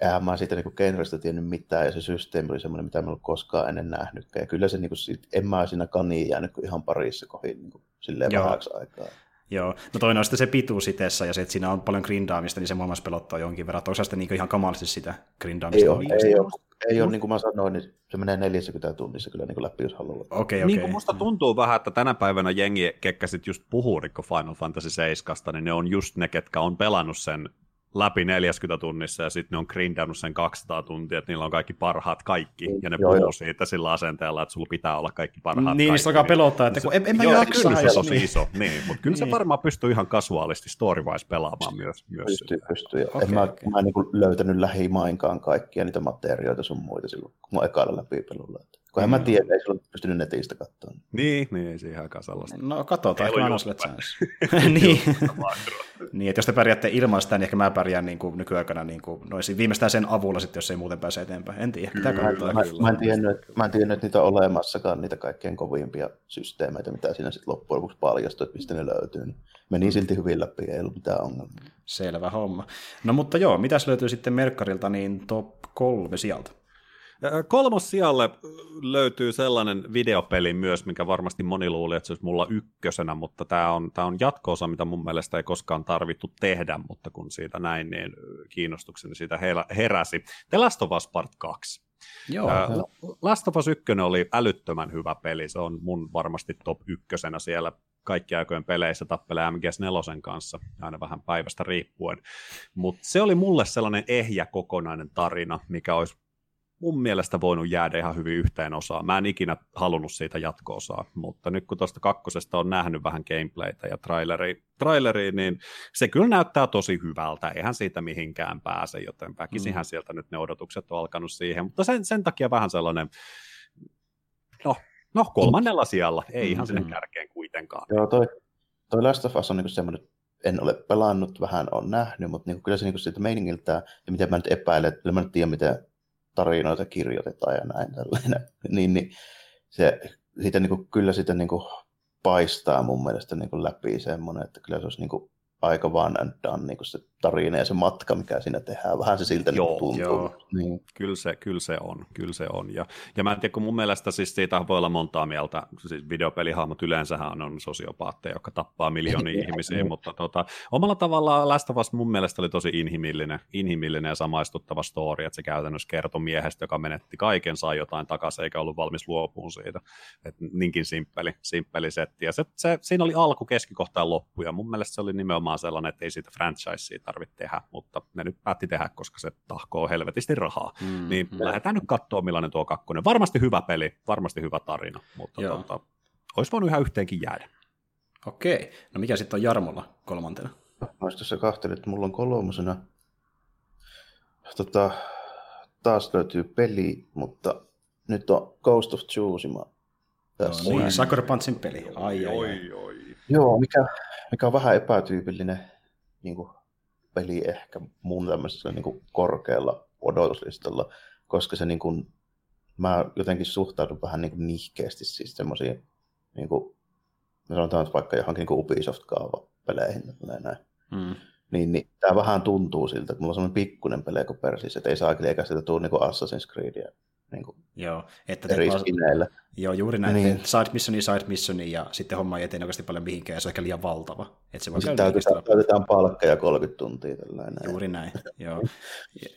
eihän mä siitä niinku genrestä tiennyt mitään, ja se systeemi oli semmoinen, mitä mä en ollut koskaan ennen nähnytkään. Ja kyllä se niinku, sit, en mä siinä kaniin jäänyt kuin ihan parissa kohin niinku, silleen Joo. vähäksi aikaa. Joo, no toinen on sitten se pituus itessä ja se, että siinä on paljon grindaamista, niin se muun muassa pelottaa jonkin verran. Toisaalta sitten niin ihan kamalisesti sitä grindaamista. Ei ole, on. ei ole, ei ole niin kuin mä sanoin, niin se menee 40 tunnissa kyllä niin läpi, jos haluaa. Okei, Okay, okei. niin kuin musta tuntuu vähän, että tänä päivänä jengi, ketkä sit just puhuu niin Final Fantasy 7, niin ne on just ne, ketkä on pelannut sen läpi 40 tunnissa ja sitten ne on grindannut sen 200 tuntia, että niillä on kaikki parhaat kaikki, ja ne Joo, puhuu joo. siitä sillä asenteella, että sulla pitää olla kaikki parhaat Niin, kaikki. se alkaa pelottaa, että kun en, en mä Joo, jaksaisi. kyllä se on niin. iso, niin, mutta kyllä se Niin. varmaan pystyy ihan kasuaalisti story-wise pelaamaan myös. myös Pystyy, sitä. pystyy. Okei, en mä, okei. mä en niin löytänyt lähimainkaan kaikkia niitä materioita sun muita silloin, kun mä ekalla läpipelulla. Kun en mä Mm. tiedä, ei silloin pystynyt netistä katsomaan. Niin, niin ei siihen aikaan sellaista. No katsotaan, ehkä on mä annan sille niin. niin, että jos te pärjäätte ilman sitä, niin ehkä mä pärjään niin kuin nykyaikana niin kuin, no, viimeistään sen avulla sitten, jos ei muuten pääse eteenpäin. En tiedä, Kyllä, katsoa. Mä, kyllä. mä, en tiennyt, että- mä en tiennyt, että niitä on olemassakaan niitä kaikkein kovimpia systeemeitä, mitä siinä sitten loppujen lopuksi paljastui, että mistä ne löytyy. Niin meni silti hyvin läpi, ei ollut mitään ongelmaa. Selvä homma. No mutta joo, mitäs löytyy sitten Merkkarilta, niin top kolme sieltä. Kolmos sijalle löytyy sellainen videopeli myös, mikä varmasti moni luuli, että se olisi mulla ykkösenä, mutta tämä on, tämä on jatko-osa, mitä mun mielestä ei koskaan tarvittu tehdä, mutta kun siitä näin, niin kiinnostukseni siitä herä- heräsi. The Last of Us Part 2. Joo, Ää, Last of Us 1 oli älyttömän hyvä peli, se on mun varmasti top ykkösenä siellä kaikki aikojen peleissä tappelee MGS4 kanssa, aina vähän päivästä riippuen. Mutta se oli mulle sellainen ehjä kokonainen tarina, mikä olisi mun mielestä voinut jäädä ihan hyvin yhteen osaan. Mä en ikinä halunnut siitä jatko-osaa, mutta nyt kun tuosta kakkosesta on nähnyt vähän gameplaytä ja traileri, traileri, niin se kyllä näyttää tosi hyvältä, eihän siitä mihinkään pääse, joten väkisinhän sieltä nyt ne odotukset on alkanut siihen, mutta sen, sen takia vähän sellainen, no, no kolmannella sijalla, ei ihan sinne Mm. kärkeen kuitenkaan. Joo, toi, toi Last of Us on niinku semmoinen, en ole pelannut, vähän on nähnyt, mutta niinku kyllä se niinku siitä meiningiltään, ja miten mä nyt epäilen, että kyllä mä nyt tiedän, miten tarinoita kirjoitetaan ja näin tällainen, niin, niin se, siitä niinku, kyllä sitä niinku paistaa mun mielestä niinku läpi semmoinen, että kyllä se olisi niinku aika one and done niinku se tarina ja se matka, mikä siinä tehdään. Vähän se siltä Joo, tuntuu. joo. Niin. Kyllä se, kyllä se on, kyllä se on. Ja, ja mä en tiedä, kun mun mielestä siis siitä voi olla montaa mieltä, siis videopelihahmot yleensähän on sosiopaatteja, jotka tappaa miljoonia ihmisiä, mutta tota, omalla tavallaan Last of Us mun mielestä oli tosi inhimillinen, inhimillinen ja samaistuttava story, että se käytännössä kertoi miehestä, joka menetti kaiken, sai jotain takaisin eikä ollut valmis luopuun siitä. Et niinkin simppeli, simppeli setti. Ja se, se, siinä oli alku, keskikohta ja loppu, ja mun mielestä se oli nimenomaan sellainen, että ei siitä franchisea tarvitse tehdä, mutta ne nyt päätti tehdä, koska se tahkoo helvetisti rahaa. Mm, Niin mm. lähdetään nyt katsoa, millainen tuo kakkonen. Varmasti hyvä peli, varmasti hyvä tarina, mutta Joo. tota, olisi voinut ihan yhteenkin jäädä. Okei, no mikä sitten on Jarmolla kolmantena? Mä tuossa kahtelin, että mulla on kolmosena. Tota, taas löytyy peli, mutta nyt on Ghost of Tsushima. Tässä. No, niin, Sucker Punchin peli. Ai, ai, ai. oi. Joo, mikä, mikä on vähän epätyypillinen niin kuin, peli ehkä mun tämmöisellä niin kuin, korkealla odotuslistalla, koska se niin kuin, mä jotenkin suhtaudun vähän niin kuin, nihkeästi siis semmoisiin, niin kuin, me sanotaan että vaikka johonkin niin kuin Ubisoft-kaava-peleihin, tällainen näin. Mm. Niin, niin tämä vähän tuntuu siltä, että mulla on semmoinen pikkuinen peleko persis, että ei saa eikä sitä tule niin kuin Assassin's Creedia niin kuin Joo, että te eri vaan, skineillä. joo, juuri näin, Niin. niin. side missioni, side missioni, ja sitten homma ei etene oikeasti paljon mihinkään, ja se on ehkä liian valtava. Että se voi Sitten käydä täytetään, täytetään palkkeja 30 tuntia. Tällainen. Juuri näin, joo.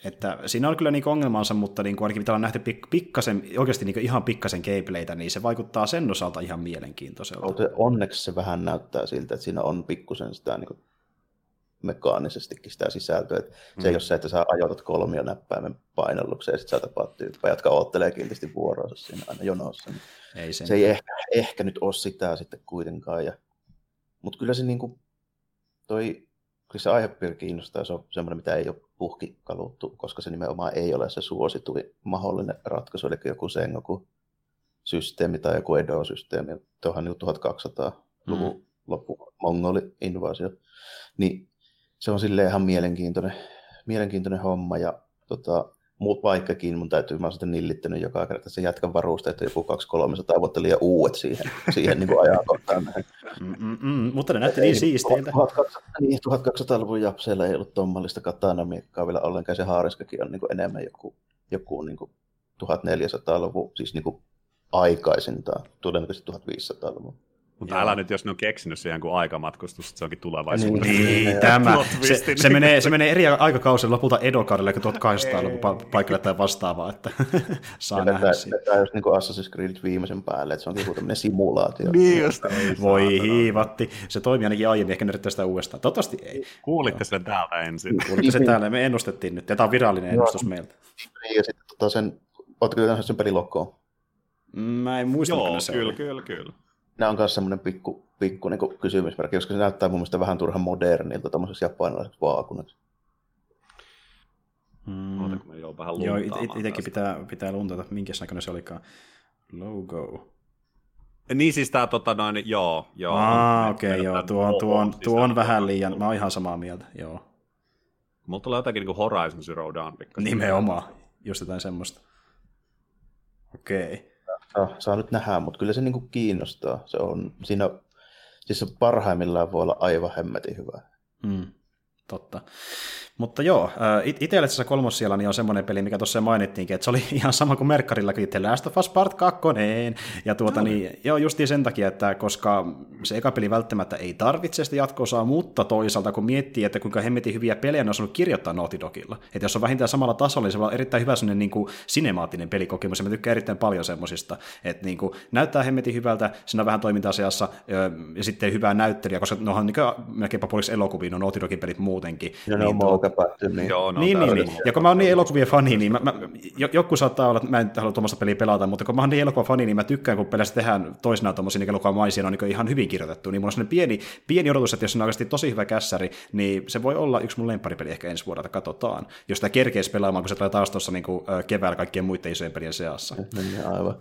Että siinä on kyllä niin ongelmansa, mutta niin kuin ainakin mitä on nähty pik- pikkasen, oikeasti niin ihan pikkasen gameplaytä, niin se vaikuttaa sen osalta ihan mielenkiintoiselta. Onneksi se vähän näyttää siltä, että siinä on pikkusen sitä niin mekaanisestikin sitä sisältöä. Että Se ei ole se, että sä ajoitat kolmio näppäimen painallukseen ja sitten sä tapaat tyyppejä, jotka oottelee kiltisti vuoroonsa siinä aina jonossa. Niin Ei sen. Se ei ehkä, ehkä nyt ole sitä sitten kuitenkaan. Ja... Mutta kyllä se, niin kuin, toi, kyllä se aihepiiri kiinnostaa se on semmoinen, mitä ei ole puhki kaluttu, koska se nimenomaan ei ole se suosituin mahdollinen ratkaisu, eli joku Sengoku systeemi tai joku Edo-systeemi, tuohan niin 1200-luvun mm. loppu mongoli-invaasio, niin se on silleen ihan mielenkiintoinen, mielenkiintoinen homma ja tota, muut vaikkakin mun täytyy, mä oon sitä nillittänyt joka kerta, se jätkän varusteet joku 200-300 vuotta liian uudet siihen, siihen niin ajankohtaan. Mm, mm, mm, mutta ne näytti niin siisteiltä. 1200, niin, 1200-luvun japseilla ei ollut tuommoista katanamiekkaa vielä ollenkaan, se haariskakin on niin kuin enemmän joku, joku niin kuin 1400-luvun, siis niin kuin aikaisintaan, todennäköisesti 1500-luvun. Mutta älä nyt, jos ne on keksinyt siihen kuin aikamatkustus, se onkin tulevaisuudessa. Niin, niin tämä. Se, se, menee, se menee eri aikakausilla lopulta edokaudelle kuin 1800-luvun paikalle tai vastaavaa, että saa ja nähdä siitä. Tätä just niin Assassin's Creed viimeisen päälle, että se on joku tämmöinen simulaatio. niin just. Voi hiivatti. Se toimii ainakin aiemmin, ehkä ne sitä uudestaan. Toivottavasti ei. Kuulitte sen täältä ensin. Kuulitte sen täällä, me ennustettiin nyt, ja tämä on virallinen ennustus meiltä. Niin, ja sitten tota sen, ootko sen pelilokkoon? Mä en muista, Joo, kyllä, kyllä, kyllä. Nämä on myös semmoinen pikku, pikku niin kysymysmerkki, koska se näyttää mun mielestä vähän turhan modernilta, tämmöiseksi japanilaiseksi vaakunaksi. Mm. Joo, vähän Joo, it- itsekin pitää, pitää luntata, minkä näköinen se olikaan. Logo. Niin siis tää tota noin, joo. joo ah, okei, okay, joo, tuo on, tuo on, tuo on vähän liian, mä oon ihan samaa mieltä, joo. Mulla tulee jotakin niin kuin Horizon Zero Dawn pikkasen. Nimenomaan, just jotain semmoista. Okei. Okay saa, saa nyt nähdä, mutta kyllä se niin kuin kiinnostaa. Se on, siinä, siis se parhaimmillaan voi olla aivan hemmetin hyvä. Mm, totta. Mutta joo, itselle se kolmos siellä niin on semmoinen peli, mikä tuossa mainittiinkin, että se oli ihan sama kuin Merkkarillakin, The Last of Us Part 2. Ja tuota, no. niin, joo, justiin sen takia, että koska se eka peli välttämättä ei tarvitse sitä jatkoa, mutta toisaalta kun miettii, että kuinka hemmetin hyviä pelejä ne on saanut kirjoittaa Naughty Dogilla. Että jos on vähintään samalla tasolla, niin se on erittäin hyvä sellainen niin kuin sinemaattinen pelikokemus, ja mä tykkään erittäin paljon semmosista. Että niin kuin, näyttää hemmetin hyvältä, siinä on vähän toiminta-asiassa, ja sitten hyvää näyttelijä, koska ne onhan niin melkeinpä puoliksi elokuvia, no Naughty Dogin pelit muutenkin. Ja ne niin, on päätty. Niin, Joo, no, niin, niin, niin. Ja kun mä oon niin elokuvien fani, niin mä, mä, joku saattaa olla, että mä en halua tuommoista peliä pelata, mutta kun mä oon niin elokuvan fani, niin mä tykkään, kun pelissä tehdään toisinaan tuommoisia niin elokuvamaisia, on niin ihan hyvin kirjoitettu. Niin mulla on sellainen pieni, pieni odotus, että jos on oikeasti tosi hyvä kässäri, niin se voi olla yksi mun lempparipeli ehkä ensi vuodelta, katsotaan. Jos sitä kerkeisi pelaamaan, kun se tulee taas tuossa niin kuin, keväällä kaikkien muiden isojen pelien seassa. Aivan.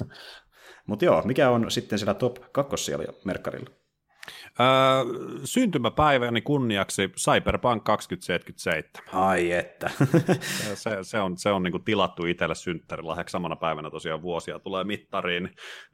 Mutta joo, mikä on sitten siellä top kakkossia merkkarilla? Öö, syntymäpäiväni kunniaksi Cyberpunk 2077. Ai että. se, se, on, se on niin kuin tilattu itselle synttärilahjaksi samana päivänä tosiaan vuosia tulee mittariin,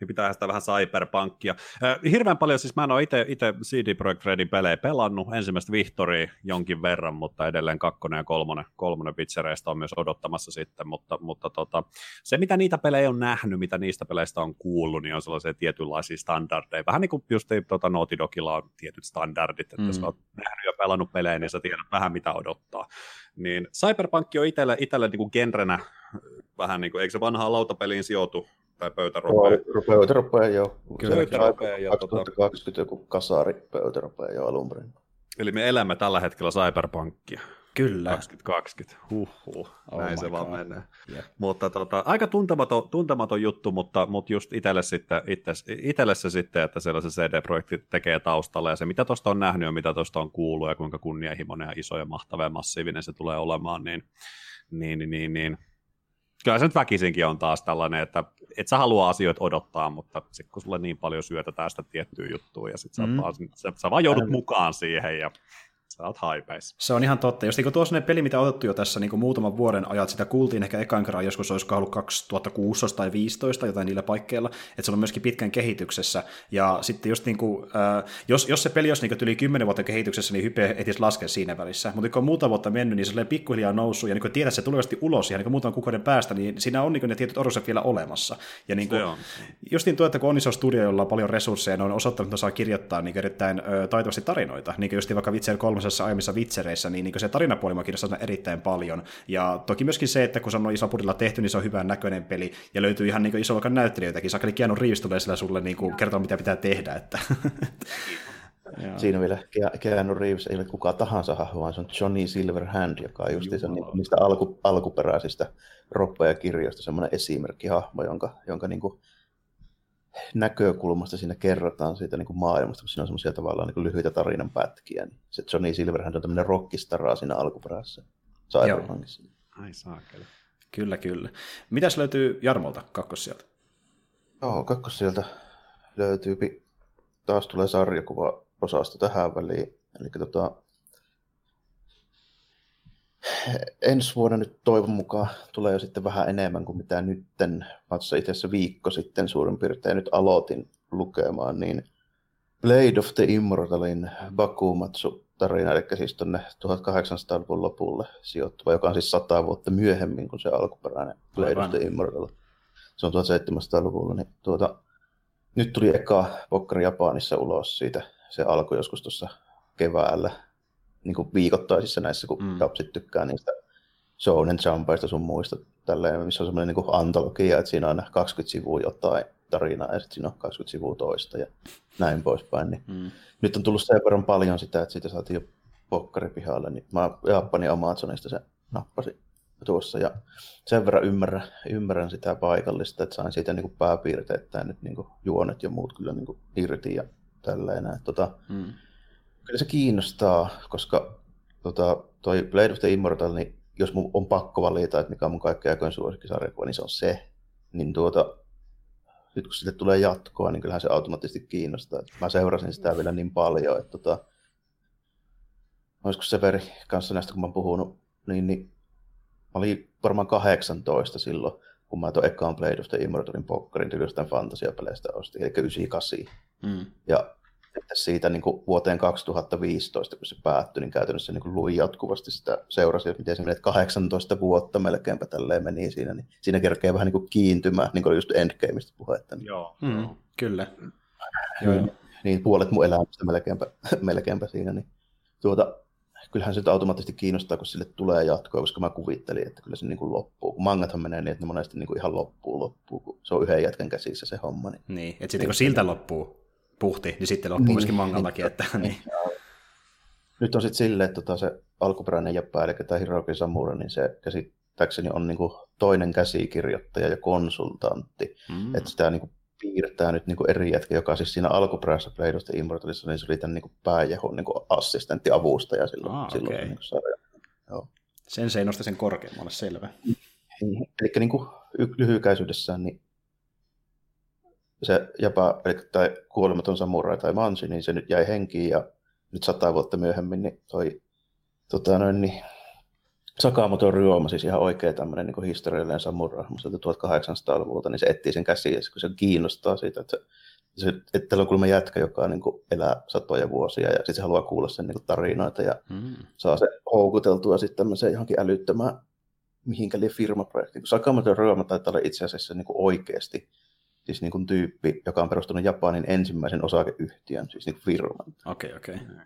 niin pitää sitä vähän Cyberpunkia. Öö, hirveän paljon, siis mä en ole itse CD Projekt Redin pelejä pelannut, ensimmäistä Victoria jonkin verran, mutta edelleen kakkonen ja kolmonen, kolmonen pitchereistä on myös odottamassa sitten, mutta, mutta tota, se mitä niitä pelejä on nähnyt, mitä niistä peleistä on kuullut, niin on sellaisia tietynlaisia standardeja, vähän niin kuin just tota Naughty Dogilla on tietyt standardit, että mm. jos olet nähnyt ja pelannut pelejä, niin sä tiedät vähän mitä odottaa. Niin Cyberpunk on itselle, itselle niin kuin genrenä vähän niin kuin, eikö se vanhaan lautapeliin sijoitu tai pöytäropea? Pöytäropea, joo. Kyllä, pöytäropea, joo. 2020 tota... joku kasari pöytäropea jo alun perin. Eli me elämme tällä hetkellä Cyberpunkia. Kyllä. 2020, huhhuh, oh näin se God. vaan menee. Yeah. Mutta tota, aika tuntematon, tuntematon juttu, mutta, mutta just itselle, sitten, itse, itselle se sitten, että sellaisen CD-projekti tekee taustalla ja se mitä tuosta on nähnyt ja mitä tuosta on kuullut ja kuinka kunnianhimoinen ja iso ja mahtava ja massiivinen se tulee olemaan, niin, niin, niin, niin, niin kyllä se nyt väkisinkin on taas tällainen, että et sä halua asioita odottaa, mutta sitten kun sulle niin paljon syötetään sitä tiettyä juttua ja sitten mm. sä, vaan, sä, sä vaan joudut mukaan siihen ja sä oot haipeis. Se on ihan totta. Jos niin tuo on peli, mitä otettu jo tässä niin muutaman vuoden ajat, sitä kuultiin ehkä ekan kerran joskus, olisiko ollut 2016 tai 2015 jotain niillä paikkeilla, että se on myöskin pitkän kehityksessä. Ja sitten just niin kuin, äh, jos, jos se peli olisi niin yli 10 vuotta kehityksessä, niin hype etisi laskea siinä välissä. Mutta kun on muuta vuotta mennyt, niin se on pikkuhiljaa noussut, ja niin kun tiedät, että se tulee ulos ihan niin muutaman kuukauden päästä, niin siinä on niin ne tietyt odotukset vielä olemassa. Ja niin kuin, justiin tuo, että kun on iso studio, jolla on paljon resursseja, ne on osoittanut, että osaa kirjoittaa niin erittäin ö, taitavasti tarinoita, niin kuin just vaikka Witcher 3 tuossa aiemmissa vitsereissä, niin, niin se tarinapuoli mä kiinnostaa erittäin paljon. Ja toki myöskin se, että kun se on iso budilla tehty, niin se on hyvän näköinen peli, ja löytyy ihan niin iso vaikka näyttelijöitäkin. Sakeli Keanu Reeves tulee sillä sulle niin kuin, kertoa, mitä pitää tehdä. Että... Siinä vielä Keanu Reeves ei ole kuka tahansa hahmo, vaan se on Johnny Silverhand, joka on just niin, niistä alku, alkuperäisistä roppeja-kirjoista semmoinen esimerkkihahmo, jonka, jonka niin kuin näkökulmasta siinä kerrotaan siitä niin kuin maailmasta, kun siinä on semmoisia tavallaan niin lyhyitä tarinan pätkiä. Niin se Johnny Silverhand on tämmöinen rockistaraa siinä alkuperäisessä Cyberpunkissa. Ai saakeli. Kyllä, kyllä. Mitäs löytyy Jarmolta kakkossieltä? Joo, kakkossieltä löytyy, taas tulee sarjakuva osasta tähän väliin. Eli tota, ensi vuonna nyt toivon mukaan tulee jo sitten vähän enemmän kuin mitä nytten. Mä itse asiassa viikko sitten suurin piirtein nyt aloitin lukemaan, niin Blade of the Immortalin Bakumatsu tarina, eli siis tuonne 1800-luvun lopulle sijoittuva, joka on siis sata vuotta myöhemmin kuin se alkuperäinen Blade Aivan. of the Immortal. Se on 1700-luvulla, niin tuota, nyt tuli eka pokkari Japanissa ulos siitä. Se alkoi joskus tuossa keväällä niin kuin viikoittaisissa näissä, kun mm. kapsit tykkää niistä Shonen Jumpeista sun muista, tälleen, missä on semmoinen niin antologia, että siinä on aina 20 sivua jotain tarinaa ja sitten siinä on 20 sivua toista ja näin poispäin. Niin mm. Nyt on tullut sen verran paljon sitä, että siitä saatiin jo pokkari pihalle, niin mä Japanin Amazonista se nappasin tuossa ja sen verran ymmärrän, ymmärrän sitä paikallista, että sain siitä niin pääpiirteittäin nyt niin juonet ja muut kyllä niin irti ja tälleen. Tota, mm. Kyllä se kiinnostaa, koska tota, toi Blade of the Immortal, niin jos mun on pakko valita, että mikä on mun kaikkein aikojen suosikkisarjakuva, niin se on se. Niin tuota, nyt kun sille tulee jatkoa, niin kyllähän se automaattisesti kiinnostaa. Mä seurasin sitä vielä niin paljon, että tota, olisiko Severi kanssa näistä, kun mä oon puhunut, niin, niin mä olin varmaan 18 silloin, kun mä tuon ekaan Blade of the Immortalin pokkarin jostain fantasiapeleistä ostin, eli 98. Mm. Ja että siitä niin kuin vuoteen 2015, kun se päättyi, niin käytännössä niin kuin luin jatkuvasti sitä, seurasi, että miten se menee, 18 vuotta melkeinpä tälleen meni siinä, niin siinä kerkee vähän niin kuin kiintymään, niin kuin just Endgameista puhetta. Niin. Joo, mm, kyllä. Joo, niin, niin, puolet mun elämästä melkeinpä, melkeinpä siinä, niin tuota, kyllähän se automaattisesti kiinnostaa, kun sille tulee jatkoa, koska mä kuvittelin, että kyllä se niin kuin loppuu. Kun mangathan menee niin, että ne monesti niin kuin ihan loppuu, loppuu, kun se on yhden jätkän käsissä se homma. Niin, niin että sitten niin, kun siltä loppuu, puhti, niin sitten loppuu niin, myöskin mangallakin. Että, niin. Nyt on sitten silleen, että tota se alkuperäinen jäppä, eli tämä Hiroki Samura, niin se käsittääkseni on niinku toinen käsikirjoittaja ja konsultantti. Mm. Että sitä niinku piirtää nyt niinku eri jätkä, joka siis siinä alkuperäisessä Blade of the Immortalissa, niin se oli tämän niinku pääjehon niinku assistentti, avustaja silloin. Ah, silloin okay. niinku sarja. Joo. Sen se ei nosta sen korkeammalle, selvä. Eli niinku lyhykäisyydessään, niin se jopa, eli tai kuolematon samurai tai mansi, niin se nyt jäi henkiin ja nyt sata vuotta myöhemmin niin toi tota noin, niin Sakamoto Ryoma, siis ihan oikea tämmöinen niin historiallinen samurai, 1800-luvulta, niin se etsii sen käsiä, kun se kiinnostaa siitä, että, se, että täällä on kuulemma jätkä, joka niin kuin elää satoja vuosia ja sitten se haluaa kuulla sen niin kuin tarinoita ja mm. saa se houkuteltua sitten tämmöiseen johonkin älyttömään mihinkä firmaprojektiin. Sakamoto Ryoma taitaa olla itse asiassa niin kuin oikeasti siis niin kuin tyyppi, joka on perustunut Japanin ensimmäisen osakeyhtiön, siis niin kuin firman. Okei, okay, okei. Okay.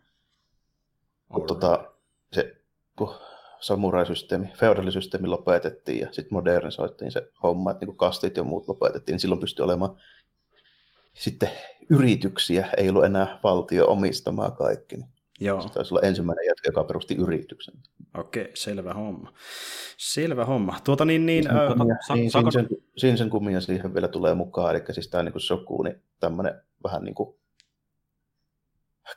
Kun tota, se kun samuraisysteemi, feudalisysteemi lopetettiin ja sitten modernisoitiin se homma, että niin kastit ja muut lopetettiin, niin silloin pystyi olemaan sitten yrityksiä, ei ollut enää valtio omistamaa kaikki. Niin Joo. Se taisi olla ensimmäinen jätkä, joka perusti yrityksen. Okei, selvä homma. Selvä homma. Tuota niin, niin, äh, sa- niin sinisen kummia siihen vielä tulee mukaan, eli siis tämä niin Shoku, niin tämmöinen vähän niin kuin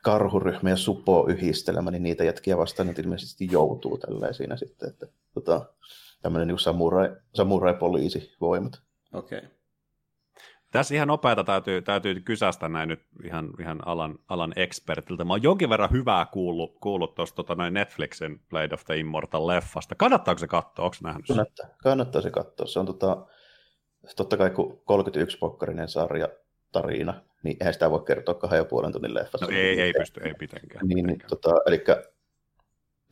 karhuryhmä ja supo yhdistelmä, niin niitä jätkiä vastaan nyt ilmeisesti joutuu tälleen siinä sitten, että tota, tämmöinen niin samurai, samurai-poliisivoimat. Okei. Okay. Tässä ihan nopeata täytyy, täytyy kysästä näin nyt ihan, ihan alan, alan expertiltä. Mä oon jonkin verran hyvää kuullut, kuullut tuosta tota, Netflixin Blade of the Immortal-leffasta. Kannattaako se katsoa? Onko nähnyt Kannattaa, kannattaa se katsoa. Se on tota, totta kai kun 31-pokkarinen sarja tarina, niin eihän sitä voi kertoa kahden ja puolen tunnin leffassa. No, ei, ei pysty, ei mitenkään. Niin, niin tota, eli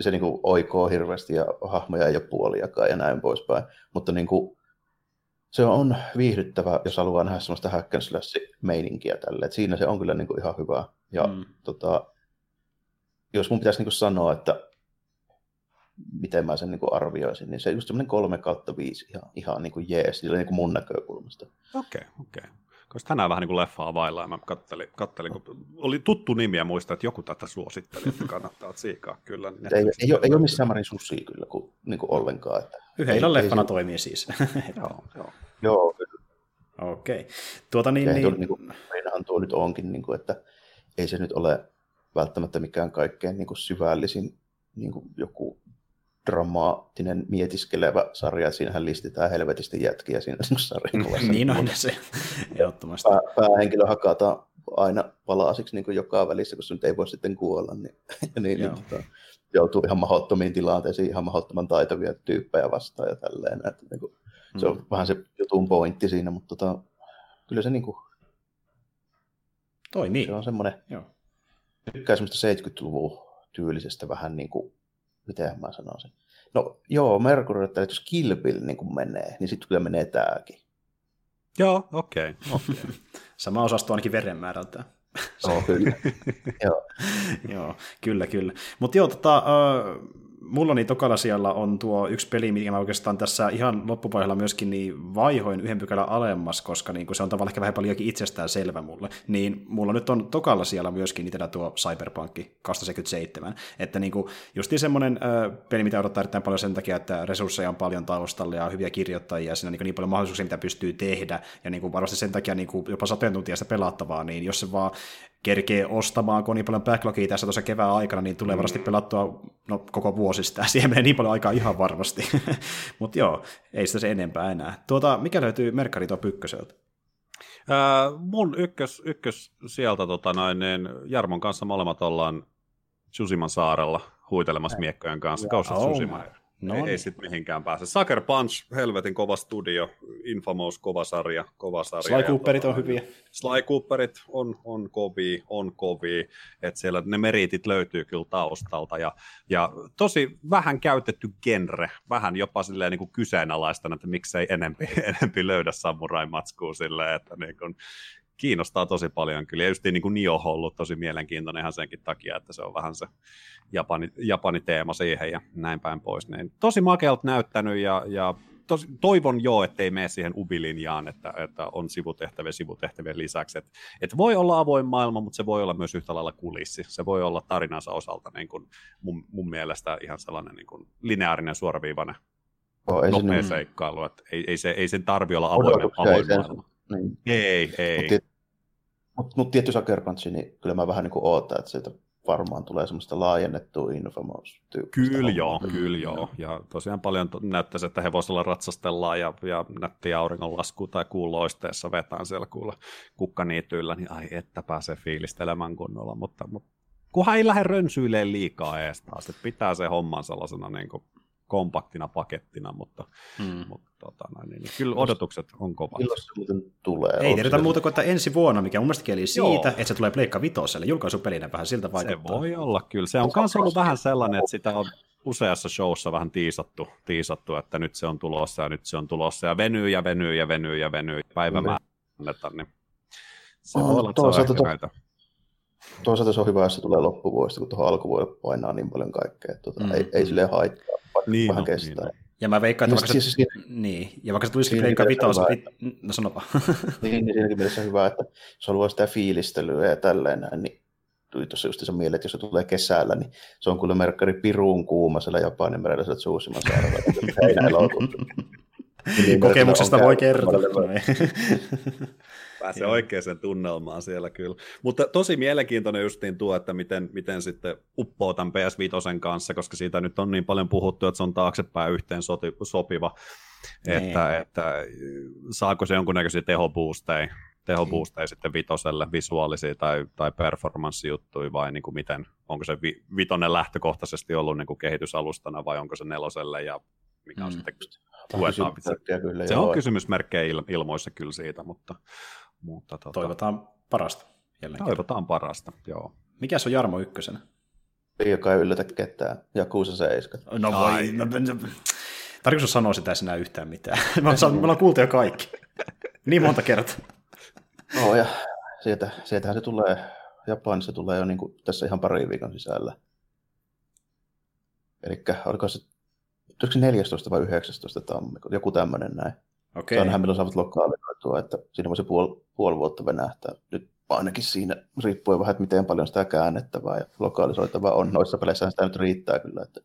se niin kuin oikoo hirveästi ja hahmoja ei ole puoliakaan ja näin poispäin. Mutta niin kuin, se on viihdyttävä, jos haluaa nähdä sellaista hack and meininkiä tälle. Et siinä se on kyllä niin kuin ihan hyvä. Ja mm. tota, jos mun pitäisi niin kuin sanoa, että miten mä sen niin kuin arvioisin, niin se on just semmoinen 3 kautta 5 ihan, ihan niin kuin jees, niin kuin mun näkökulmasta. Okei, okay, okei. Okay. Koska tänään vähän niin kuin leffaa vailla ja mä kattelin, kattelin, kun oli tuttu nimi ja muistan, että joku tätä suositteli, että kannattaa tsiikaa kyllä. Niin ei, ei, ole, ei ole missään määrin susia kyllä kuin, niin kuin ollenkaan. Että Yhdellä leffana ei, toimii siis. joo, joo. joo. Okei. Okay. Tuota niin, ja niin... Tuo, niin kuin, tuo nyt onkin, niin kuin, että ei se nyt ole välttämättä mikään kaikkein niin kuin syvällisin niin kuin joku dramaattinen, mietiskelevä sarja. Siinähän listitään helvetisti jätkiä siinä sarjan niin on se, ehdottomasti. Pää, päähenkilö hakataan aina palasiksi niin kuin joka välissä, kun se nyt ei voi sitten kuolla. Niin, niin, niin tota, joutuu ihan mahdottomiin tilanteisiin, ihan mahdottoman taitavia tyyppejä vastaan ja tälleen. Että, niin kuin, mm. Se on vähän se jutun pointti siinä, mutta tota, kyllä se niin kuin, Toimii. Se on semmoinen, Joo. tykkää semmoista 70-luvun tyylisestä vähän niin kuin miten mä sanoisin. No joo, Mercury, että jos Kill Bill niin kuin menee, niin sitten kyllä menee tämäkin. Joo, okei. Okay, okay. Sama osasto ainakin verenmäärältään. Oh, kyllä. joo. joo, kyllä, kyllä. Mutta joo, tota, uh, mulla niin tokalla siellä on tuo yksi peli, mikä mä oikeastaan tässä ihan loppuvaiheella myöskin niin vaihoin yhden pykälän alemmas, koska niin se on tavallaan ehkä vähän paljonkin itsestään selvä mulle. Niin mulla nyt on tokalla siellä myöskin itsellä tuo Cyberpunk 2077. Että niin kuin justiin semmoinen äh, peli, mitä odottaa erittäin paljon sen takia, että resursseja on paljon taustalla ja hyviä kirjoittajia ja siinä on niin, niin paljon mahdollisuuksia, mitä pystyy tehdä. Ja niin kuin varmasti sen takia niin kuin jopa satojen tuntia sitä pelattavaa, niin jos se vaan kerkee ostamaan, kun on niin paljon backlogia tässä tuossa kevään aikana, niin tulee varmasti mm. pelattua no, koko vuosi sitä. Siihen menee niin paljon aikaa ihan varmasti. Mutta joo, ei sitä se enempää enää. Tuota, mikä löytyy Merkari tuo pykköseltä? Äh, mun ykkös, ykkös sieltä tota noin, niin Jarmon kanssa molemmat ollaan Susiman saarella huitelemassa miekkojen kanssa. Kausat oh. No ei, ei niin. sitten mihinkään pääse. Sucker Punch, helvetin kova studio, Infamous, kova sarja, kova sarja. Sly Cooperit on hyviä. Sly Cooperit on, on kovia, on kovia, että siellä ne meritit löytyy kyllä taustalta, ja, ja tosi vähän käytetty genre, vähän jopa silleen niin kuin kyseenalaistan, että miksei enempi, enempi löydä samurai-matskua silleen, että niin kuin, kiinnostaa tosi paljon kyllä. Ja just niin kuin Nioh on ollut tosi mielenkiintoinen ihan senkin takia, että se on vähän se Japani, Japani teema siihen ja näin päin pois. Niin tosi makealta näyttänyt ja, ja tosi, toivon jo, ettei mene siihen ubilinjaan, että, että on sivutehtäviä sivutehtävien lisäksi. Et, et voi olla avoin maailma, mutta se voi olla myös yhtä lailla kulissi. Se voi olla tarinansa osalta niin kuin mun, mun mielestä ihan sellainen niin kuin lineaarinen suoraviivainen oh, ei nopea se, niin- seikkailu. Että ei, ei, se, ei sen tarvi olla avoin, avoin maailma. Niin. Ei, ei. Mutta mut, mut tietty Sucker Punch, niin kyllä mä vähän niin kuin ootan, että sieltä varmaan tulee semmoista laajennettua infamous Kyllä joo, mm. kyllä joo. Ja tosiaan paljon näyttäisi, että hevosella ratsastellaan ja, ja nätti auringonlasku tai kuuloisteessa vetään siellä kuulla kukkaniityillä, niin ai että pääsee fiilistelemään kunnolla, mutta, mutta kunhan ei lähde rönsyileen liikaa ees taas, että pitää se homman sellaisena niin kuin kompaktina pakettina, mutta, mm. mutta tota, noin, niin, niin, kyllä odotukset on kovat. Milloin se muuten tulee? Ei tiedetä muuta kuin, että ensi vuonna, mikä mun mielestä kieli siitä, Joo. että se tulee Pleikka Vitoselle, julkaisupelinä vähän siltä vaikuttaa. Se voi olla kyllä, se on myös ollut vähän sellainen, että sitä on useassa showssa vähän tiisattu, tiisattu, että nyt se on tulossa ja nyt se on tulossa ja venyy ja venyy ja venyy ja venyy päivämäärä mm. niin se on, voi olla, se on Toisaalta se on hyvä, jos se tulee loppuvuodesta, kun tuohon alkuvuodelle painaa niin paljon kaikkea. Tuota, mm. ei, ei silleen haittaa niin, vähän no, kestää. Niin. Ja mä veikkaan, että vaikka, siis, se, niin, ja vaikka se tulisikin Pleikka Vitos, niin, no sanopa. niin, niin siinäkin mielessä hyvä, että jos haluaa sitä fiilistelyä ja tälleen näin, niin tuli tuossa just se mieleen, että jos se tulee kesällä, niin se on kyllä merkkari piruun kuuma siellä Japanin merellä sieltä Suusiman saarella. niin, Kokemuksesta voi kertoa. Pääsee oikeaan tunnelmaan siellä kyllä. Mutta tosi mielenkiintoinen justiin tuo, että miten, miten sitten uppoo tämän PS5 kanssa, koska siitä nyt on niin paljon puhuttu, että se on taaksepäin yhteen soti, sopiva. Niin. Että, että, saako se jonkunnäköisiä tehobuusteja tehobuusteja sitten vitoselle, visuaalisia tai, tai performanssijuttuja vai niin kuin miten, onko se vi, vitonen lähtökohtaisesti ollut niin kuin kehitysalustana vai onko se neloselle ja mikä on mm. sitten tuetaan. Kyllä, se joo. on kysymysmerkkejä il, ilmoissa kyllä siitä, mutta mutta tota... Toivotaan parasta. Jälleen Toivotaan parasta, joo. Mikä se on Jarmo ykkösenä? Joka ei yllätä ketään. Ja kuusa seiska. No voi. No, no, no. Tarkoitus sanoa sitä sinä yhtään mitään. Me ollaan kuultu jo kaikki. Niin monta kertaa. No ja sieltä, sieltähän se tulee, Japanissa tulee jo niin kuin tässä ihan pari viikon sisällä. Eli oliko se, 14 vai 19 tammikuuta, joku tämmöinen näin. Okay. Ainahan milloin saavat lokaalinoitua, että siinä voi se puoli, puoli vuotta venähtää. Nyt ainakin siinä riippuu vähän, että miten paljon sitä käännettävää ja lokaalisoitavaa on. Noissa peleissä sitä nyt riittää kyllä. Että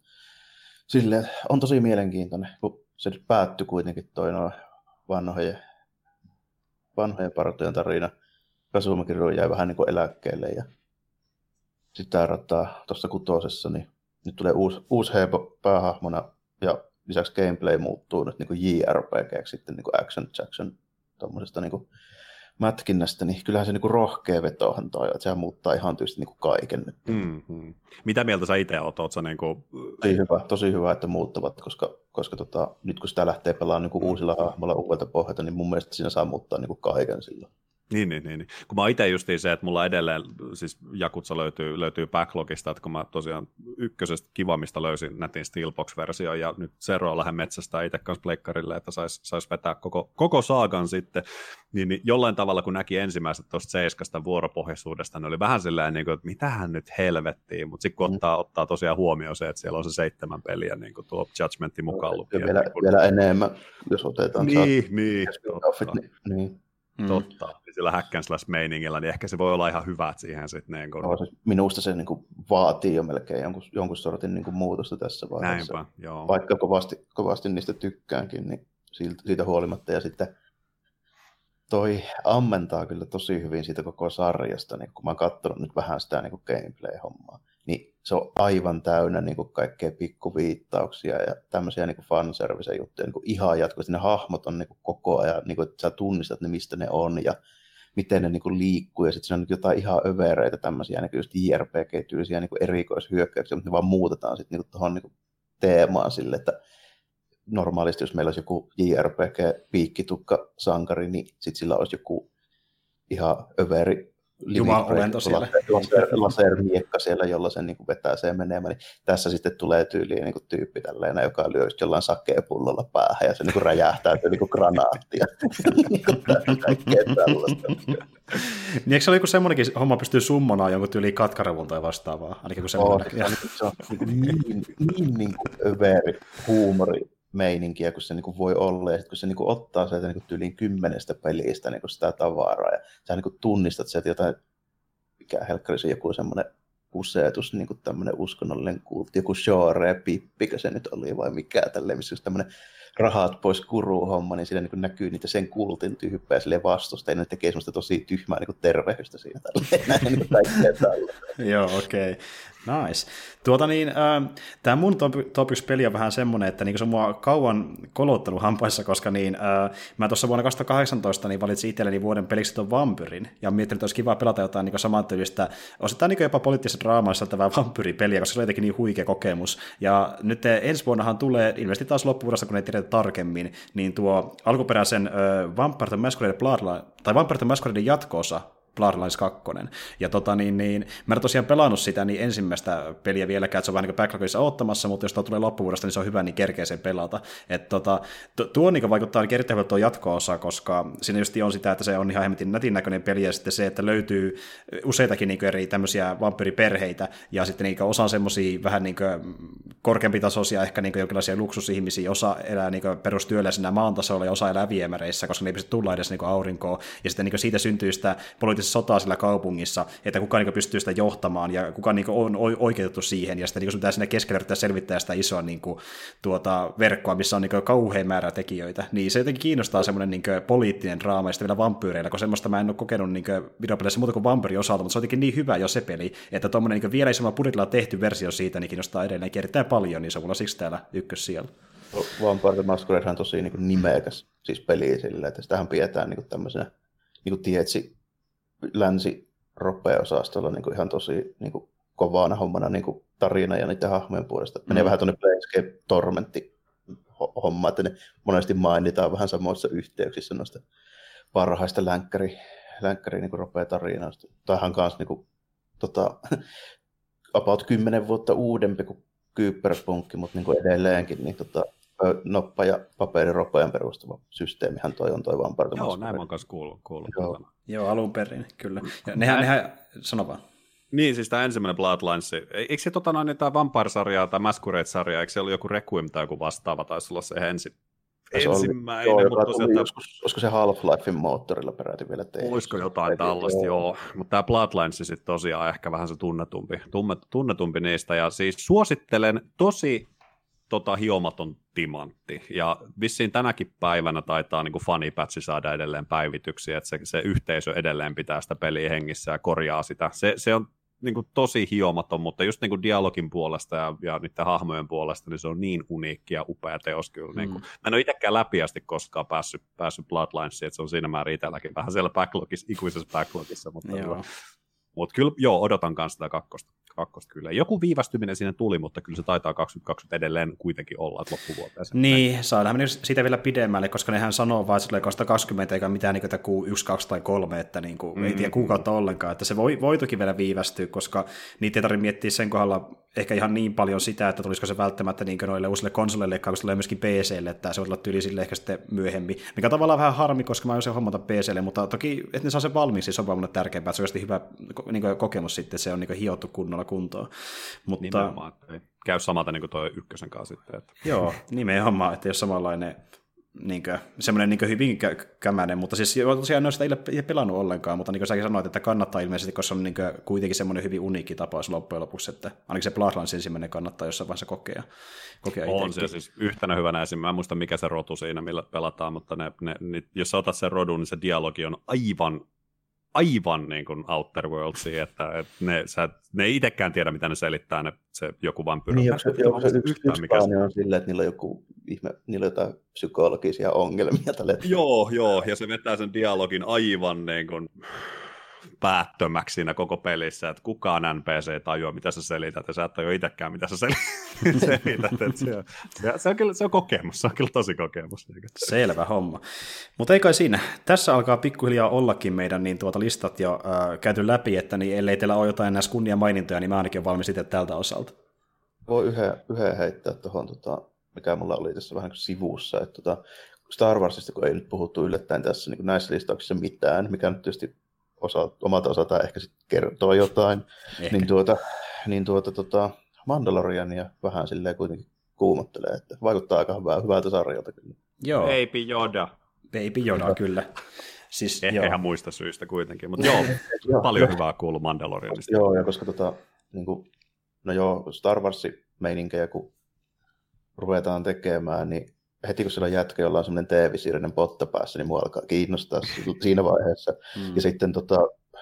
silleen, on tosi mielenkiintoinen, kun se nyt päättyi kuitenkin toi noin vanhojen, vanhojen partojen tarina. Kasumakin jäi vähän niin kuin eläkkeelle ja sitä rataa tuossa kutosessa, niin nyt tulee uusi, uusi Hebo päähahmona ja lisäksi gameplay muuttuu nyt niin kuin JRPG sitten niin kuin action jackson tuommoisesta niin kuin mätkinnästä, niin kyllähän se niin kuin rohkea vetohan toi, että sehän muuttaa ihan tietysti niin kuin kaiken. Mm-hmm. Mitä mieltä sä itse oot? oot sä niin kuin... tosi, hyvä, tosi hyvä, että muuttavat, koska, koska tota, nyt kun sitä lähtee pelaamaan niin kuin uusilla hahmoilla uudelta pohjalta, niin mun mielestä siinä saa muuttaa niin kuin kaiken silloin. Niin, niin, niin. Kun mä itse justiin se, että mulla edelleen, siis Jakutsa löytyy, löytyy backlogista, että kun mä tosiaan ykkösestä kivamista löysin netin Steelbox-versio ja nyt Zero lähden metsästä itse kanssa pleikkarille, että sais, sais vetää koko, koko saagan sitten, niin, niin jollain tavalla kun näki ensimmäiset tuosta seiskasta vuoropohjaisuudesta, niin oli vähän silleen, niin kuin, että mitähän nyt helvettiin, mutta sitten kun mm. ottaa, ottaa tosiaan huomioon se, että siellä on se seitsemän peliä niin kuin tuo Judgmentin mukaan lukien. Vielä, niin vielä enemmän, jos otetaan. Niin, niin, totta. Niin, niin. Mm. Totta. Sillä hack and slash meiningillä, niin ehkä se voi olla ihan hyvä siihen sitten. Niin kun... no, siis minusta se niin kuin, vaatii jo melkein jonkun, jonkun sortin niin kuin, muutosta tässä vaiheessa. Näinpä, joo. Vaikka kovasti, kovasti niistä tykkäänkin, niin siitä, siitä huolimatta. Ja sitten toi ammentaa kyllä tosi hyvin siitä koko sarjasta, niin kun mä oon katsonut nyt vähän sitä niin gameplay-hommaa se on aivan täynnä niin kuin kaikkea pikkuviittauksia ja tämmöisiä niin fanservice-juttuja niin kuin ihan jatkuvasti. Ne hahmot on niin kuin koko ajan, niin kuin, että sä tunnistat ne, mistä ne on ja miten ne niin kuin liikkuu, ja sitten siinä on niin jotain ihan övereitä tämmöisiä niin just JRPG-tyylisiä niin erikoishyökkäyksiä, mutta ne vaan muutetaan sitten niin tuohon niin teemaan sille, että normaalisti jos meillä olisi joku JRPG-piikkitukka-sankari, niin sitten sillä olisi joku ihan överi Jumalolento siellä. Laser, lasermiekka siellä, jolla se niin kuin vetää sen menemään. Niin tässä sitten tulee tyyliin niin kuin tyyppi tälleen, joka lyö jollain pullolla päähän ja se niin kuin räjähtää niin kuin granaattia. niin kaikkea tällaista. niin eikö se ole joku semmoinenkin homma pystyy summonaan jonkun tyyliin katkarevun tai vastaavaa? Ainakin kun semmoinen. Oh, se on, se on niin, niin, niin, niin kuin överi huumori meininkiä, kun se niin kuin voi olla, ja sitten kun se niin kuin ottaa sieltä niin kuin tyyliin kymmenestä pelistä niin kuin sitä tavaraa, ja sä niin kuin tunnistat sieltä jotain, mikä helkkari se joku semmoinen useetus, niin kuin tämmöinen uskonnollinen kultti, joku genre, pippikö se nyt oli vai mikä tälleen, missä tämmöinen rahat pois kuru homma, niin siinä niin näkyy niitä sen kultin tyyppejä sille vastusta, ja ne tekee semmoista tosi tyhmää niin tervehystä siinä. Niin kuin Joo, okei. Nice. Tuota niin, äh, tämä mun top, top 1 peli on vähän semmoinen, että niin se on mua kauan kolottanut hampaissa, koska niin, äh, mä tuossa vuonna 2018 niin valitsin itselleni vuoden peliksi tuon Vampyrin, ja miettinyt, että olisi kiva pelata jotain niin samantyylistä, osittain niin jopa poliittisen draamaa sisältävää vampyripeliä, koska se oli jotenkin niin huikea kokemus. Ja nyt ensi vuonnahan tulee, ilmeisesti taas loppuvuodesta, kun ei tiedetä tarkemmin, niin tuo alkuperäisen äh, Vampire the Masquerade Bloodline, tai Vampire the Masquerade jatkoosa Bloodlines 2. Ja tota, niin, niin, mä en tosiaan pelannut sitä niin ensimmäistä peliä vieläkään, että se on vähän niin backlogissa ottamassa, mutta jos tuo tulee loppuvuodesta, niin se on hyvä, niin kerkee sen pelata. Et, tota, tuo niin vaikuttaa erittäin tuo jatko-osa, koska siinä just on sitä, että se on ihan hemmetin nätin näköinen peli, ja sitten se, että löytyy useitakin niin eri tämmöisiä vampyriperheitä, ja sitten niin osa on semmoisia vähän niin korkeampitasoisia, ehkä niin jonkinlaisia luksusihmisiä, osa elää niin perustyöläisenä maan tasolla, ja osa elää viemäreissä, koska ne ei pysty tulla edes niin aurinkoon, ja sitten niin siitä syntyy sitä poliittista sotaa sillä kaupungissa, että kuka niin pystyy sitä johtamaan ja kuka niin on oikeutettu siihen, ja sitten niin pitää sinne keskellä yrittää selvittää sitä isoa niin kuin, tuota, verkkoa, missä on niin kauhean määrä tekijöitä, niin se jotenkin kiinnostaa semmoinen niin poliittinen draama, ja sitten vielä vampyyreillä, kun semmoista mä en ole kokenut niin videopeleissä muuta kuin vampyri osalta, mutta se on jotenkin niin hyvä jo se peli, että tuommoinen niin vielä isommalla budjetilla tehty versio siitä niin kiinnostaa edelleen erittäin paljon, niin se on mulla siksi täällä ykkös siellä. Vampire the Masquerade on tosi niin nimekäs siis peli sillä, että sitähän pidetään niin tämmöisenä, niin tietsi länsi osastolla niin ihan tosi niin kuin kovana hommana niin kuin tarina ja niiden hahmojen puolesta. Menee mm. vähän tuonne Planescape Tormentti homma, että ne monesti mainitaan vähän samoissa yhteyksissä noista parhaista länkkäri, länkkäri niin ropea tarinoista. Tämähän kanssa niin kuin, tota, about 10 vuotta uudempi kuin Kyberpunkki, mutta niin kuin edelleenkin niin tota, noppa- ja paperiropojen perustuva systeemihän toi on toi Vampire Joo, näin mä oon kanssa kuullut. kuullut Joo. Joo, alun perin, kyllä. Ja nehän, nehän, sano vaan. Niin, siis tämä ensimmäinen Bloodlines, eikö se tota noin, tämä Vampire-sarja tai Masquerade-sarja, eikö se ollut joku Requiem tai joku vastaava, taisi olla se ensin, ensimmäinen. Ollut, joo, mutta tosiaan, joskus, olisiko se Half-Lifein moottorilla peräti vielä tehty? Olisiko jotain tällaista, joo. joo. Mutta tämä Bloodlines sitten tosiaan ehkä vähän se tunnetumpi, tunnetumpi niistä. Ja siis suosittelen tosi tota, hiomaton timantti. Ja vissiin tänäkin päivänä taitaa niin fanipätsi saada edelleen päivityksiä, että se, se yhteisö edelleen pitää sitä peliä hengissä ja korjaa sitä. Se, se on niin kuin tosi hiomaton, mutta just niin kuin dialogin puolesta ja, ja niiden hahmojen puolesta, niin se on niin uniikki ja upea teos kyllä. Mm. Niin kuin, mä en ole itsekään läpiästi koskaan päässyt, päässyt Bloodlinesiin, että se on siinä määrin itselläkin vähän siellä backlogissa, ikuisessa backlogissa, mutta, mutta kyllä joo, odotan kanssa sitä kakkosta. 2022 kyllä. Joku viivästyminen siinä tuli, mutta kyllä se taitaa 2020 edelleen kuitenkin olla, että loppuvuoteen. Niin, saadaan mennä siitä vielä pidemmälle, koska nehän sanoo vain että 2020 eikä mitään niin kuin 1, 2 tai 3, että niin kuin, mm-hmm. ei tiedä kuukautta ollenkaan, että se voi, voi toki vielä viivästyä, koska niitä ei tarvitse miettiä sen kohdalla ehkä ihan niin paljon sitä, että tulisiko se välttämättä niin noille uusille konsoleille, kun se tulee myöskin PClle, että se voi olla tyyli sille ehkä sitten myöhemmin, mikä tavallaan vähän harmi, koska mä olisin hommata PClle, mutta toki, että ne saa sen valmiiksi, se on vaan tärkeämpää, että se on hyvä niin kokemus sitten, että se on niin hiottu kunnolla kuntoon. Mutta... Nimenomaan, ei käy samata niin kuin tuo ykkösen kanssa sitten. Että... Joo, nimenomaan, että jos samanlainen niin kuin, semmoinen niin hyvin kämäinen, mutta siis tosiaan en ole sitä pelannut ollenkaan, mutta niin kuin säkin sanoit, että kannattaa ilmeisesti, koska se on niin kuin, kuitenkin semmoinen hyvin uniikki tapaus loppujen lopuksi, että ainakin se Bloodlines ensimmäinen kannattaa jossain vaiheessa kokea. kokea on se siis yhtenä hyvänä esimerkkinä, mä en muista mikä se rotu siinä, millä pelataan, mutta ne, ne, ne, jos sä otat sen rodun, niin se dialogi on aivan aivan niin kuin Outer Worldsia, että, että ne, sä, ne ei itsekään tiedä, mitä ne selittää, ne, se joku vaan pyrkii. Niin, se, joku se yksi, yksi mikä... on silleen, että niillä on joku ihme, niillä on jotain psykologisia ongelmia. Tälle. Joo, joo, ja se vetää sen dialogin aivan niin kuin, päättömäksi siinä koko pelissä, että kukaan NPC ei tajua, mitä sä selität, ja sä et tajua itsekään, mitä sä selität. Se, on, se, on kyllä, se on kokemus, se on kyllä tosi kokemus. Selvä homma. Mutta ei kai siinä. Tässä alkaa pikkuhiljaa ollakin meidän niin tuota listat jo äh, käyty läpi, että niin ellei teillä ole jotain näissä kunnia mainintoja, niin mä ainakin olen valmis itse tältä osalta. Voi yhden, yhden heittää tuohon, tota, mikä mulla oli tässä vähän sivussa, että tota, Star Warsista, kun ei nyt puhuttu yllättäen tässä niin näissä listauksissa mitään, mikä nyt tietysti osa, omalta osaltaan ehkä sitten kertoo jotain, ehkä. niin, tuota, niin tuota, tota, Mandaloriania vähän silleen kuitenkin kuumottelee, että vaikuttaa aika hyvää, hyvältä sarjalta kyllä. Joo. Baby Yoda. Baby Yoda, kyllä. Siis, Ehkä ihan muista syistä kuitenkin, mutta joo, joo paljon hyvää kuuluu Mandalorianista. Joo, ja koska tota, niin kuin, no joo, Star Wars-meininkejä kun ruvetaan tekemään, niin heti kun siellä on jätkä, jolla on semmoinen TV-siirinen potta päässä, niin mua alkaa kiinnostaa siinä vaiheessa. Mm. Ja sitten tota,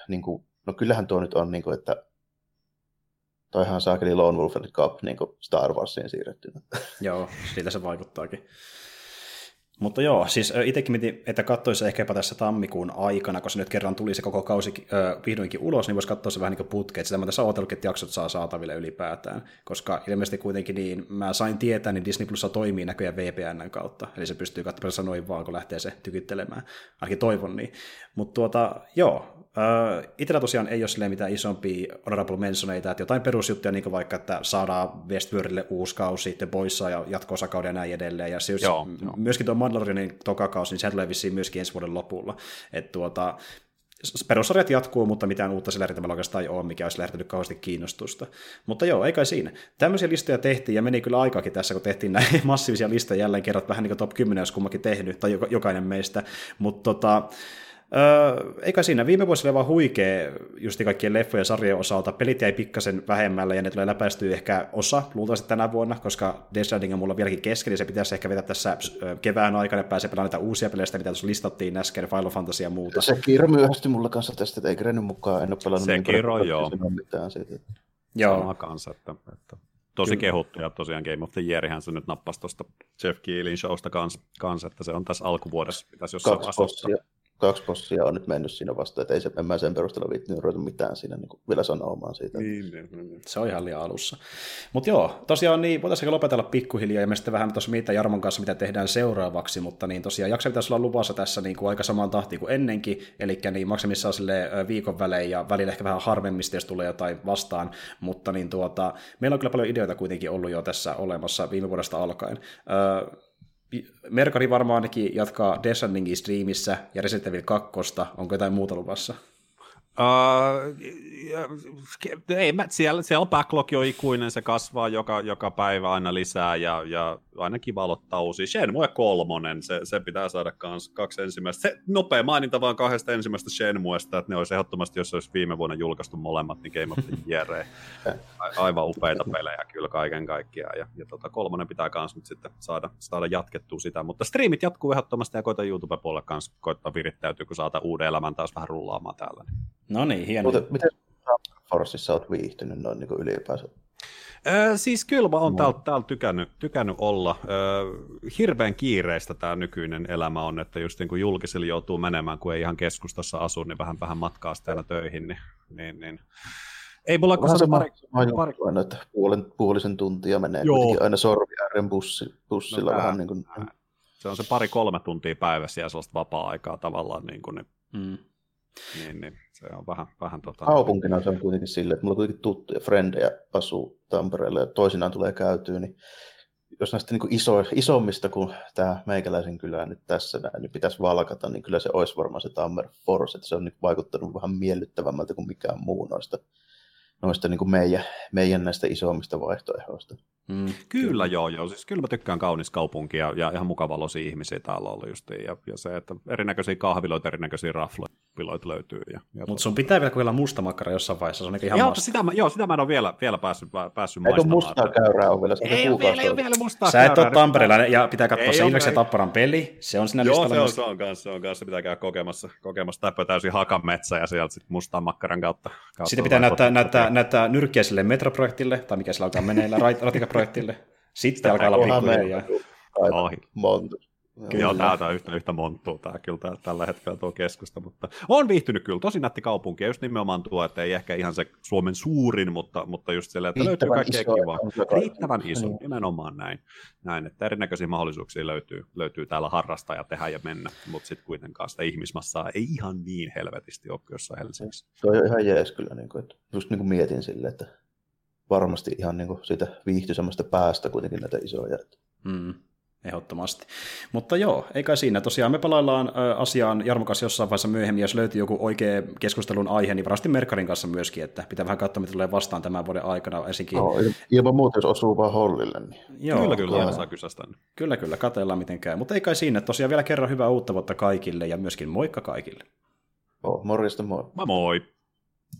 niin kuin, no kyllähän tuo nyt on, niin kuin, että toihan saakeli Lone Wolf and Cup niin kuin Star Warsiin siirrettynä. Joo, siltä se vaikuttaakin. Mutta joo, siis itsekin mietin, että katsoisi ehkä jopa tässä tammikuun aikana, koska nyt kerran tuli se koko kausi äh, vihdoinkin ulos, niin voisi katsoa se vähän niin kuin putke, että sitä mä tässä odotellut, että jaksot saa saataville ylipäätään, koska ilmeisesti kuitenkin niin, mä sain tietää, niin Disney Plus toimii näköjään VPN kautta, eli se pystyy katsomaan noin vaan, kun lähtee se tykyttelemään, ainakin toivon niin. Mutta tuota, joo, Uh, Itellä tosiaan ei ole mitään isompia honorable mentioneita, että jotain perusjuttuja, niin kuin vaikka, että saadaan Westworldille uusi kausi, sitten Boissa ja jatko-osakauden ja näin edelleen. Ja se joo, joo. myöskin tuo Mandalorianin tokakausi, niin se tulee vissiin myöskin ensi vuoden lopulla. Että tuota, perussarjat jatkuu, mutta mitään uutta sillä rintamalla oikeastaan ei ole, mikä olisi lähtenyt kauheasti kiinnostusta. Mutta joo, ei kai siinä. Tämmöisiä listoja tehtiin, ja meni kyllä aikaakin tässä, kun tehtiin näin massiivisia listoja jälleen kerran, vähän niin kuin top 10 olisi kummakin tehnyt, tai jokainen meistä. Mutta tota, Öö, eikä siinä. Viime vuosina oli vaan huikea just kaikkien leffojen ja sarjojen osalta. Pelit jäi pikkasen vähemmällä ja ne tulee läpäistyä ehkä osa luultavasti tänä vuonna, koska Death Stranding on mulla vieläkin kesken, niin se pitäisi ehkä vetää tässä kevään aikana, että pääsee pelaamaan niitä uusia pelejä, mitä tuossa listattiin äsken, Final Fantasy ja muuta. Se Kiro myöhästi mulla kanssa tästä, että ei kerennyt mukaan, en ole pelannut se niin Kiro, joo. mitään siitä. Joo. Sama kanssa, että, että tosi Kyllä. kehuttu, ja tosiaan Game of the Yearihän se nyt nappasi tuosta Jeff Keelin showsta kanssa, kans, että se on tässä alkuvuodessa, pitäisi jossain Kaksi kaksi possia on nyt mennyt siinä vasta, että ei se, en mä sen perusteella viittinyt ruveta mitään siinä niin vielä sanomaan siitä. Niin, niin, niin, niin. Se on ihan liian alussa. Mutta joo, tosiaan niin, voitaisiin lopetella pikkuhiljaa, ja me sitten vähän tuossa mitä Jarmon kanssa, mitä tehdään seuraavaksi, mutta niin tosiaan jaksa pitäisi olla luvassa tässä niin kuin aika samaan tahtiin kuin ennenkin, eli niin maksimissaan sille viikon välein, ja välillä ehkä vähän harvemmista, jos tulee jotain vastaan, mutta niin tuota, meillä on kyllä paljon ideoita kuitenkin ollut jo tässä olemassa viime vuodesta alkaen. Öö, Merkari varmaan ainakin jatkaa Descendingin streamissä ja Resident Evil 2. Onko jotain muuta luvassa? Uh, ei, siellä, siellä on backlog jo ikuinen, se kasvaa joka, joka päivä aina lisää ja, ja aina kiva aloittaa uusia. Shenmue kolmonen, se, se pitää saada kans kaksi ensimmäistä. Se nopea maininta vaan kahdesta ensimmäistä Shenmuesta, että ne olisi ehdottomasti, jos olisi viime vuonna julkaistu molemmat, niin Game of the Year. Aivan upeita pelejä kyllä kaiken kaikkiaan. Ja, ja tota, kolmonen pitää kans nyt sitten saada, saada jatkettua sitä, mutta striimit jatkuu ehdottomasti ja koita YouTube-puolella kanssa koittaa virittäytyä, kun saata uuden elämän taas vähän rullaamaan täällä. No niin, hienoa. Mutta miten Forceissa olet viihtynyt noin niin ylipäänsä? Öö, siis kyllä mä oon täällä tykännyt, tykännyt olla. Öö, hirveän kiireistä tämä nykyinen elämä on, että just niin kuin julkisille joutuu menemään, kun ei ihan keskustassa asu, niin vähän vähän matkaa täällä töihin, niin, niin, niin Ei mulla Vähän se pari, pari, aina, että puolen, puolisen tuntia menee Joo. kuitenkin aina sorvi ääreen bussi, bussilla No, vähän niin kuin, se on se pari-kolme tuntia päivässä ja sellaista vapaa-aikaa tavallaan, niin, kuin, niin, Mm. Niin, niin se on vähän, vähän tota... kaupunkina se on kuitenkin silleen, että mulla kuitenkin tuttuja frendejä asuu Tampereella ja toisinaan tulee käytyä, niin jos näistä niin kuin iso, isommista kuin tämä meikäläisen kylä nyt tässä näin, niin pitäisi valkata, niin kyllä se olisi varmaan se Tammer Force, että se on niin vaikuttanut vähän miellyttävämmältä kuin mikään muu noista, noista niin kuin meidän, meidän näistä isommista vaihtoehdoista. Mm. Kyllä joo, joo. Siis kyllä mä tykkään kaunis kaupunki ja, ja ihan mukavaloisia ihmisiä täällä ollut justiin. Ja, ja se, että erinäköisiä kahviloita, erinäköisiä rafloita löytyy. Ja, ja Mutta sun pitää vielä kokeilla musta makkara jossain vaiheessa, se on ihan Joo, sitä, mä, joo, sitä mä en ole vielä, vielä päässyt, päässyt maistamaan. mustaa käyrää ole vielä? Se Ei, se ole vielä, ei ole vielä mustaa Sä et ole nyt Tampereellainen ja pitää katsoa Ei se Ilveksen ei. Tapparan peli. Se on siinä Joo, listalla se on, myös. se on kanssa, se on kanssa, pitää käydä kokemassa, kokemassa täppö täysin hakametsä ja sieltä sitten mustan makkaran kautta. kautta Sitten pitää näyttää, näyttää, näyttää nyrkkiä sille metroprojektille, tai mikä sillä alkaa meneillä, ratikaprojektille. Sitten alkaa olla pikkuhiljaa. Joo, täältä on yhtä, yhtä monttua tämä kyllä tää, tällä hetkellä tuo keskusta, mutta on viihtynyt kyllä, tosi nätti kaupunki, ja just nimenomaan tuo, että ei ehkä ihan se Suomen suurin, mutta, mutta just silleen, että löytyy kaikkea kivaa. Riittävän iso, Niin. nimenomaan näin. näin, että erinäköisiä mahdollisuuksia löytyy, löytyy täällä harrastaa ja tehdä ja mennä, mutta sitten kuitenkaan sitä ihmismassaa ei ihan niin helvetisti ole kuin jossain Helsingissä. Se on ihan jees kyllä, niin kuin, että just niin kuin mietin silleen, että varmasti ihan niin kuin siitä viihtyisemmästä päästä kuitenkin näitä isoja. Että Mm, ehdottomasti. Mutta joo, ei kai siinä. Tosiaan me palaillaan asiaan Jarmo kanssa jossain vaiheessa myöhemmin, jos löytyy joku oikea keskustelun aihe, niin varmasti Merkarin kanssa myöskin, että pitää vähän katsoa, mitä tulee vastaan tämän vuoden aikana, esinkin. no, il- ilman muuta, jos osuu vaan hollille, niin Joo, kyllä, kyllä, aina saa kysästä. Kyllä, kyllä, katsellaan miten käy. Mutta ei kai siinä. Tosiaan vielä kerran hyvää uutta vuotta kaikille ja myöskin moikka kaikille. oh, morjesta moi. Moi moi!